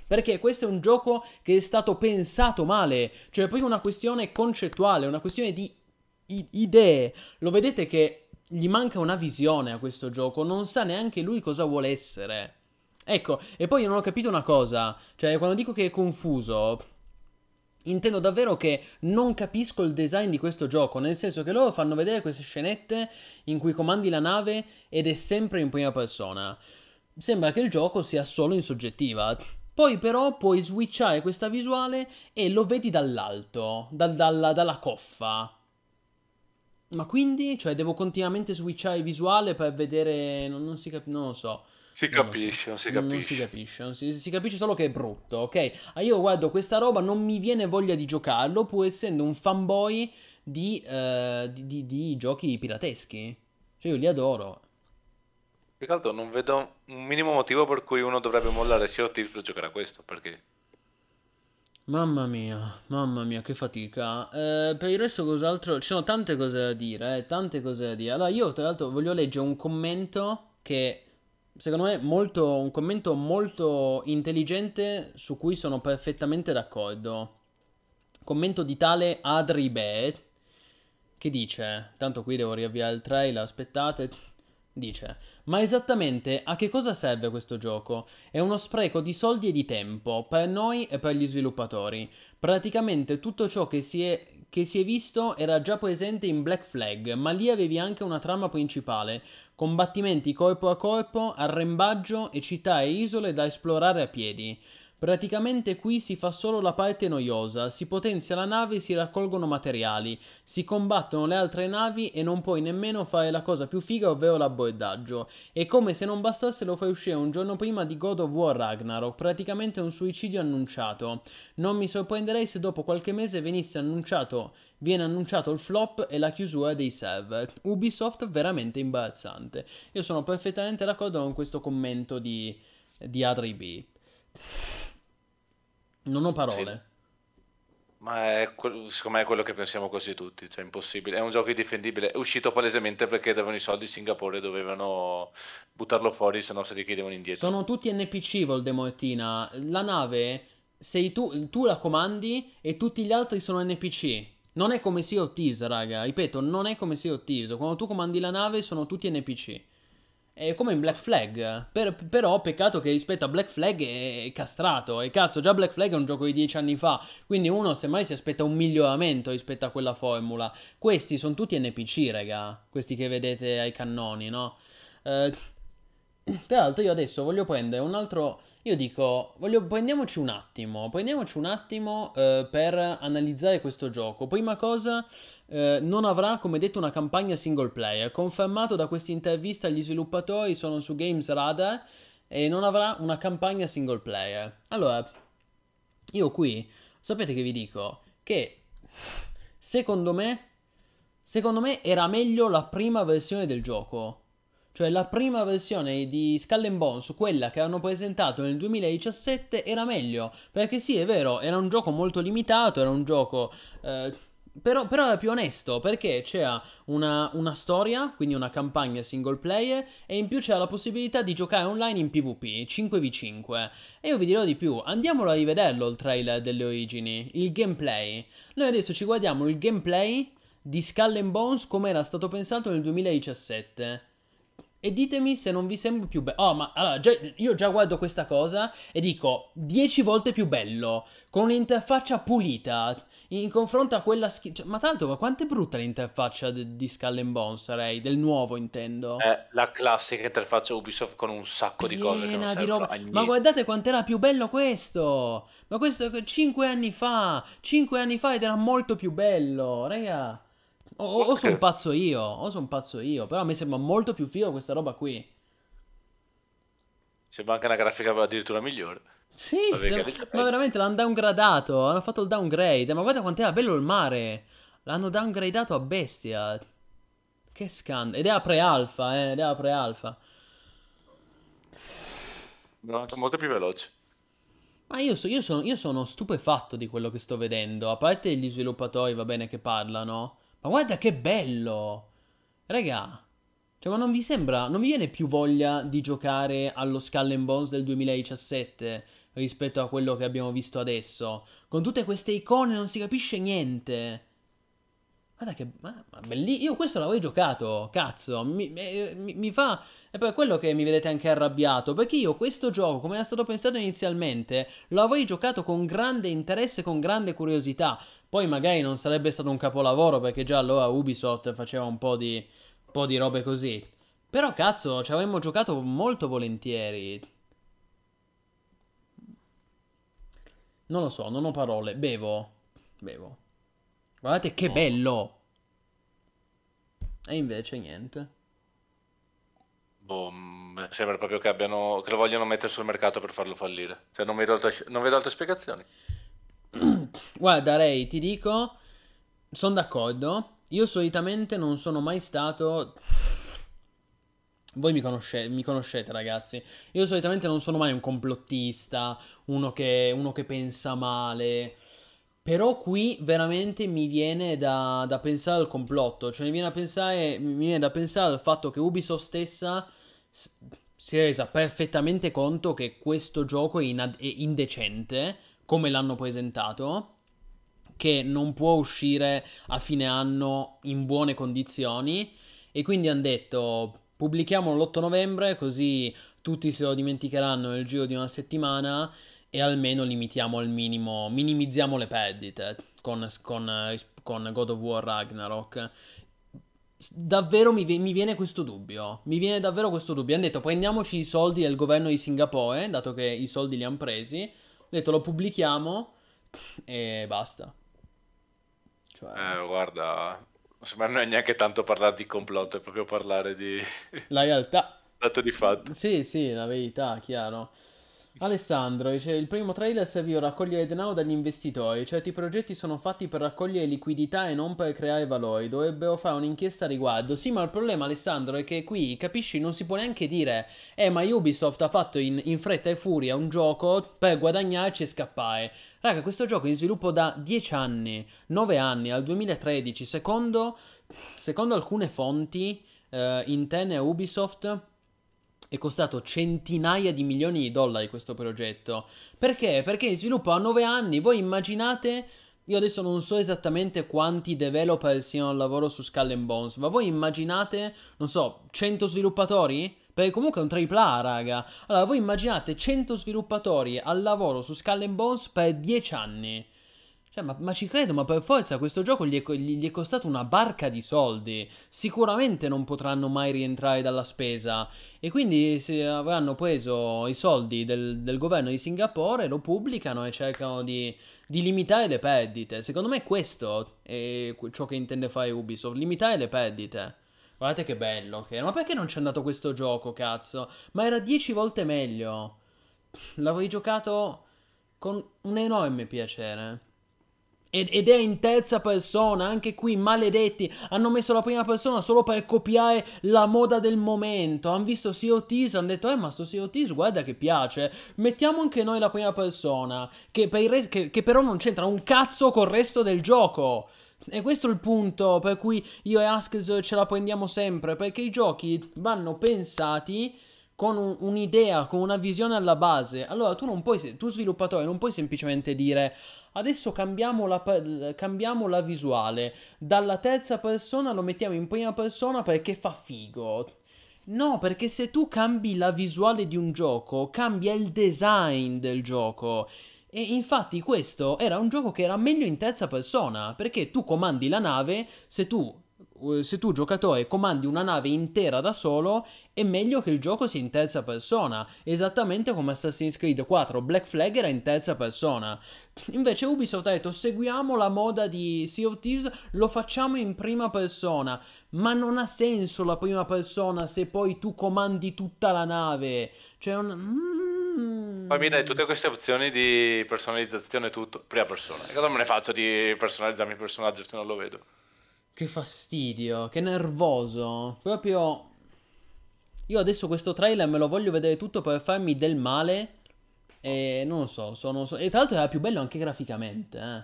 Perché questo è un gioco che è stato pensato male, cioè proprio una questione concettuale, una questione di idee. Lo vedete che gli manca una visione a questo gioco, non sa neanche lui cosa vuole essere. Ecco, e poi io non ho capito una cosa, cioè quando dico che è confuso, intendo davvero che non capisco il design di questo gioco, nel senso che loro fanno vedere queste scenette in cui comandi la nave ed è sempre in prima persona. Sembra che il gioco sia solo in soggettiva. Poi però puoi switchare questa visuale e lo vedi dall'alto, dal- dalla, dalla coffa. Ma quindi, cioè, devo continuamente switchare visuale per vedere... Non, non si capisce, non lo so. Si capisce, non si capisce. Non si capisce, non si, si capisce solo che è brutto, ok? Ah, io guardo questa roba, non mi viene voglia di giocarlo, pur essendo un fanboy di, eh, di, di- di giochi pirateschi. Cioè, io li adoro. Più che altro non vedo un minimo motivo per cui uno dovrebbe mollare Sea of Thieves per giocare a questo, perché Mamma mia, mamma mia, che fatica. Eh, per il resto, cos'altro? Ci sono tante cose da dire, eh, tante cose da dire. Allora, io tra l'altro voglio leggere un commento che secondo me molto, un commento molto intelligente su cui sono perfettamente d'accordo. Commento di tale Adribe che dice, tanto qui devo riavviare il trailer, aspettate. Dice, ma esattamente a che cosa serve questo gioco? È uno spreco di soldi e di tempo per noi e per gli sviluppatori. Praticamente tutto ciò che si è, che si è visto era già presente in Black Flag, ma lì avevi anche una trama principale, combattimenti corpo a corpo, arrembaggio e città e isole da esplorare a piedi. Praticamente qui si fa solo la parte noiosa, si potenzia la nave e si raccolgono materiali, si combattono le altre navi e non puoi nemmeno fare la cosa più figa, ovvero l'abbordaggio. E come se non bastasse lo fai uscire un giorno prima di God of War Ragnarok, praticamente un suicidio annunciato. Non mi sorprenderei se dopo qualche mese venisse annunciato, viene annunciato il flop e la chiusura dei server. Ubisoft veramente imbarazzante. Io sono perfettamente d'accordo con questo commento di, di A3B. Non ho parole. Ma è, secondo me è quello che pensiamo quasi tutti, cioè impossibile. È un gioco indifendibile. È uscito palesemente perché davano i soldi in Singapore, dovevano buttarlo fuori, se no se li chiedevano indietro. Sono tutti NPC, Voldemortina. La nave, sei tu, tu la comandi e tutti gli altri sono NPC. Non è come Sea of Thieves, raga. Ripeto, non è come Sea of Thieves. Quando tu comandi la nave sono tutti NPC. È come in Black Flag. Per- però, peccato che rispetto a Black Flag è castrato. E cazzo, già Black Flag è un gioco di dieci anni fa. Quindi uno semmai si aspetta un miglioramento rispetto a quella formula. Questi sono tutti NPC, raga. Questi che vedete ai cannoni, no? Eh, tra l'altro, io adesso voglio prendere un altro. Io dico, voglio, prendiamoci un attimo, prendiamoci un attimo eh, per analizzare questo gioco. Prima cosa, eh, non avrà, come detto, una campagna single player. Confermato da questa intervista gli sviluppatori sono su Games Radar e non avrà una campagna single player. Allora, io qui, sapete che vi dico? Che secondo me, secondo me era meglio la prima versione del gioco. Cioè la prima versione di Skull and Bones, quella che hanno presentato nel 2017, era meglio. Perché sì, è vero, era un gioco molto limitato, era un gioco... Eh, però, però era più onesto perché c'era una, una, storia, quindi una campagna single player, e in più c'era la possibilità di giocare online in PvP 5v5. E io vi dirò di più, andiamolo a rivederlo il trailer delle origini, il gameplay. Noi adesso ci guardiamo il gameplay di Skull and Bones come era stato pensato nel 2017. E ditemi se non vi sembra più bello. Oh, ma allora, già, io già guardo questa cosa e dico 10 volte più bello. Con un'interfaccia pulita. In confronto a quella schi- cioè, ma tanto, ma quanto è brutta l'interfaccia de- di Skull and Bones, sarei? Del nuovo, intendo. È la classica interfaccia Ubisoft con un sacco di cose che non di roba. Ma guardate quanto era più bello questo! Ma questo 5 anni fa! 5 anni fa ed era molto più bello, raga. O, o, o sono pazzo io, o sono pazzo io, però a me sembra molto più figo questa roba qui. Sembra anche una grafica addirittura migliore. Sì, sembra... ma veramente l'hanno downgradato, hanno fatto il downgrade, ma guarda quanto era bello il mare. L'hanno downgradato a bestia. Che scandalo. Ed era pre-alfa, eh, ed era pre-alfa. No, molto più veloce. Ma io, so, io, sono, io sono stupefatto di quello che sto vedendo. A parte gli sviluppatori, va bene, che parlano. Ma guarda che bello! Raga, cioè, ma non vi sembra, non vi viene più voglia di giocare allo Skull and Bones del 2017 rispetto a quello che abbiamo visto adesso? Con tutte queste icone non si capisce niente. Guarda che... Ma. Io questo l'avevo giocato, cazzo. Mi, mi, mi, fa... È per quello che mi vedete anche arrabbiato. Perché io questo gioco, come era stato pensato inizialmente, lo avrei giocato con grande interesse, con grande curiosità. Poi magari non sarebbe stato un capolavoro, perché già allora Ubisoft faceva un po' di... un po' di robe così. Però cazzo, ci avremmo giocato molto volentieri. Non lo so, non ho parole. Bevo. Bevo. Guardate che bello! E invece niente. Boh, sembra proprio che, abbiano, che lo vogliono mettere sul mercato per farlo fallire. Cioè, non vedo altre, non vedo altre spiegazioni. Guarda, Ray, ti dico, sono d'accordo. Io solitamente non sono mai stato... Voi mi, conosce- mi, conoscete, ragazzi. Io solitamente non sono mai un complottista, uno che, uno che pensa male. Però qui veramente mi viene da, da, pensare al complotto, cioè mi viene, pensare, mi viene da pensare al fatto che Ubisoft stessa si è resa perfettamente conto che questo gioco è, inad- è indecente, come l'hanno presentato, che non può uscire a fine anno in buone condizioni e quindi hanno detto pubblichiamo l'8 novembre così tutti se lo dimenticheranno nel giro di una settimana e almeno limitiamo al minimo, minimizziamo le perdite con, con, con God of War Ragnarok. Davvero mi, mi, viene questo dubbio. Mi viene davvero questo dubbio. Hanno detto prendiamoci i soldi del governo di Singapore, dato che i soldi li hanno presi. Hanno detto lo pubblichiamo e basta. Cioè... Eh, guarda, secondo me non è neanche tanto parlare di complotto, è proprio parlare di... La realtà. Dato di fatto. Sì, sì, la verità, chiaro. Alessandro dice: Il primo trailer serviva a raccogliere denaro dagli investitori. Certi progetti sono fatti per raccogliere liquidità e non per creare valori. Dovrebbero fare un'inchiesta a riguardo. Sì, ma il problema, Alessandro, è che qui, capisci, non si può neanche dire: Eh, ma Ubisoft ha fatto in, in fretta e furia un gioco per guadagnarci e scappare. Raga, questo gioco è in sviluppo da 10 anni, 9 anni, al 2013. Secondo, secondo alcune fonti eh, interne a Ubisoft è costato centinaia di milioni di dollari questo progetto. Perché? Perché in sviluppo a 9 anni. Voi immaginate. Io adesso non so esattamente quanti developer siano al lavoro su Skull and Bones, ma voi immaginate, non so, 100 sviluppatori? Perché comunque è un AAA, raga. Allora, voi immaginate 100 sviluppatori al lavoro su Skull and Bones per 10 anni. Cioè, ma, ma, ci credo, ma per forza questo gioco gli è, gli è, costato una barca di soldi. Sicuramente non potranno mai rientrare dalla spesa. E quindi avranno preso i soldi del, del governo di Singapore, lo pubblicano e cercano di, di, limitare le perdite. Secondo me questo è ciò che intende fare Ubisoft, limitare le perdite. Guardate che bello che era. Ma perché non c'è andato questo gioco, cazzo? Ma era 10 volte meglio. L'avrei giocato con un enorme piacere. Ed è in terza persona, anche qui maledetti, hanno messo la prima persona solo per copiare la moda del momento. Hanno visto Sea hanno detto, eh ma sto Sea guarda che piace, mettiamo anche noi la prima persona, che, re- che, che però non c'entra un cazzo col resto del gioco. E questo è il punto per cui io e Askes ce la prendiamo sempre, perché i giochi vanno pensati con un, un'idea, con una visione alla base. Allora tu non puoi, tu sviluppatore, non puoi semplicemente dire adesso cambiamo la, cambiamo la visuale, dalla terza persona lo mettiamo in prima persona perché fa figo. No, perché se tu cambi la visuale di un gioco, cambia il design del gioco. E infatti questo era un gioco che era meglio in terza persona, perché tu comandi la nave, se tu se tu giocatore comandi una nave intera da solo, è meglio che il gioco sia in terza persona, esattamente come Assassin's Creed 4 Black Flag era in terza persona. Invece Ubisoft ha detto seguiamo la moda di Sea of Thieves, lo facciamo in prima persona, ma non ha senso la prima persona se poi tu comandi tutta la nave. Cioè un... Mm. Poi mi dai tutte queste opzioni di personalizzazione tutto, prima persona. E cosa me ne faccio di personalizzarmi il personaggio se non lo vedo? Che fastidio, che nervoso. Proprio... Io adesso questo trailer me lo voglio vedere tutto per farmi del male. E non lo so, sono... E tra l'altro era più bello anche graficamente, eh.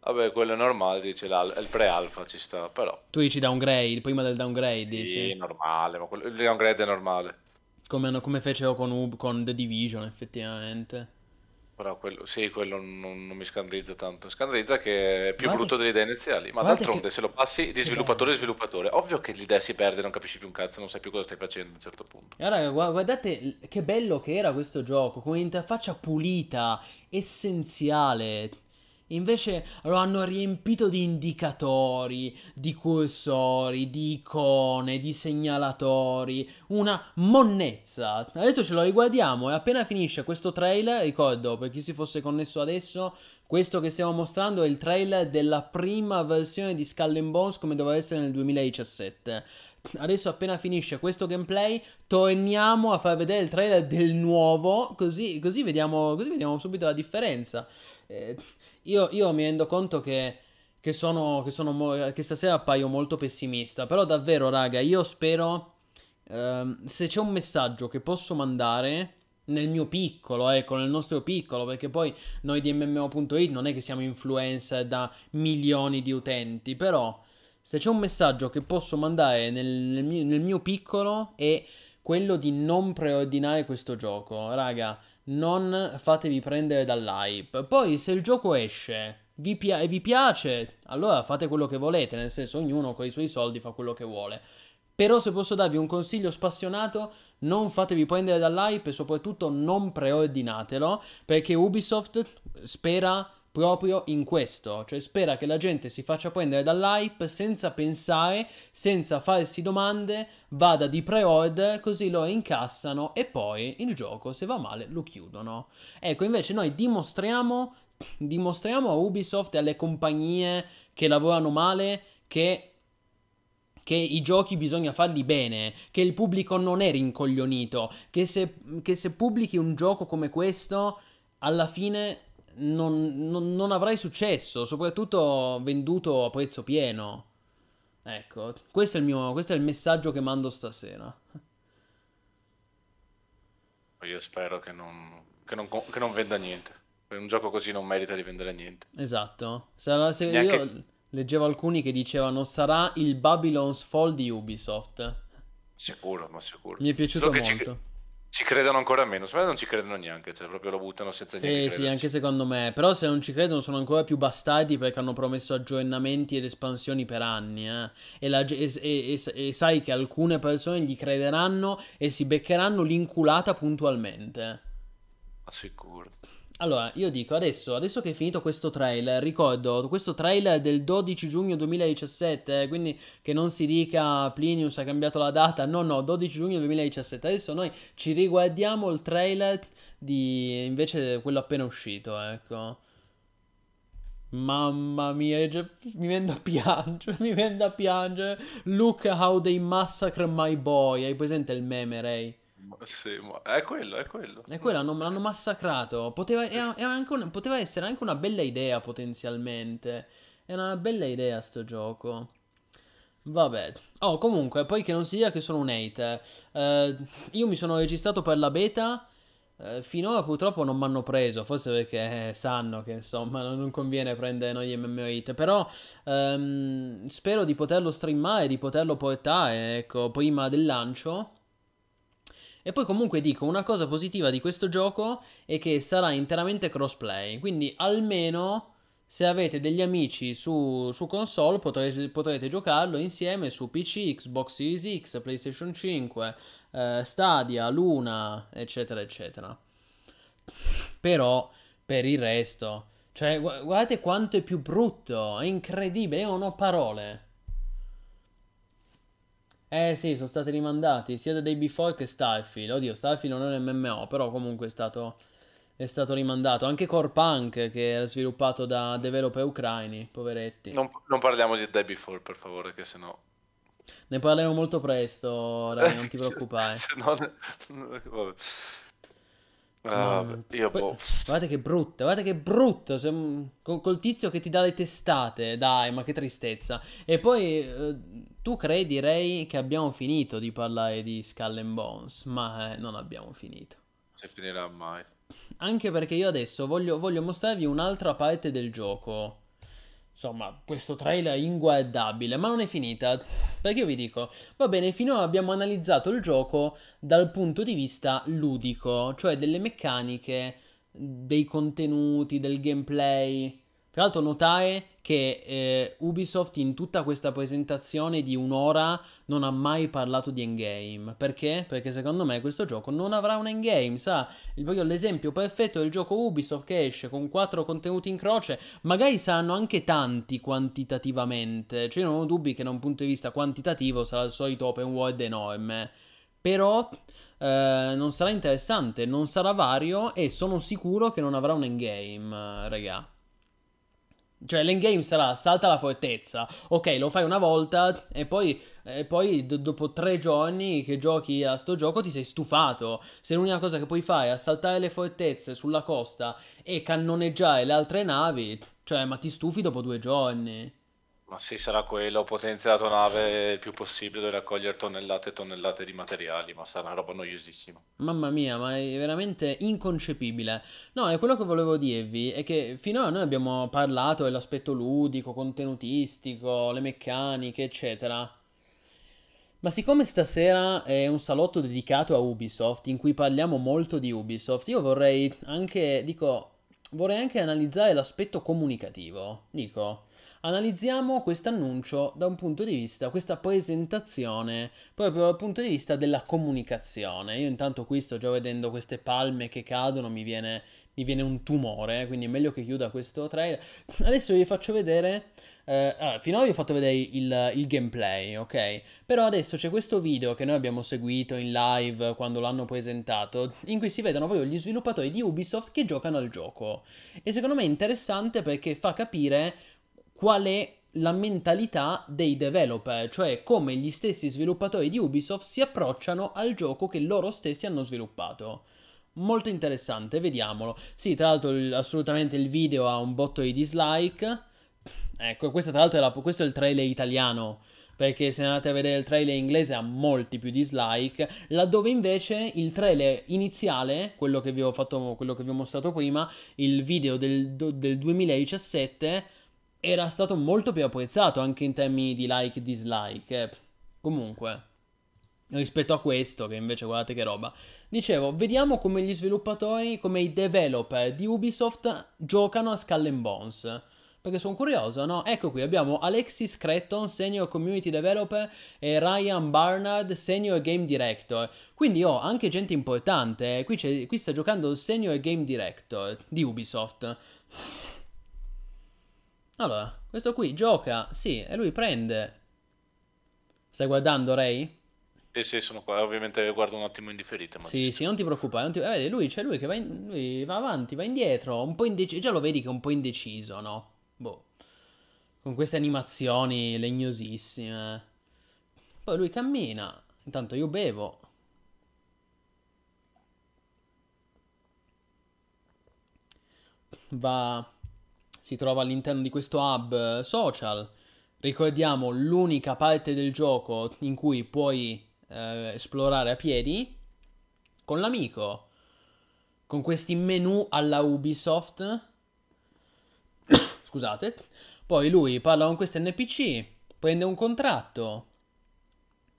Vabbè, quello è normale, dice il pre-alpha ci sta, però. Tu dici downgrade, prima del downgrade, dici? Sì, normale, ma quello, il downgrade è normale. Come, come fecero con, con The Division, effettivamente. Però quello, sì, quello non, non mi scandalizza tanto. Scandalizza che è più guardate, brutto delle idee iniziali. Ma d'altronde, che... se lo passi di sviluppatore a sviluppatore, ovvio che l'idea si perde, non capisci più un cazzo, non sai più cosa stai facendo a un certo punto. E raga, guardate che bello che era questo gioco, come interfaccia pulita, essenziale. Invece lo hanno riempito di indicatori, di cursori, di icone, di segnalatori, una monnezza. Adesso ce lo riguardiamo e appena finisce questo trailer, ricordo per chi si fosse connesso adesso, questo che stiamo mostrando è il trailer della prima versione di Skull and Bones come doveva essere nel 2017. Adesso appena finisce questo gameplay torniamo a far vedere il trailer del nuovo così, così, vediamo, così vediamo subito la differenza. Eh, io, io mi rendo conto che, che, sono, che, sono, che stasera appaio molto pessimista. Però davvero, raga, io spero. Ehm, se c'è un messaggio che posso mandare nel mio piccolo, ecco, nel nostro piccolo, perché poi noi di MMO.it non è che siamo influencer da milioni di utenti, però se c'è un messaggio che posso mandare nel, nel, mio, nel mio piccolo è quello di non preordinare questo gioco, raga non fatevi prendere dall'hype. Poi se il gioco esce vi pi- e vi piace, allora fate quello che volete, nel senso ognuno con i suoi soldi fa quello che vuole. Però se posso darvi un consiglio spassionato, non fatevi prendere dall'hype e soprattutto non preordinatelo, perché Ubisoft spera proprio in questo, cioè spera che la gente si faccia prendere dall'hype senza pensare, senza farsi domande, vada di pre-order, così lo incassano e poi il gioco, se va male, lo chiudono. Ecco, invece noi dimostriamo, dimostriamo a Ubisoft e alle compagnie che lavorano male che che i giochi bisogna farli bene, che il pubblico non è rincoglionito, che se, che se pubblichi un gioco come questo, alla fine non, non, non avrai successo, soprattutto venduto a prezzo pieno. Ecco, questo è il, mio, questo è il messaggio che mando stasera. Io spero che non, che non, che non venda niente. Un gioco così non merita di vendere niente. Esatto. Sarà, se Neanche- Io leggevo alcuni che dicevano sarà il Babylon's Fall di Ubisoft. Sicuro, ma sicuro. Mi è piaciuto Solo che ci- molto. Ci, credono ancora meno. Secondo me non ci credono neanche. Cioè, proprio lo buttano senza Sì, niente. sì, crederci. anche secondo me. Però se non ci credono sono ancora più bastardi perché hanno promesso aggiornamenti ed espansioni per anni. eh. E, la e- e- e- e sai che alcune persone gli crederanno e si beccheranno l'inculata puntualmente. Ma sicuro. Allora, io dico adesso, adesso che è finito questo trailer, ricordo questo trailer del 12 giugno 2017, eh, quindi che non si dica Plinius ha cambiato la data, no, no, 12 giugno 2017. Adesso noi ci riguardiamo il trailer di invece quello appena uscito, ecco. Mamma mia, mi viene da piangere, mi viene da piangere. Look how they massacre my boy. Hai presente il meme, Ray? Sì, ma è quello, è quello. E quello hanno, l'hanno massacrato. Poteva, era- era anche un- poteva essere anche una bella idea, potenzialmente. Era una bella idea, sto gioco. Vabbè. Oh, comunque, poi che non si dica che sono un hater. Eh, io mi sono registrato per la beta. eh, finora purtroppo non mi hanno preso. Forse perché eh, sanno che insomma non conviene prendere noi MMO hit. Però ehm, spero di poterlo streamare, di poterlo portare, ecco, prima del lancio. E poi comunque dico una cosa positiva di questo gioco è che sarà interamente crossplay, quindi almeno se avete degli amici su, su console potrete, potrete giocarlo insieme su PC, Xbox Series X, PlayStation 5, eh, Stadia, Luna, eccetera, eccetera. Però per il resto, cioè gu- guardate quanto è più brutto, è incredibile, io non ho parole. Eh sì, sono stati rimandati sia da Day Before che Starfield. Oddio, Starfield non è un MMO, però comunque è stato, è stato rimandato. Anche Core Punk, che era sviluppato da developer ucraini, poveretti. Non, non parliamo di Dead Before, per favore, che sennò... Ne parleremo molto presto, Rai, non ti preoccupare. Se no... Vabbè. Ah, No, io poi- boh. Guardate che brutto, guardate che brutto. sem- col, col tizio che ti dà le testate, dai, ma che tristezza. E poi eh, tu credi, Ray, che abbiamo finito di parlare di Skull and Bones, ma eh, non abbiamo finito. Se finirà mai. Anche perché io adesso voglio, voglio mostrarvi un'altra parte del gioco. Insomma, questo trailer inguardabile, ma non è finita. Perché io vi dico, va bene, finora abbiamo analizzato il gioco dal punto di vista ludico, cioè delle meccaniche, dei contenuti, del gameplay. Tra l'altro notare che eh, Ubisoft in tutta questa presentazione di un'ora non ha mai parlato di endgame. Perché? Perché secondo me questo gioco non avrà un endgame, sa? Il, l'esempio perfetto del gioco Ubisoft che esce con quattro contenuti in croce, magari saranno anche tanti quantitativamente, cioè io non ho dubbi che da un punto di vista quantitativo sarà il solito open world enorme, però eh, non sarà interessante, non sarà vario e sono sicuro che non avrà un endgame, raga. Cioè, l'endgame sarà salta la fortezza. Ok, lo fai una volta e poi, e poi do- dopo tre giorni che giochi a sto gioco ti sei stufato. Se l'unica cosa che puoi fare è assaltare le fortezze sulla costa e cannoneggiare le altre navi, cioè, ma ti stufi dopo due giorni. Ma sì, sarà quello, potenzia la tua nave il più possibile dove raccogliere tonnellate e tonnellate di materiali, ma sarà una roba noiosissima. Mamma mia, ma è veramente inconcepibile. No, e quello che volevo dirvi è che finora noi abbiamo parlato dell'aspetto ludico, contenutistico, le meccaniche, eccetera. Ma siccome stasera è un salotto dedicato a Ubisoft, in cui parliamo molto di Ubisoft, io vorrei anche, dico, vorrei anche analizzare l'aspetto comunicativo. Dico, analizziamo questo annuncio da un punto di vista, questa presentazione, proprio dal punto di vista della comunicazione. Io intanto qui sto già vedendo queste palme che cadono, mi viene, mi viene un tumore, quindi è meglio che chiuda questo trailer. Adesso vi faccio vedere eh, allora, finora vi ho fatto vedere il, il, gameplay, ok? Però adesso c'è questo video che noi abbiamo seguito in live quando l'hanno presentato, in cui si vedono proprio gli sviluppatori di Ubisoft che giocano al gioco. E secondo me è interessante perché fa capire qual è la mentalità dei developer, cioè come gli stessi sviluppatori di Ubisoft si approcciano al gioco che loro stessi hanno sviluppato. Molto interessante, vediamolo. Sì, tra l'altro assolutamente il video ha un botto di dislike Ecco, questo tra l'altro è, la, questo è il trailer italiano. Perché se andate a vedere il trailer inglese ha molti più dislike. Laddove invece il trailer iniziale, quello che vi ho, fatto, quello che vi ho mostrato prima, il video del, del 2017, era stato molto più apprezzato anche in termini di like e dislike. Eh. Comunque rispetto a questo, che invece guardate che roba. Dicevo, vediamo come gli sviluppatori, come i developer di Ubisoft giocano a Skull and Bones perché sono curioso, no? Ecco qui, abbiamo Alexis Cretton, Senior Community Developer, e Ryan Barnard, Senior Game Director. Quindi ho oh, anche gente importante, eh. qui, qui sta giocando il Senior Game Director di Ubisoft. Allora, questo qui gioca, sì, e lui prende... Stai guardando, Ray? Sì, sì, sono qua. Ovviamente guardo un attimo in differita. Ma sì, sì, non ti preoccupare. Non ti... Eh, lui, c'è lui che va, in... lui va avanti, va indietro, un po' indeciso. Già lo vedi che è un po' indeciso, no? Boh. Con queste animazioni legnosissime. Poi lui cammina. Intanto io bevo. Va. Si trova all'interno di questo hub social. Ricordiamo l'unica parte del gioco in cui puoi eh, esplorare a piedi. Con l'amico. Con questi menu alla Ubisoft scusate. Poi lui parla con questo NPC, prende un contratto.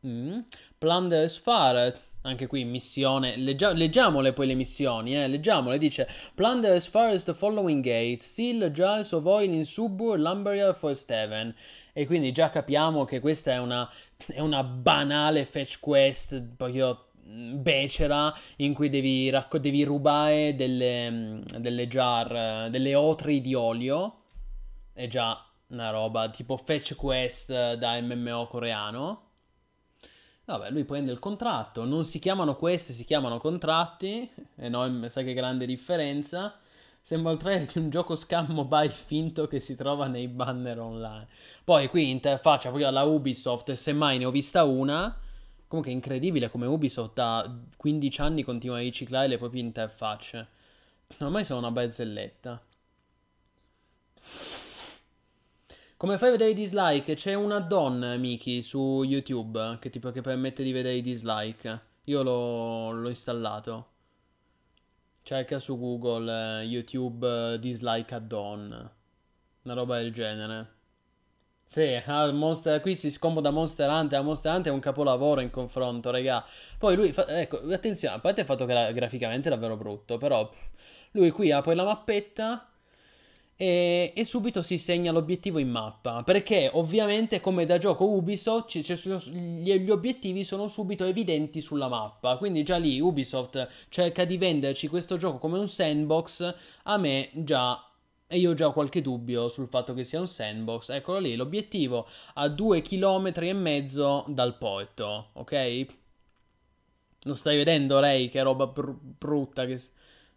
Mm. Plunder as far, anche qui missione, leggia- leggiamole poi le missioni, eh, leggiamole, dice Plunder as far as the following gate, seal jars of oil in Subur, Lumberyard for Steven. E quindi già capiamo che questa è una, è una banale fetch quest, proprio mm, becera in cui devi, racco- devi rubare delle, mm, delle jar, delle otri di olio è già una roba tipo fetch quest da MMO coreano. Vabbè, lui prende il contratto, non si chiamano queste, si chiamano contratti, e no, sai che grande differenza. Sembra il trailer di un gioco scam mobile finto che si trova nei banner online. Poi qui interfaccia proprio alla Ubisoft, semmai ne ho vista una. Comunque è incredibile come Ubisoft da 15 anni continua a riciclare le proprie interfacce. Ormai sono una barzelletta. Come fai a vedere i dislike? C'è un add-on, Miki, su YouTube che, tipo, che permette di vedere i dislike. Io l'ho, installato. Cerca su Google eh, YouTube dislike add-on. Una roba del genere. Sì, Monster, qui si scomoda Monster Hunter. Monster Hunter è un capolavoro in confronto, raga. Poi lui, fa, ecco, attenzione, a parte il fatto che la, graficamente è davvero brutto, però lui qui apre la mappetta e, e, subito si segna l'obiettivo in mappa. Perché ovviamente, come da gioco Ubisoft, c- c- gli, obiettivi sono subito evidenti sulla mappa. Quindi già lì Ubisoft cerca di venderci questo gioco come un sandbox. A me già. E io ho già qualche dubbio sul fatto che sia un sandbox. Eccolo lì, l'obiettivo a due chilometri e mezzo dal porto, ok? Lo stai vedendo, Ray? Che roba br- brutta che...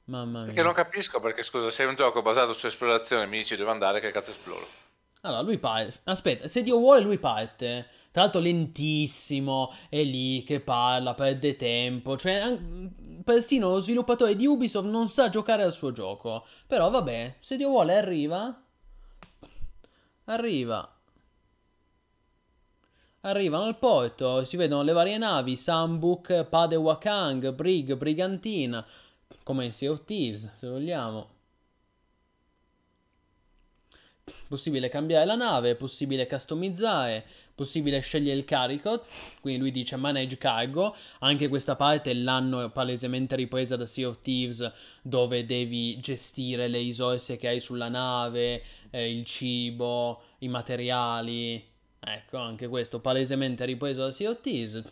Mamma mia. Perché non capisco perché, scusa, se è un gioco basato su esplorazione mi dici dove andare, che cazzo esploro? Allora, lui parte. Aspetta, se Dio vuole, lui parte. Tra l'altro, lentissimo. È lì che parla, perde tempo. Cioè, persino lo sviluppatore di Ubisoft non sa giocare al suo gioco. Però, vabbè, se Dio vuole, arriva. Arriva. Arrivano al porto, si vedono le varie navi, Sambuk, Padewakang, Brig, Brigantina, come in Sea of Thieves, se vogliamo. possibile cambiare la nave, è possibile customizzare, possibile scegliere il carico, quindi lui dice manage cargo, anche questa parte l'hanno palesemente ripresa da Sea of Thieves dove devi gestire le risorse che hai sulla nave, eh, il cibo, i materiali, ecco anche questo palesemente ripreso da Sea of Thieves.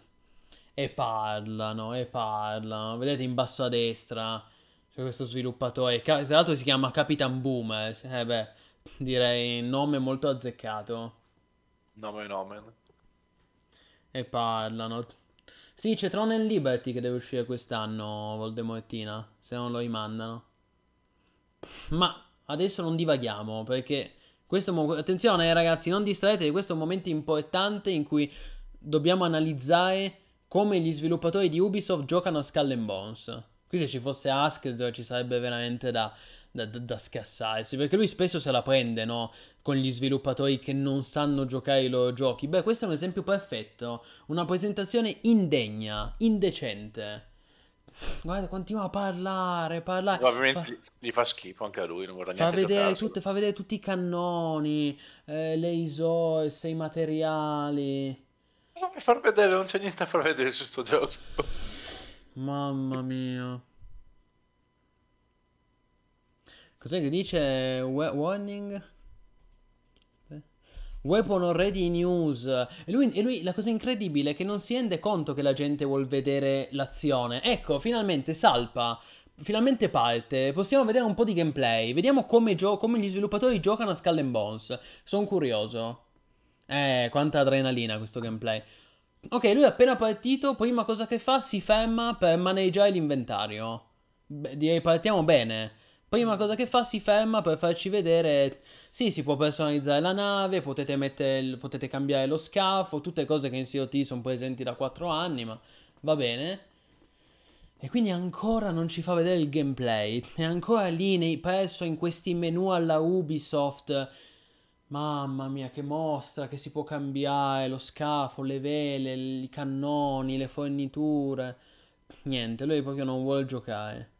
E parlano, e parlano, vedete in basso a destra c'è questo sviluppatore, tra l'altro si chiama Capitan Boomer, eh beh, direi nome molto azzeccato. Nome nomen. E parlano. Sì, c'è Tron and Liberty che deve uscire quest'anno, Voldemortina, se non lo rimandano. Ma adesso non divaghiamo, perché questo mo- attenzione ragazzi, non distraetevi, questo è un momento importante in cui dobbiamo analizzare come gli sviluppatori di Ubisoft giocano a Skull and Bones. Qui se ci fosse Ask ci sarebbe veramente da, da, da, scassarsi, perché lui spesso se la prende, no? Con gli sviluppatori che non sanno giocare i loro giochi. Beh, questo è un esempio perfetto. Una presentazione indegna, indecente. Guarda, continua a parlare, parlare. Probabilmente fa... gli fa schifo anche a lui, non vorrà fa neanche vedere, tutte, fa vedere tutti i cannoni, eh, le risorse, i materiali. Non mi far vedere, non c'è niente da far vedere su sto gioco. Mamma mia. Cos'è che dice? warning? Weapon already use. E lui, e lui, la cosa incredibile è che non si rende conto che la gente vuol vedere l'azione. Ecco, finalmente salpa. Finalmente parte. Possiamo vedere un po' di gameplay. Vediamo come, come gli sviluppatori giocano a Skull Bones. Sono curioso. Eh, quanta adrenalina questo gameplay. Ok, lui è appena partito, prima cosa che fa si ferma per maneggiare l'inventario. Beh, direi partiamo bene. Prima cosa che fa si ferma per farci vedere, sì, si può personalizzare la nave, potete, mettere, potete cambiare lo scafo, tutte cose che in COT sono presenti da 4 anni, ma va bene. E quindi ancora non ci fa vedere il gameplay, è ancora lì nei, presso in questi menu alla Ubisoft Mamma mia, che mostra che si può cambiare lo scafo, le vele, i cannoni, le forniture. Niente, lui proprio non vuole giocare.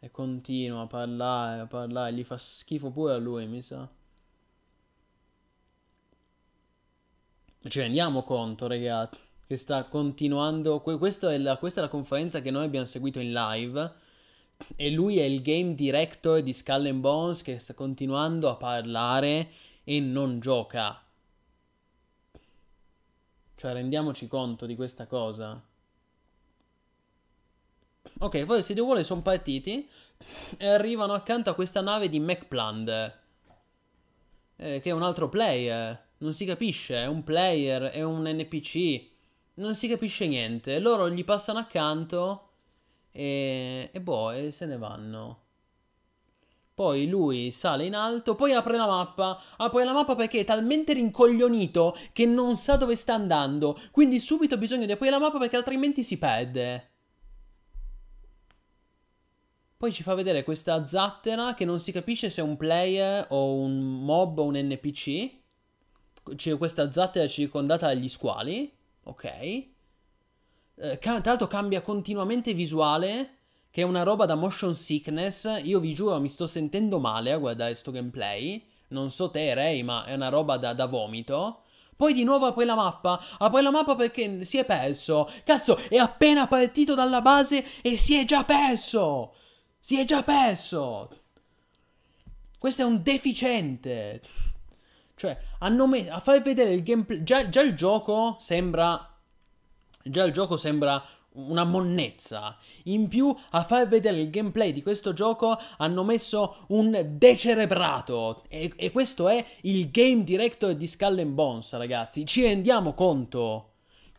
E continua a parlare, a parlare. Gli fa schifo pure a lui, mi sa. Ci rendiamo conto, ragazzi, che sta continuando. Questa è, la, questa è la conferenza che noi abbiamo seguito in live. E lui è il game director di Skull Bones che sta continuando a parlare e non gioca. Cioè, rendiamoci conto di questa cosa. Ok, se Dio vuole sono partiti e arrivano accanto a questa nave di MacPland. Eh, che è un altro player. Non si capisce, è un player, è un NPC. Non si capisce niente. Loro gli passano accanto e, e boh, e se ne vanno. Poi lui sale in alto, poi apre la mappa. Apre la mappa perché è talmente rincoglionito che non sa dove sta andando. Quindi subito ha bisogno di aprire la mappa perché altrimenti si perde. Poi ci fa vedere questa zattera che non si capisce se è un player o un mob o un NPC. C'è questa zattera circondata dagli squali. Ok. Eh, tra l'altro cambia continuamente visuale che è una roba da motion sickness. Io vi giuro, mi sto sentendo male a guardare sto gameplay. Non so te, Ray, ma è una roba da, da vomito. Poi di nuovo apre la mappa. Apre la mappa perché si è perso. Cazzo, è appena partito dalla base e si è già perso. Si è già perso. Questo è un deficiente. Cioè, hanno me- a far vedere il gameplay. Già, già il gioco sembra. Già il gioco sembra una monnezza. In più, a far vedere il gameplay di questo gioco hanno messo un decerebrato. E, e questo è il game director di Skull and Bones, ragazzi. Ci rendiamo conto.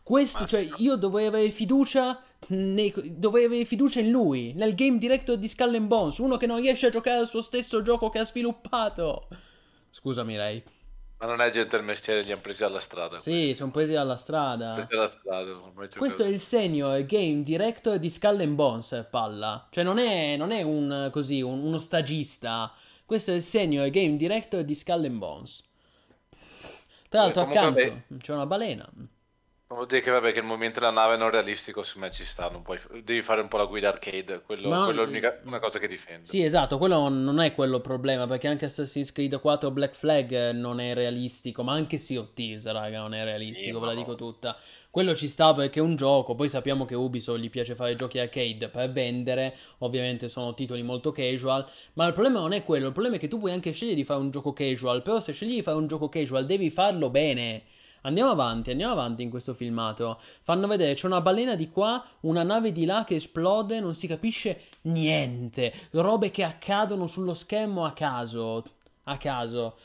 Questo, cioè, io dovrei avere fiducia. Nei, dovrei avere fiducia in lui, nel game director di Skull and Bones, uno che non riesce a giocare al suo stesso gioco che ha sviluppato. Scusami, Ray. Ma non è gente del mestiere, li hanno presi dalla strada. Sì, sono presi dalla strada. Presi dalla strada Questo è il senior game director di Skull and Bones, palla. Cioè non è, non è un, così, un, uno stagista. Questo è il senior game director di Skull and Bones. Tra l'altro accanto beh. c'è una balena. Vuol dire che vabbè che il movimento della nave non realistico su me ci sta, non puoi, devi fare un po' la guida arcade, quello, Ma- quello è l'unica una cosa che difende. Sì, esatto, quello non è quello il problema, perché anche Assassin's Creed 4 Black Flag eh, non è realistico, ma anche Sea of Thieves, raga, non è realistico, Sì, ve la ma dico no. tutta. Quello ci sta perché è un gioco, poi sappiamo che Ubisoft gli piace fare giochi arcade per vendere, ovviamente sono titoli molto casual, ma il problema non è quello, il problema è che tu puoi anche scegliere di fare un gioco casual, però se scegli di fare un gioco casual devi farlo bene. Andiamo avanti, andiamo avanti in questo filmato. Fanno vedere, c'è una balena di qua, una nave di là che esplode, non si capisce niente. Robe che accadono sullo schermo a caso. A caso.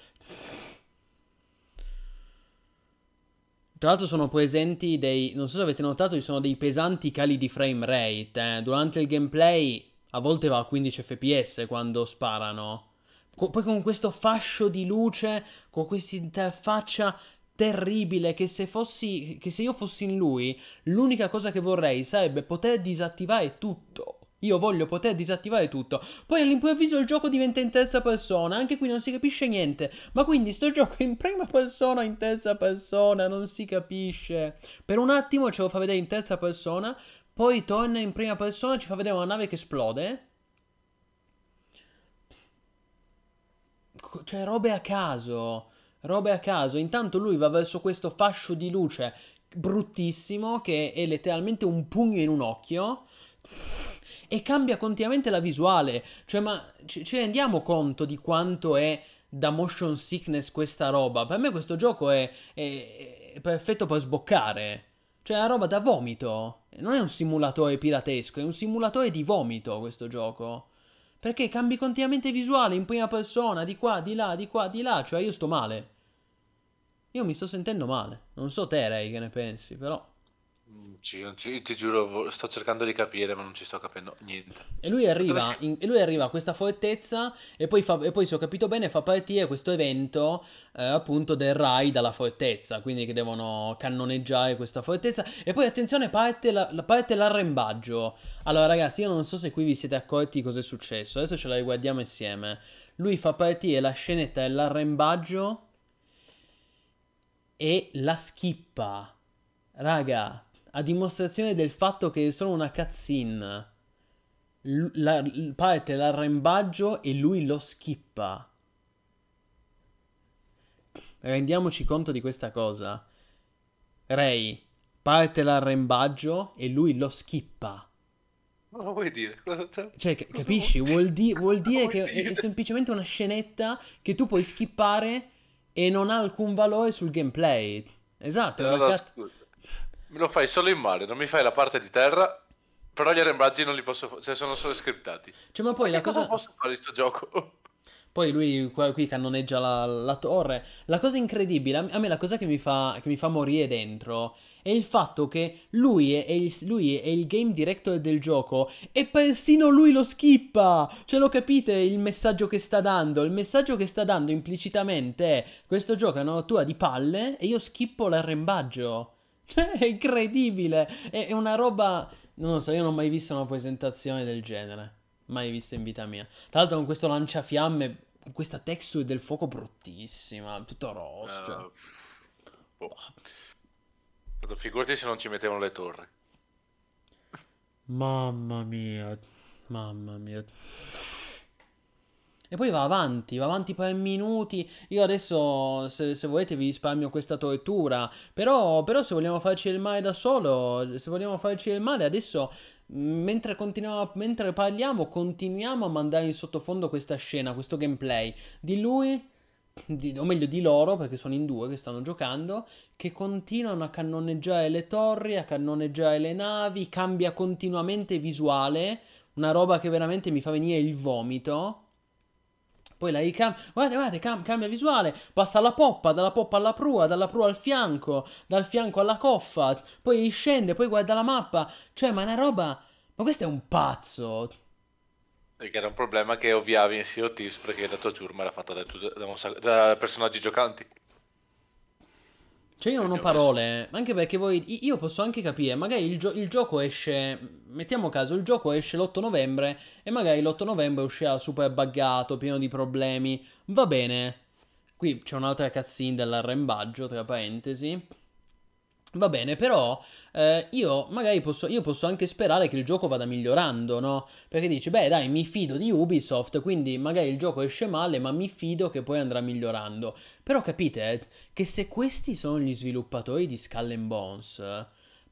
Tra l'altro sono presenti dei... Non so se avete notato, ci sono dei pesanti cali di frame rate. eh. Durante il gameplay a volte va a 15 fps quando sparano. Co- poi con questo fascio di luce, con questa interfaccia terribile che se fossi... che se io fossi in lui, l'unica cosa che vorrei sarebbe poter disattivare tutto. Io voglio poter disattivare tutto. Poi all'improvviso il gioco diventa in terza persona. Anche qui non si capisce niente. Ma quindi sto gioco in prima persona o in terza persona? Non si capisce. Per un attimo ce lo fa vedere in terza persona. Poi torna in prima persona. Ci fa vedere una nave che esplode. Cioè, robe a caso. Robe a caso. Intanto lui va verso questo fascio di luce bruttissimo. Che è letteralmente un pugno in un occhio e cambia continuamente la visuale. Cioè, ma ci, rendiamo conto di quanto è da motion sickness questa roba? Per me questo gioco è, è- è perfetto per sboccare. Cioè, è una roba da vomito. Non è un simulatore piratesco, è un simulatore di vomito questo gioco. Perché cambi continuamente visuale in prima persona, di qua, di là, di qua, di là. Cioè, io sto male. Io mi sto sentendo male. Non so te, Ray, che ne pensi, però. Mm, Ci, non ci- ti giuro, sto cercando di capire, ma non ci sto capendo niente. E lui arriva, in- e lui arriva a questa fortezza e poi, fa- e poi, se ho capito bene, fa partire questo evento eh, appunto del raid alla fortezza, quindi che devono cannoneggiare questa fortezza. E poi attenzione, parte, la- parte l'arrembaggio. Allora ragazzi, io non so se qui vi siete accorti cosa è successo, adesso ce la riguardiamo insieme. Lui fa partire la scenetta dell'arrembaggio e la skippa. Raga, a dimostrazione del fatto che è solo una cutscene. L- la- parte l'arrembaggio e lui lo skippa. Rendiamoci conto di questa cosa. Ray, parte l'arrembaggio e lui lo skippa. Cosa vuoi dire? Cosa, cioè, Cioè, cosa capisci? Vuol, di- vuol dire che è- è dire? semplicemente una scenetta che tu puoi skippare e non ha alcun valore sul gameplay. Esatto, una Allora, cat-. Me lo fai solo in mare, non mi fai la parte di terra, però gli arrembraggi non li posso fare, cioè sono solo scriptati. Cioè, ma poi Che la cosa... posso fare in sto gioco? Poi lui qua- qui cannoneggia la, la torre. La cosa incredibile, a me- la cosa che mi fa, che mi fa morire dentro è il fatto che lui è, è il, lui è il game director del gioco e persino lui lo skippa. Cioè, lo capite il messaggio che sta dando? Il messaggio che sta dando implicitamente è questo gioco è una rottura di palle e io skippo l'arrembaggio. Cioè, è incredibile. È, una roba... Non lo so, io non ho mai visto una presentazione del genere. Mai vista in vita mia. Tra l'altro con questo lanciafiamme, con questa texture del fuoco bruttissima, tutto rosso. Eh, boh. Figurati se non ci mettevano le torri. Mamma mia, mamma mia. E poi va avanti, va avanti per minuti. Io adesso, se, se volete, vi risparmio questa tortura. Però, però se vogliamo farci il male da solo, se vogliamo farci il male, adesso, mh, mentre, mentre parliamo, continuiamo a mandare in sottofondo questa scena, questo gameplay di lui, di- o meglio di loro, perché sono in due che stanno giocando, che continuano a cannoneggiare le torri, a cannoneggiare le navi, cambia continuamente visuale, una roba che veramente mi fa venire il vomito. Poi la ricam- guardate, guardate, cam- cambia visuale, passa alla poppa, dalla poppa alla prua, dalla prua al fianco, dal fianco alla coffa, poi scende, poi guarda la mappa, cioè, ma è una roba, ma questo è un pazzo. Perché era un problema che ovviavi in Sea of Thieves perché la tua giurma era fatta da, da da personaggi giocanti. Cioè io non ho parole, anche perché voi, io posso anche capire, magari il, gio- il gioco esce, mettiamo caso, il gioco esce l'8 novembre e magari l'8 novembre uscirà super buggato, pieno di problemi, va bene. Qui c'è un'altra cutscene dell'arrembaggio, tra parentesi. Va bene, però eh, io magari posso, io posso anche sperare che il gioco vada migliorando, no? Perché dici, beh dai, mi fido di Ubisoft, quindi magari il gioco esce male, ma mi fido che poi andrà migliorando. Però capite eh, che se questi sono gli sviluppatori di Skull and Bones,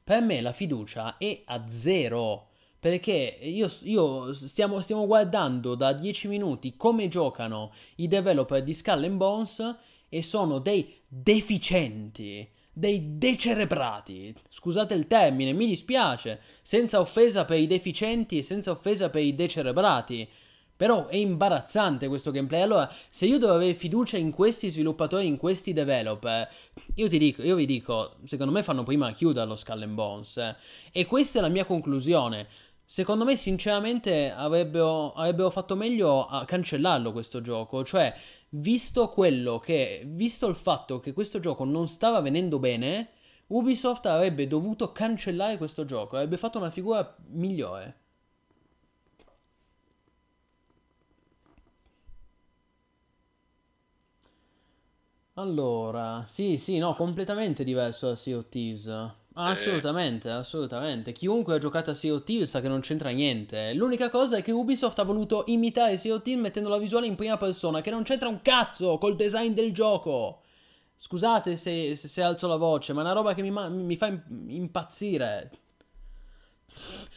per me la fiducia è a zero. Perché io, io stiamo, stiamo guardando da 10 minuti come giocano i developer di Skull and Bones e sono dei deficienti dei decerebrati. Scusate il termine, mi dispiace, senza offesa per i deficienti e senza offesa per i decerebrati. Però è imbarazzante questo gameplay. Allora, se io devo avere fiducia in questi sviluppatori, in questi developer, io ti dico, io vi dico, secondo me fanno prima a chiudere lo Skull and Bones. Eh. E questa è la mia conclusione. Secondo me, sinceramente, avrebbero, avrebbero fatto meglio a cancellarlo questo gioco. Cioè, visto quello che. Visto il fatto che questo gioco non stava venendo bene, Ubisoft avrebbe dovuto cancellare questo gioco. Avrebbe fatto una figura migliore. Allora, sì, sì, no, completamente diverso da Sea of Thieves. Assolutamente, assolutamente. Chiunque ha giocato a Sea of Thieves sa che non c'entra niente. L'unica cosa è che Ubisoft ha voluto imitare Sea of Thieves mettendo la visuale in prima persona, che non c'entra un cazzo col design del gioco. Scusate se, se, se alzo la voce, ma è una roba che mi, mi fa impazzire.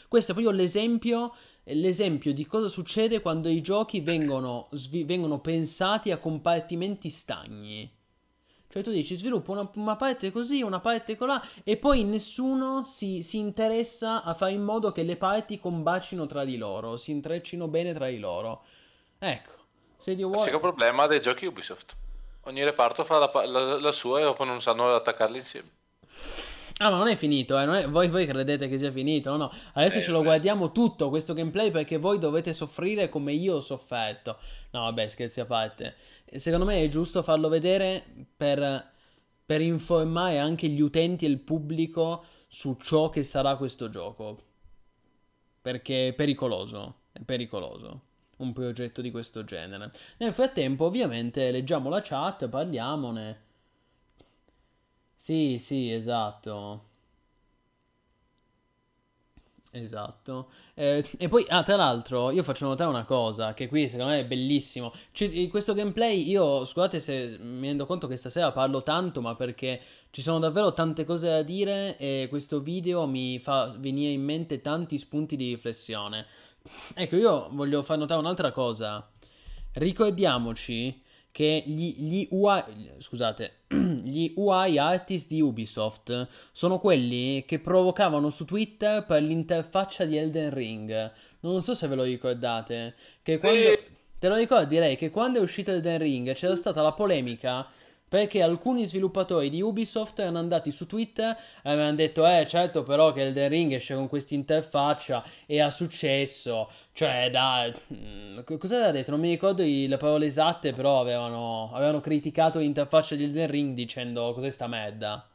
Questo è proprio l'esempio, l'esempio di cosa succede quando i giochi vengono, vengono pensati a compartimenti stagni. Cioè tu dici sviluppo una, una parte così, una parte colà e poi nessuno si, si, interessa a fare in modo che le parti combacino tra di loro, si intreccino bene tra di loro. Ecco, se Dio vuole... Il problema dei giochi Ubisoft. Ogni reparto fa la, la, la sua e dopo non sanno attaccarli insieme. Ah, ma non è finito, eh? non è... Voi, voi, credete che sia finito? No, no. Adesso eh, ce lo beh. guardiamo tutto questo gameplay perché voi dovete soffrire come io ho sofferto. No, vabbè, scherzi a parte. Secondo me è giusto farlo vedere per, per informare anche gli utenti e il pubblico su ciò che sarà questo gioco. Perché è pericoloso. È pericoloso un progetto di questo genere. Nel frattempo, ovviamente, leggiamo la chat, parliamone. Sì, sì, esatto. Esatto. Eh, e poi, ah, tra l'altro, io faccio notare una cosa, che qui secondo me è bellissimo. C- questo gameplay, io, scusate se mi rendo conto che stasera parlo tanto, ma perché ci sono davvero tante cose da dire e questo video mi fa venire in mente tanti spunti di riflessione. Ecco, io voglio far notare un'altra cosa. Ricordiamoci che gli, gli, UI, scusate, gli UI artist di Ubisoft sono quelli che provocavano su Twitter per l'interfaccia di Elden Ring. Non so se ve lo ricordate. Che quando... Te lo ricordi? Direi che quando è uscito Elden Ring c'era stata la polemica perché alcuni sviluppatori di Ubisoft erano andati su Twitter e avevano detto eh certo però che Elden Ring esce con questa interfaccia e ha successo. Cioè da mm, cosa aveva detto? Non mi ricordo le parole esatte però avevano, avevano criticato l'interfaccia di Elden Ring dicendo cos'è sta merda?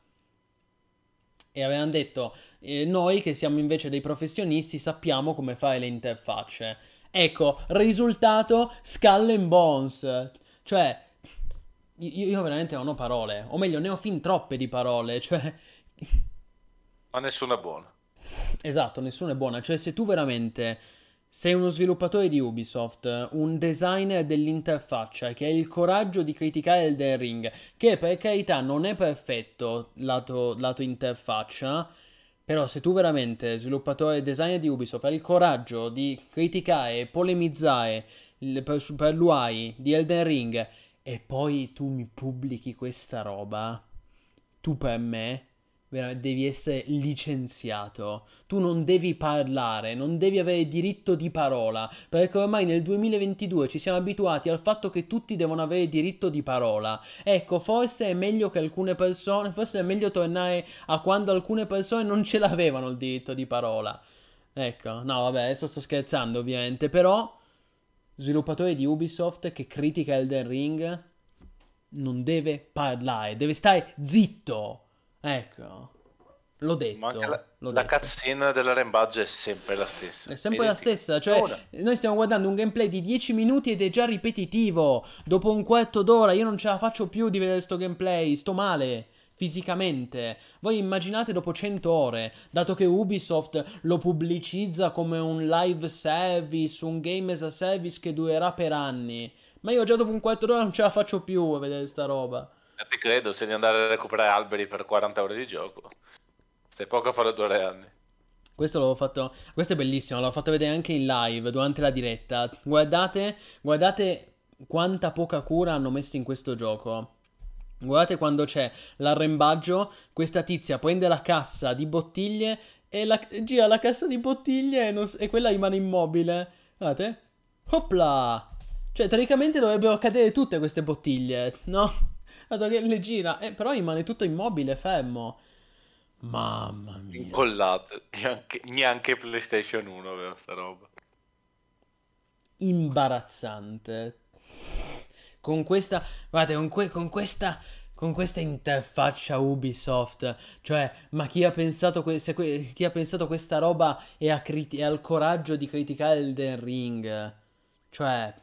E avevano detto eh, noi che siamo invece dei professionisti sappiamo come fare le interfacce. Ecco risultato Skull and Bones. Cioè io, io, veramente non ho parole, o meglio, ne ho fin troppe di parole, cioè... Ma nessuna è buona. Esatto, nessuna è buona, cioè se tu veramente sei uno sviluppatore di Ubisoft, un designer dell'interfaccia che ha il coraggio di criticare Elden Ring, che per carità non è perfetto lato, lato interfaccia, però se tu veramente, sviluppatore e designer di Ubisoft, hai il coraggio di criticare e polemizzare per, per l'UI di Elden Ring e poi tu mi pubblichi questa roba, tu per me devi essere licenziato. Tu non devi parlare, non devi avere diritto di parola, perché ormai nel 2022 ci siamo abituati al fatto che tutti devono avere diritto di parola. Ecco, forse è meglio che alcune persone, forse è meglio tornare a quando alcune persone non ce l'avevano il diritto di parola. Ecco, no, vabbè, adesso sto scherzando ovviamente, però sviluppatore di Ubisoft che critica Elden Ring non deve parlare, deve stare zitto. Ecco. L'ho detto. Ma la, l'ho la detto. cutscene della Rembaggia è sempre la stessa. È sempre la stessa. Cioè, Ora. noi stiamo guardando un gameplay di 10 minuti ed è già ripetitivo. Dopo un quarto d'ora io non ce la faccio più di vedere sto gameplay. Sto male. Fisicamente. Voi immaginate dopo 100 ore, dato che Ubisoft lo pubblicizza come un live service, un game as a service che durerà per anni. Ma io già dopo un 4 ore non ce la faccio più a vedere sta roba. Eh, Ti credo, se di andare a recuperare alberi per 40 ore di gioco. Stai poco a fare due anni. Questo l'avevo fatto. Questo è bellissimo, l'ho fatto vedere anche in live durante la diretta. Guardate, guardate quanta poca cura hanno messo in questo gioco. Guardate quando c'è l'arrembaggio, questa tizia prende la cassa di bottiglie e la- gira la cassa di bottiglie e, non e quella rimane immobile. Guardate. Opla! Cioè, teoricamente dovrebbero cadere tutte queste bottiglie, no? Dato che le gira, eh, però rimane tutto immobile, fermo. Mamma mia. Incollate. Neanche, neanche PlayStation 1 aveva sta roba. imbarazzante. Con questa, guardate, con, que- con questa, con questa interfaccia Ubisoft, cioè, ma chi ha pensato, que- que- chi ha pensato questa roba e ha, e ha il coraggio di criticare Elden Ring? Cioè,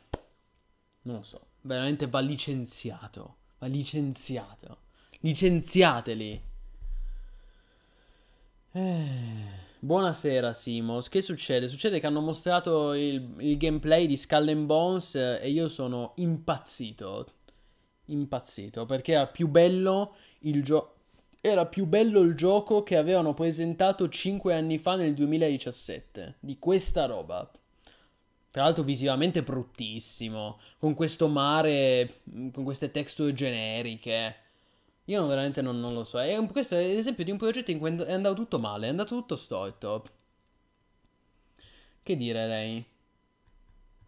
non lo so, veramente va licenziato, va licenziato. Licenziateli. Eh, Buonasera Simos, che succede? Succede che hanno mostrato il, il gameplay di Skull and Bones eh, e io sono impazzito. Impazzito perché era più bello il gioco. Era più bello il gioco che avevano presentato 5 anni fa nel 2017. Di questa roba. Tra l'altro visivamente bruttissimo. Con questo mare. mm, Con queste texture generiche. Io veramente non, non lo so. È un- questo è l'esempio di un progetto in cui è andato tutto male, è andato tutto storto. Che dire, Ray?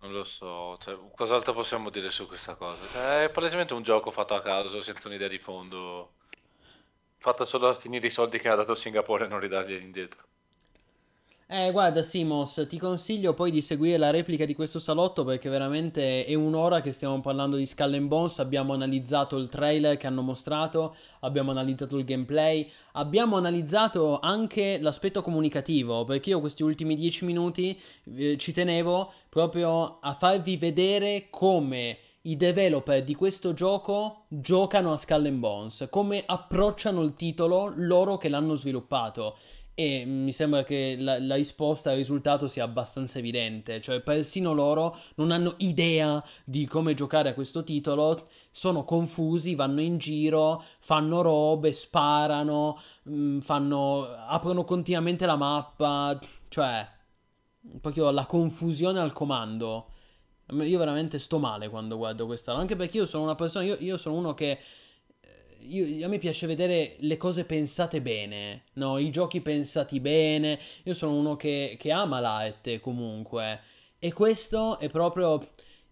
Non lo so, cioè, cos'altro possiamo dire su questa cosa? Cioè, è palesemente un gioco fatto a caso, senza un'idea di fondo. Fatto solo a finire i soldi che ha dato Singapore e non ridarglieli indietro. Eh, guarda, Simos, ti consiglio poi di seguire la replica di questo salotto perché veramente è un'ora che stiamo parlando di Skull and Bones. Abbiamo analizzato il trailer che hanno mostrato, abbiamo analizzato il gameplay, abbiamo analizzato anche l'aspetto comunicativo perché io questi ultimi 10 minuti eh, ci tenevo proprio a farvi vedere come i developer di questo gioco giocano a Skull and Bones, come approcciano il titolo loro che l'hanno sviluppato. E mi sembra che la, la risposta al risultato sia abbastanza evidente, cioè persino loro non hanno idea di come giocare a questo titolo, sono confusi, vanno in giro, fanno robe, sparano, mm, fanno, aprono continuamente la mappa, cioè proprio la confusione al comando. Io veramente sto male quando guardo questa anche perché io sono una persona, io, io sono uno che io- a me piace vedere le cose pensate bene, no? I giochi pensati bene. Io sono uno che, che ama l'arte comunque. E questo è proprio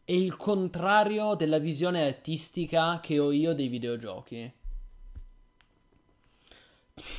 è il contrario della visione artistica che ho io dei videogiochi.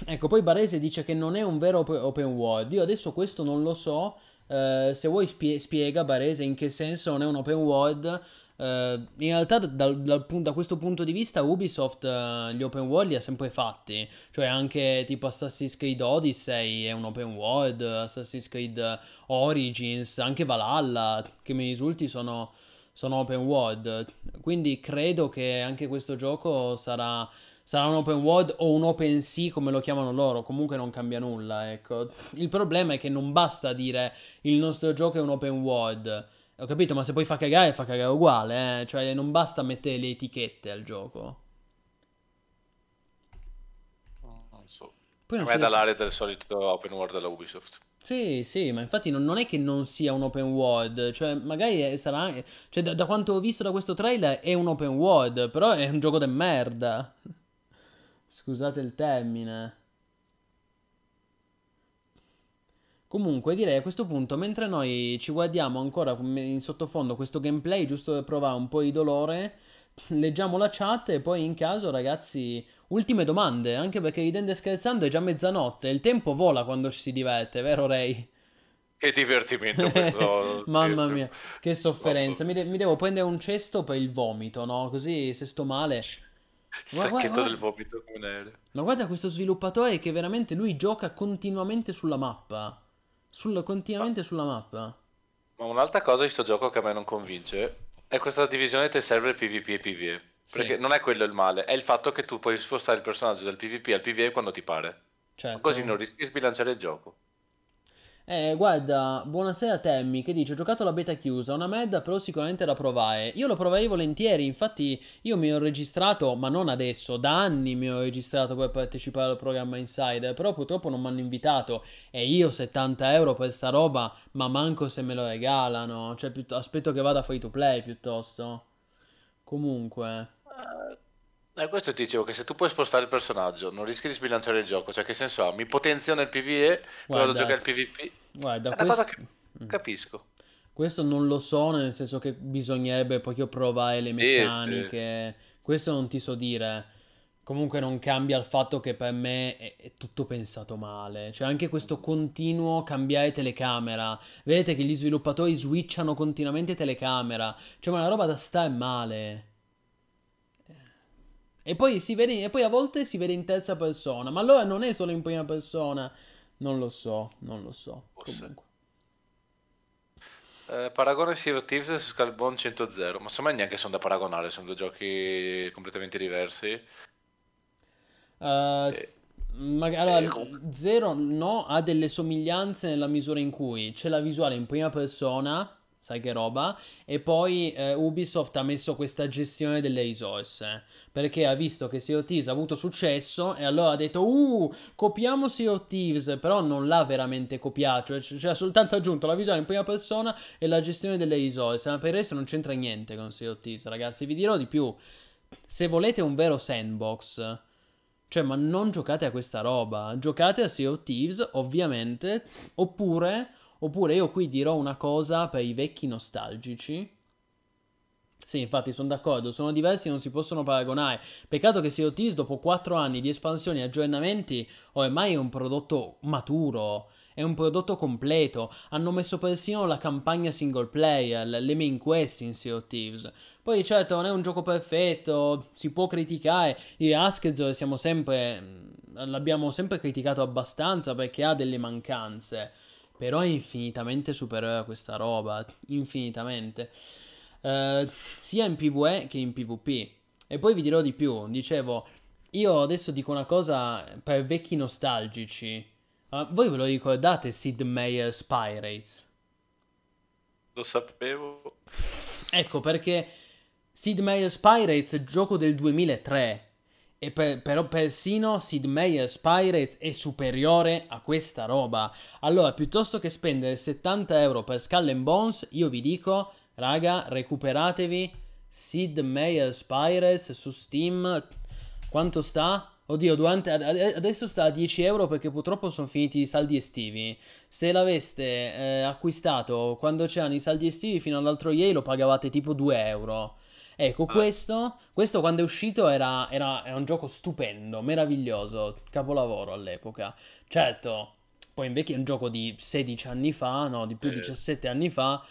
Ecco, poi Barese dice che non è un vero op- open world. Io adesso questo non lo so. Eh, se vuoi spie- spiega Barese in che senso non è un open world. Eh, in realtà da, dal- dal da questo punto di vista Ubisoft eh, gli open world li ha sempre fatti. Cioè anche tipo Assassin's Creed Odyssey è un open world, Assassin's Creed Origins, anche Valhalla, che mi risulti sono, sono open world. Quindi credo che anche questo gioco sarà sarà un open world o un open sea come lo chiamano loro, comunque non cambia nulla, ecco. Il problema è che non basta dire il nostro gioco è un open world. Ho capito, ma se poi fa cagare, fa cagare uguale, eh. Cioè non basta mettere le etichette al gioco. Non so. Poi A non me so è dall'area del solito open world della Ubisoft. Sì, sì, ma infatti non, non è che non sia un open world, cioè magari è- sarà. Cioè da, da quanto ho visto da questo trailer è un open world, però è un gioco de merda. Scusate il termine. Comunque direi a questo punto, mentre noi ci guardiamo ancora in sottofondo questo gameplay, giusto per provare un po' di dolore, leggiamo la chat e poi in caso ragazzi, ultime domande, anche perché ridendo e scherzando è già mezzanotte, il tempo vola quando ci si diverte, vero Ray? Che divertimento questo. Mamma mia, che sofferenza. Mi, de- mi devo prendere un cesto per il vomito, no? Così se sto male. Sacchetto guarda- guarda- del vomito come un aereo. Ma guarda questo sviluppatore che veramente lui gioca continuamente sulla mappa. Sul- continuamente sulla mappa. Ma un'altra cosa di sto gioco che a me non convince è questa divisione tra server PvP e PvE. Sì, Perché non è quello il male, è il fatto che tu puoi spostare il personaggio dal PvP al PvE quando ti pare. certo. Così non rischi di sbilanciare il gioco. Eh, guarda, buonasera Temmi che dice: Ho giocato la beta chiusa, una merda, però sicuramente da provare. Io lo provai volentieri, infatti io mi ho registrato, ma non adesso, da anni mi ho registrato per partecipare al programma Insider, però purtroppo non mi hanno invitato e io 70 euro per sta roba, ma manco se me lo regalano, cioè aspetto che vada free to play piuttosto. Comunque, Eh, questo ti dicevo che se tu puoi spostare il personaggio non rischi di sbilanciare il gioco, cioè che senso ha? Mi potenzio nel PvE, poi vado a Guarda, giocare al PvP. guarda, È una cosa che capisco. Questo non lo so, nel senso che bisognerebbe proprio provare le Sì, meccaniche. Questo non ti so dire. Comunque non cambia il fatto che per me è, è tutto pensato male. Cioè anche questo continuo cambiare telecamera. Vedete che gli sviluppatori switchano continuamente telecamera. Cioè ma una roba da stare male. E poi, si vede, e poi a volte si vede in terza persona. Ma allora non è solo in prima persona. Non lo so, non lo so. Forse. Comunque. Eh, paragone Sea of Thieves e Skullbone 100 ma insomma neanche sono da paragonare, sono due giochi completamente diversi. Eh, Magari eh, allora, Zero no, ha delle somiglianze nella misura in cui c'è la visuale in prima persona, sai che roba, e poi eh, Ubisoft ha messo questa gestione delle risorse, perché ha visto che Sea of Thieves ha avuto successo e allora ha detto uh, copiamo Sea of Thieves, però non l'ha veramente copiato, cioè, cioè ha soltanto aggiunto la visuale in prima persona e la gestione delle risorse, ma per il resto non c'entra niente con Sea of Thieves, ragazzi, vi dirò di più, se volete un vero sandbox... Cioè, ma non giocate a questa roba. Giocate a Sea of Thieves, ovviamente. Oppure, oppure io qui dirò una cosa per i vecchi nostalgici. Sì, infatti sono d'accordo, sono diversi e non si possono paragonare. Peccato che Sea Thieves dopo 4 anni di espansioni e aggiornamenti ormai è un prodotto maturo, è un prodotto completo. Hanno messo persino la campagna single player, le main quest in Sea Thieves. Poi certo non è un gioco perfetto, si può criticare. Il Asked siamo sempre mh, l'abbiamo sempre criticato abbastanza perché ha delle mancanze. Però è infinitamente superiore a questa roba, infinitamente. Eh, sia in PvE che in PvP. E poi vi dirò di più, dicevo, io adesso dico una cosa per vecchi nostalgici. Ma voi ve lo ricordate Sid Meier's Pirates? Lo sapevo. Ecco perché Sid Meier's Pirates è gioco del 2003 e per- però persino Sid Meier's Pirates è superiore a questa roba. Allora, piuttosto che spendere 70 euro per Skull and Bones, io vi dico, raga, recuperatevi Sid Meier's Pirates su Steam. Quanto sta? Oddio, durante, ad- ad- adesso sta a 10 euro perché purtroppo sono finiti i saldi estivi. Se l'aveste eh, acquistato quando c'erano i saldi estivi fino all'altro ieri lo pagavate tipo 2 euro. Ecco, Ah. questo, questo quando è uscito era, era, era un gioco stupendo, meraviglioso, capolavoro all'epoca. Certo, poi invecchia è un gioco di 16 anni fa, no, di più di Eh. 17 anni fa,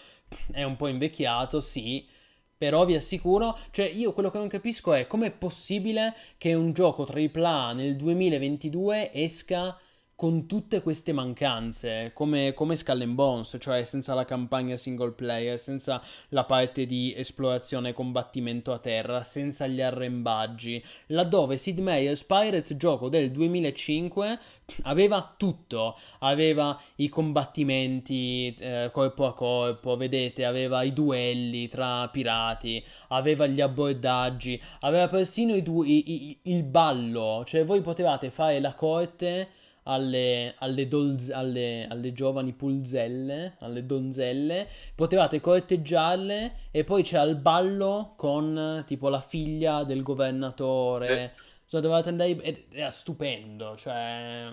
è un po' invecchiato, sì, però vi assicuro, cioè io quello che non capisco è com'è possibile che un gioco AAA nel 2022 esca con tutte queste mancanze, come, come Skull and Bones, cioè senza la campagna single player, senza la parte di esplorazione e combattimento a terra, senza gli arrembaggi, laddove Sid Meier's Pirates, gioco del 2005, aveva tutto, aveva i combattimenti eh, corpo a corpo, vedete, aveva i duelli tra pirati, aveva gli abbordaggi, aveva persino i du- i- i- il ballo, cioè voi potevate fare la corte alle, alle, dolz- alle, alle giovani pulzelle, alle donzelle, potevate corteggiarle e poi c'era il ballo con tipo la figlia del governatore. Cioè, dovevate andare. ed Era stupendo, cioè.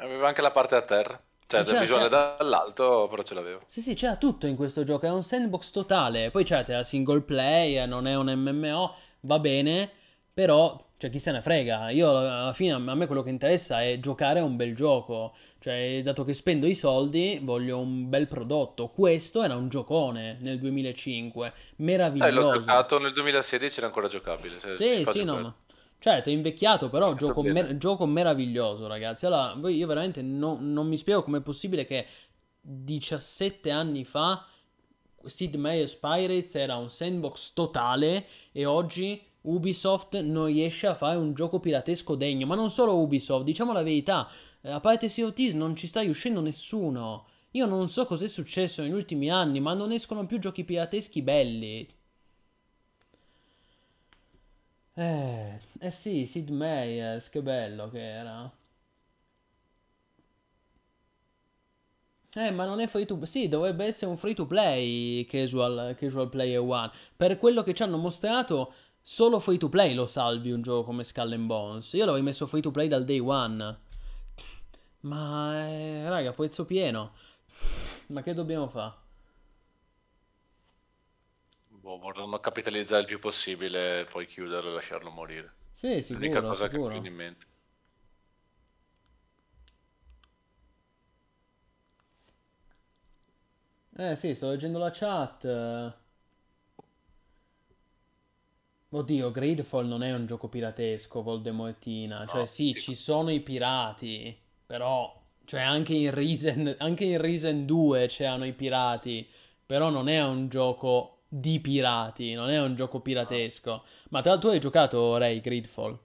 Aveva anche la parte a terra. Cioè, Eh, certo, visuale certo. dall'alto, però ce l'avevo. Sì, sì, c'era tutto in questo gioco, è un sandbox totale. Poi certo, era single player, non è un MMO, va bene, però, cioè, chi se ne frega. Io alla fine, a me quello che interessa è giocare a un bel gioco. Cioè, dato che spendo i soldi, voglio un bel prodotto. Questo era un giocone nel 2005, Eh, l'ho meraviglioso. giocato nel 2016, era ancora giocabile. se- Sì, sì, no, ma... Certo, è invecchiato, però Fatto gioco, mer- gioco meraviglioso, ragazzi. Allora, io veramente no- non mi spiego com'è possibile che 17 anni fa Sid Meier's Pirates era un sandbox totale e oggi Ubisoft non riesce a fare un gioco piratesco degno. Ma non solo Ubisoft, diciamo la verità. eh, A parte Sea non ci sta riuscendo nessuno. Io non so cos'è successo negli ultimi anni, ma non escono più giochi pirateschi belli. Eh, eh sì, Sid Meier's, che bello che era. Eh, ma non è free to Sì, dovrebbe essere un free to play casual, casual Player One. Per quello che ci hanno mostrato, solo free to play lo salvi un gioco come Skull and Bones. Io l'avrei messo free to play dal day one. Ma, eh, raga, prezzo pieno. Ma che dobbiamo fare? Boh, vorranno capitalizzare il più possibile poi chiuderlo e lasciarlo morire. Sì, L'unica sicuro, cosa che mi sicuro. viene in mente. Eh sì, sto leggendo la chat. Oddio, Gridfall non è un gioco piratesco, Voldemortina. Cioè, No, sì, dico- ci sono i pirati, però... Cioè, anche in Risen, anche in Risen 2 c'erano i pirati, però non è un gioco di pirati, non è un gioco piratesco. Ma tra l'altro hai giocato, Ray, Gridfall?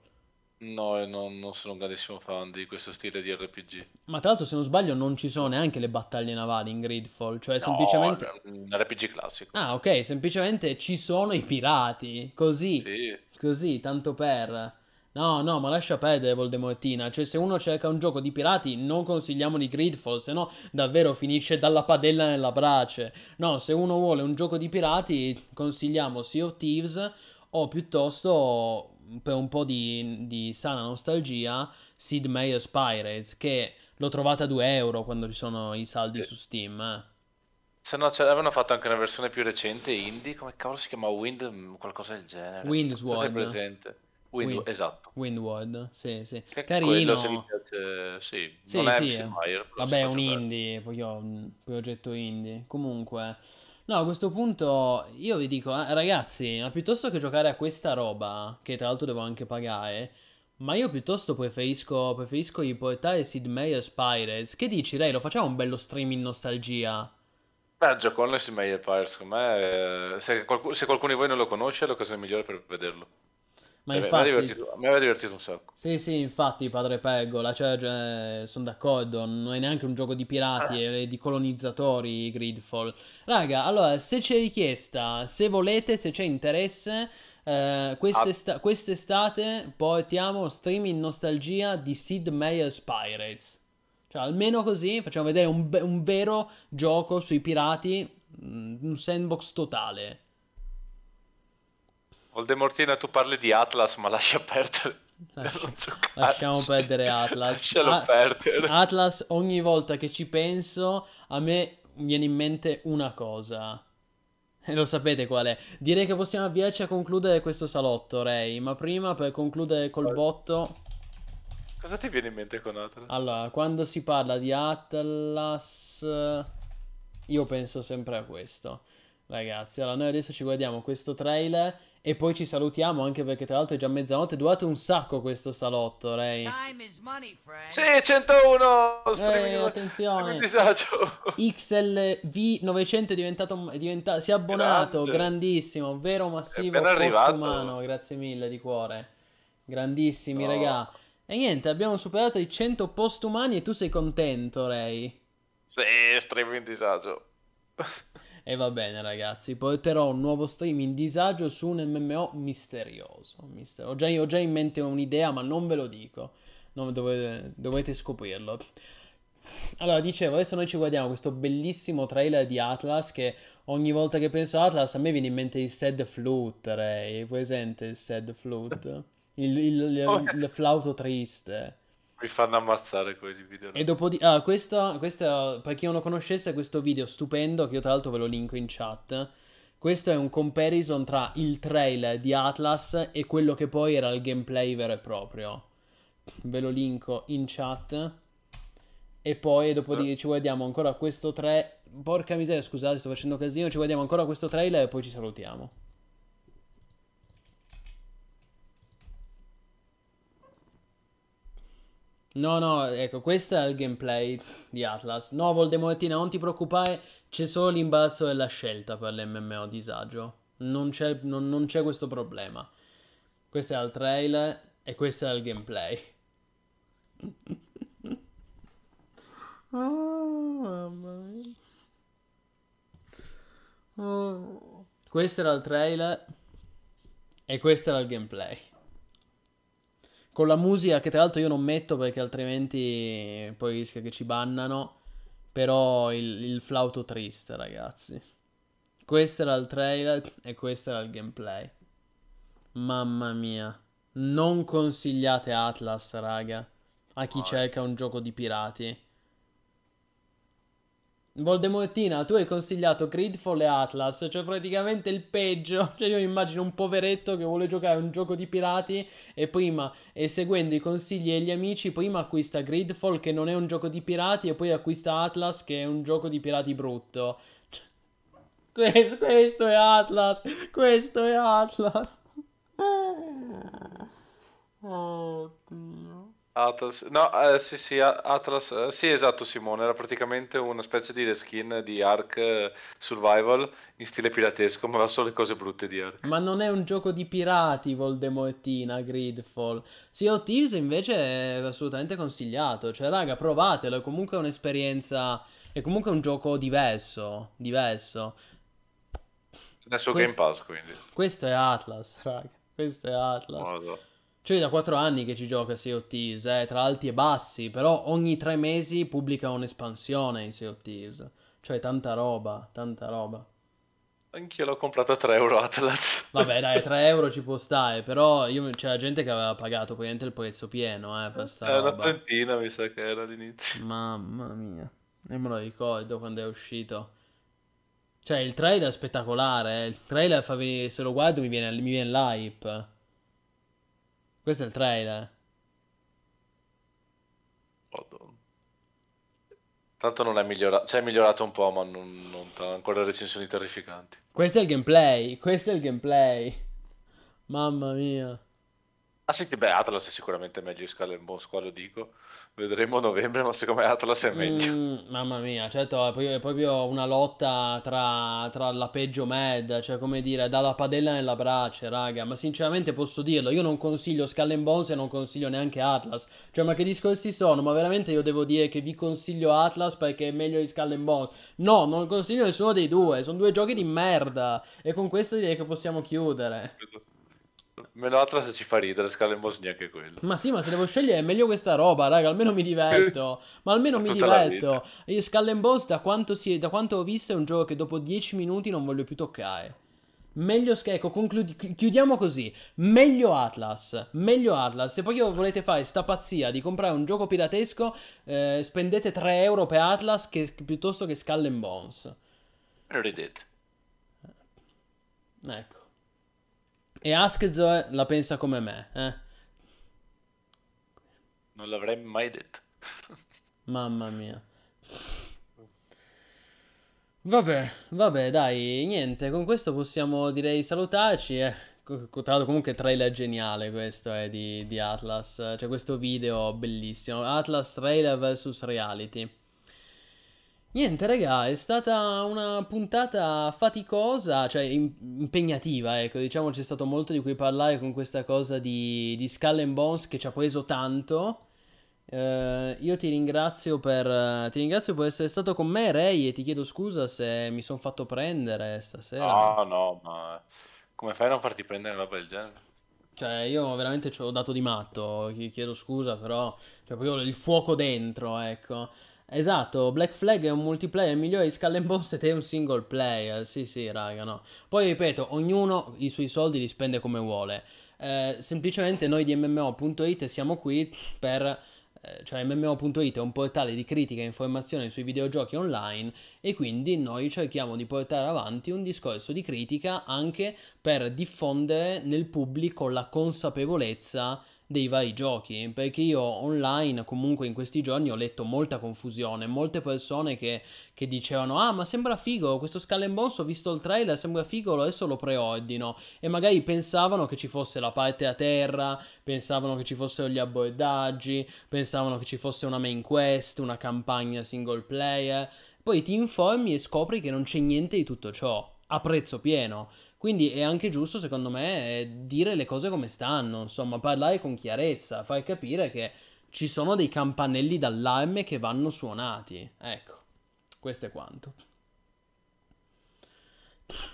No, e non, non sono un grandissimo fan di questo stile di RPG. Ma tra l'altro, se non sbaglio, non ci sono neanche le battaglie navali in Gridfall, cioè No, semplicemente... un RPG classico. Ah, ok, semplicemente ci sono i pirati, così. Sì, Così, tanto per. No, no, ma lascia perdere Voldemortina. Cioè, se uno cerca un gioco di pirati, non consigliamo di Gridfall, se no davvero finisce dalla padella nella brace. No, se uno vuole un gioco di pirati, consigliamo Sea of Thieves o piuttosto, per un po' di, di sana nostalgia, Sid Meier's Pirates, che l'ho trovata a 2 euro quando ci sono i saldi Sì. su Steam. eh. se no ce l'avevano fatto anche una versione più recente indie, come cavolo si chiama Wind, mm, qualcosa del genere. È presente. Wind, Wind- esatto. Windward, sì, sì. Che Carino. quello, se vi piace, sì, Sì, non è sì, Sid eh. Meier, però Vabbè, è un indie, poi ho un progetto indie. Comunque, no, a questo punto io vi dico, eh, ragazzi, ma piuttosto che giocare a questa roba, che tra l'altro devo anche pagare, ma io piuttosto preferisco, preferisco riportare Sid Meier's Pirates. Che dici, Ray? Lo facciamo un bello stream in nostalgia? Beh, giocone Sid Meier Pirates, secondo me, eh, se, qualcu- se qualcuno di voi non lo conosce, è l'occasione migliore per vederlo. Ma mi aveva infatti... divertito, mi aveva divertito un sacco. Sì, sì, infatti, padre Pergola, cioè, sono d'accordo, non è neanche un gioco di pirati, è di colonizzatori Gridfall. Raga, allora, se c'è richiesta, se volete, se c'è interesse, eh, quest'esta- quest'estate portiamo stream in nostalgia di Sid Meier's Pirates. Cioè, almeno così facciamo vedere un, be- un vero gioco sui pirati, mm, un sandbox totale. Voldemortina, tu parli di Atlas, ma lascia perdere. Lascia- lasciamo perdere Atlas. Ah, perdere. Atlas, ogni volta che ci penso, a me viene in mente una cosa. E lo sapete qual è. Direi che possiamo avviarci a concludere questo salotto, Ray. Ma prima, per concludere col botto, Cosa ti viene in mente con Atlas? allora, quando si parla di Atlas, io penso sempre a questo. Ragazzi, allora noi adesso ci guardiamo questo trailer e poi ci salutiamo anche perché tra l'altro è già mezzanotte. È durato un sacco questo salotto, Ray. Time is money, friend. Sì, 101! streaming- Eh, attenzione. streaming disagio. XLV900 è diventato, è diventa- si è abbonato, Grande. grandissimo, vero massivo umano, grazie mille di cuore. Grandissimi, No. regà. E niente, abbiamo superato i 100 postumani e tu sei contento, Ray. Sì, streaming disagio. E va bene, ragazzi, porterò un nuovo stream in disagio su un MMO misterioso. Mister- Ho, già, ho già in mente un'idea, ma non ve lo dico. Non dovete, dovete scoprirlo. Allora, dicevo, adesso noi ci guardiamo questo bellissimo trailer di Atlas che ogni volta che penso a Atlas a me viene in mente il Sad Flute, Ray. Presente il Sad Flute? Il, il- il- il flauto triste. Mi fanno ammazzare questi video. E dopo di... Ah, questo, questo, per chi non lo conoscesse, questo video stupendo, che io tra l'altro ve lo linko in chat. Questo è un comparison tra il trailer di Atlas e quello che poi era il gameplay vero e proprio. Ve lo linko in chat. E poi dopo di... ci guardiamo ancora questo tre... Porca miseria, scusate, sto facendo casino. Ci guardiamo ancora questo trailer e poi ci salutiamo. No, no, ecco, questo è il gameplay di Atlas. No, Voldemortina, non ti preoccupare, c'è solo l'imbarazzo della scelta per l'MMO disagio. Non c'è, non- non c'è questo problema. Questo era il trailer e questo era il gameplay. Oh, mamma mia. Oh. Questo era il trailer e questo era il gameplay. Con la musica che tra l'altro io non metto perché altrimenti poi rischia che ci bannano. Però il, il flauto triste, ragazzi. Questo era il trailer e questo era il gameplay. Mamma mia. Non consigliate Atlas, raga. A chi cerca un gioco di pirati. Voldemortina, tu hai consigliato Gridfall e Atlas, cioè praticamente il peggio. Cioè io immagino un poveretto che vuole giocare a un gioco di pirati e prima, e seguendo i consigli degli amici, prima acquista Gridfall che non è un gioco di pirati e poi acquista Atlas che è un gioco di pirati brutto. Questo, questo è Atlas, questo è Atlas. Oddio. Atlas, no, eh, sì, sì, Atlas, eh, sì, esatto, Simone, era praticamente una specie di reskin di Ark eh, Survival in stile piratesco, ma aveva solo le cose brutte di Ark. Ma non è un gioco di pirati, Voldemortina, Gridfall. Sea of Thieves invece è assolutamente consigliato. Cioè, raga, provatelo, è comunque un'esperienza... È comunque un gioco diverso, diverso. Nel suo Questo- Game Pass, quindi. Questo è Atlas, raga. Questo è Atlas. Modo. Cioè, da 4 anni che ci gioca Sea of Thieves, eh, tra alti e bassi, però ogni 3 mesi pubblica un'espansione in Sea of Thieves. Cioè, tanta roba, tanta roba. Anch'io l'ho comprato a 3 euro Atlas. Vabbè, dai, 3 euro ci può stare, però io, c'era gente che aveva pagato praticamente il prezzo pieno, eh, per sta È una roba. trentina, mi sa che era all'inizio. Mamma mia, io me lo ricordo quando è uscito. Cioè, il trailer è spettacolare, eh. Il trailer fa venire, se lo guardo mi viene, mi viene l'hype. Questo è il trailer. Madonna. Tanto non è migliorato, cioè è migliorato un po', ma non, non ta- ancora recensioni terrificanti. Questo è il gameplay, questo è il gameplay. Mamma mia. Ah sì, beh, Atlas è sicuramente meglio di Skull and Bones, qua lo dico. Vedremo a novembre, ma secondo me Atlas è meglio. Mm, mamma mia, certo, è proprio, una lotta tra, tra la peggio med, cioè come dire, dalla padella nella brace, raga. Ma sinceramente posso dirlo, io non consiglio Skull and Bones e non consiglio neanche Atlas. Cioè, ma che discorsi sono? Ma veramente io devo dire che vi consiglio Atlas perché è meglio di Skull and Bones. No, non consiglio nessuno dei due, sono due giochi di merda. E con questo direi che possiamo chiudere. Meno Atlas ci fa ridere, and Bones neanche quello. Ma sì, ma se devo scegliere è meglio questa roba, raga, almeno mi diverto. Ma almeno mi diverto. And Bones, da quanto, si- da quanto ho visto, è un gioco che dopo 10 minuti non voglio più toccare. Meglio, ecco, concludi- chi- chiudiamo così. Meglio Atlas. Meglio Atlas. Se poi volete fare sta pazzia di comprare un gioco piratesco, eh, spendete 3 euro per Atlas che- piuttosto che Skull and Bones. Ridete. Ecco. E Askzoe la pensa come me, eh. Non l'avrei mai detto. Mamma mia. Vabbè, vabbè, dai, niente, con questo possiamo direi salutarci. Eh. Tra l'altro comunque trailer geniale questo è di, di Atlas, c'è questo video bellissimo, Atlas trailer vs reality. Niente, raga, è stata una puntata faticosa, cioè im- impegnativa, ecco, diciamo c'è stato molto di cui parlare con questa cosa di, di Skull and Bones che ci ha preso tanto. Eh, io ti ringrazio per, ti ringrazio per essere stato con me, Ray, e ti chiedo scusa se mi sono fatto prendere stasera. No, no, ma come fai a non farti prendere una roba del genere? Cioè, io veramente ci ho dato di matto, chi- chiedo scusa, però, cioè, proprio il fuoco dentro, ecco. Esatto, Black Flag è un multiplayer migliore di Skull Bones ed è un single player, sì sì raga, no. Poi ripeto, ognuno i suoi soldi li spende come vuole. Eh, semplicemente noi di MMO.it siamo qui per... eh, Cioè MMO.it è un portale di critica e informazione sui videogiochi online e quindi noi cerchiamo di portare avanti un discorso di critica anche per diffondere nel pubblico la consapevolezza dei vari giochi, perché io online comunque in questi giorni ho letto molta confusione, molte persone che, che dicevano ah ma sembra figo, questo Skull and Bones ho visto il trailer, sembra figo, adesso lo preordino e magari pensavano che ci fosse la parte a terra, pensavano che ci fossero gli abbordaggi, pensavano che ci fosse una main quest, una campagna single player, poi ti informi e scopri che non c'è niente di tutto ciò. A prezzo pieno. Quindi è anche giusto, secondo me, eh, dire le cose come stanno, insomma, parlare con chiarezza, far capire che ci sono dei campanelli d'allarme che vanno suonati. Ecco, questo è quanto.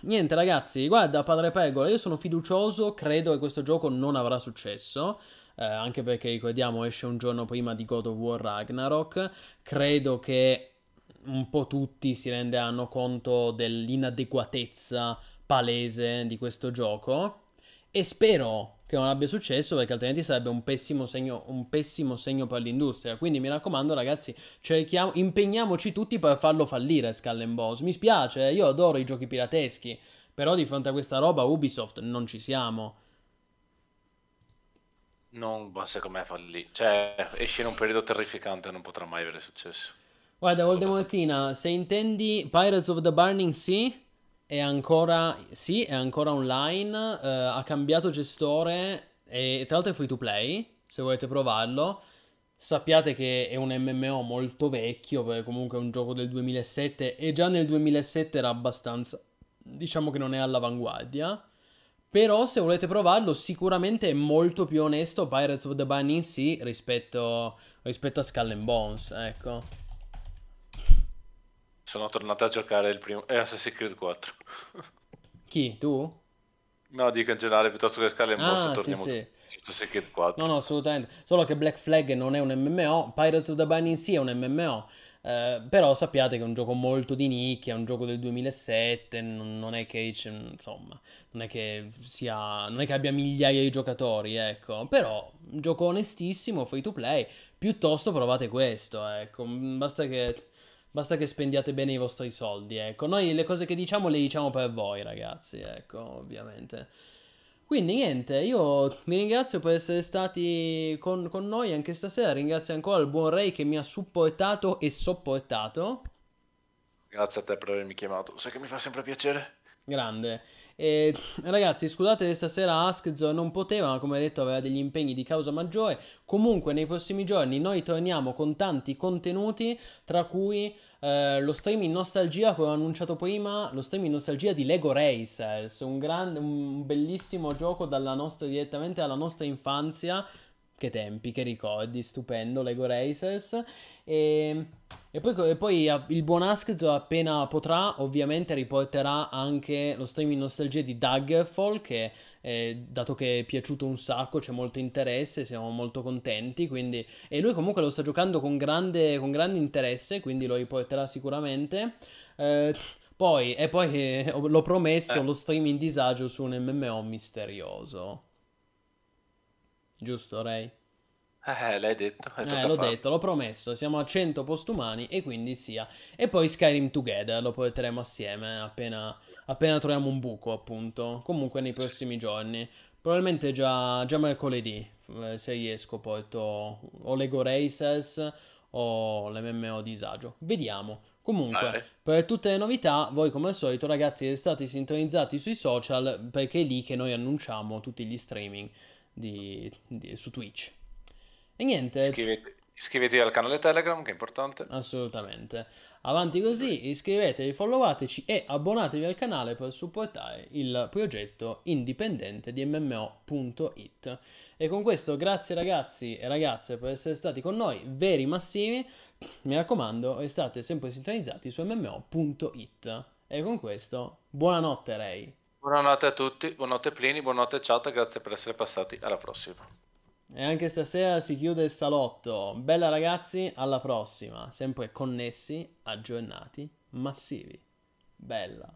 Niente ragazzi, guarda Padre Pegola, io sono fiducioso, credo che questo gioco non avrà successo, eh, anche perché ricordiamo esce un giorno prima di God of War Ragnarok, credo che un po' tutti si renderanno conto dell'inadeguatezza palese di questo gioco e spero che non abbia successo perché altrimenti sarebbe un pessimo segno, un pessimo segno per l'industria. Quindi mi raccomando ragazzi, impegniamoci tutti per farlo fallire Skull and Boss. Mi spiace, io adoro i giochi pirateschi, però di fronte a questa roba Ubisoft non ci siamo. Non, ma secondo me fallì. Cioè, esce in un periodo terrificante, non potrà mai avere successo. Guarda, Voldemortina, se intendi Pirates of the Burning Sea, è ancora, sì, è ancora online, eh, ha cambiato gestore e tra l'altro è free to play, se volete provarlo. Sappiate che è un MMO molto vecchio, perché comunque è un gioco del 2007 e già nel 2007 era abbastanza, diciamo che non è all'avanguardia. Però se volete provarlo sicuramente è molto più onesto Pirates of the Burning Sea rispetto, rispetto a Skull and Bones, ecco sono tornato a giocare il primo eh, Assassin's Creed 4. Chi? Tu? No, dico in generale, piuttosto che Scala e ah, Boss, torniamo sì, sì. Assassin's Creed 4. No, no, assolutamente. Solo che Black Flag non è un MMO, Pirates of the Binding Sea è un MMO. Eh, però sappiate che è un gioco molto di nicchia, è un gioco del 2007, non, non è che insomma, non è che sia non è che abbia migliaia di giocatori, ecco, però un gioco onestissimo, free to play, piuttosto provate questo, ecco, basta che Basta che spendiate bene i vostri soldi, ecco. Noi le cose che diciamo le diciamo per voi, ragazzi, ecco, ovviamente. Quindi niente, io vi ringrazio per essere stati con, con noi anche stasera. Ringrazio ancora il buon Ray che mi ha supportato e sopportato. Grazie a te per avermi chiamato, sai che mi fa sempre piacere. Grande. E, ragazzi, scusate che stasera Askzo non poteva, ma come detto aveva degli impegni di causa maggiore. Comunque nei prossimi giorni noi torniamo con tanti contenuti, tra cui eh, lo stream in nostalgia, come ho annunciato prima, lo stream in nostalgia di Lego Racers, un, grande, un bellissimo gioco dalla nostra, direttamente alla nostra infanzia. Che tempi, che ricordi, stupendo Lego Racers. E, e, poi, e poi, il buon Askzo appena potrà ovviamente riporterà anche lo streaming nostalgia di Daggerfall che eh, dato che è piaciuto un sacco c'è molto interesse, siamo molto contenti quindi, e lui comunque lo sta giocando con grande, con grande interesse quindi lo riporterà sicuramente. Eh, poi, e poi eh, l'ho promesso, eh. lo streaming disagio su un MMO misterioso. Giusto, Ray? Eh, l'hai detto. Eh, l'ho detto, l'ho promesso. Siamo a 100 postumani e quindi sia. E poi Skyrim Together lo porteremo assieme appena, appena troviamo un buco, appunto. Comunque nei prossimi giorni. Probabilmente già, già mercoledì, eh, se riesco, porto o Lego Racers o l'MMO disagio. Vediamo. Comunque, vale. per tutte le novità, voi come al solito, ragazzi, state sintonizzati sui social perché è lì che noi annunciamo tutti gli streaming di, di, su Twitch. E niente. Iscrivete, iscrivetevi al canale Telegram, che è importante. Assolutamente. Avanti così, iscrivetevi, followateci e abbonatevi al canale per supportare il progetto indipendente di MMO.it. E con questo, grazie ragazzi e ragazze per essere stati con noi, veri massimi. Mi raccomando, restate sempre sintonizzati su MMO.it. E con questo, buonanotte Ray. Buonanotte a tutti, buonanotte Plini, buonanotte chat, grazie per essere passati, alla prossima. E anche stasera si chiude il salotto. Bella ragazzi, alla prossima. Sempre connessi, aggiornati, massivi. Bella.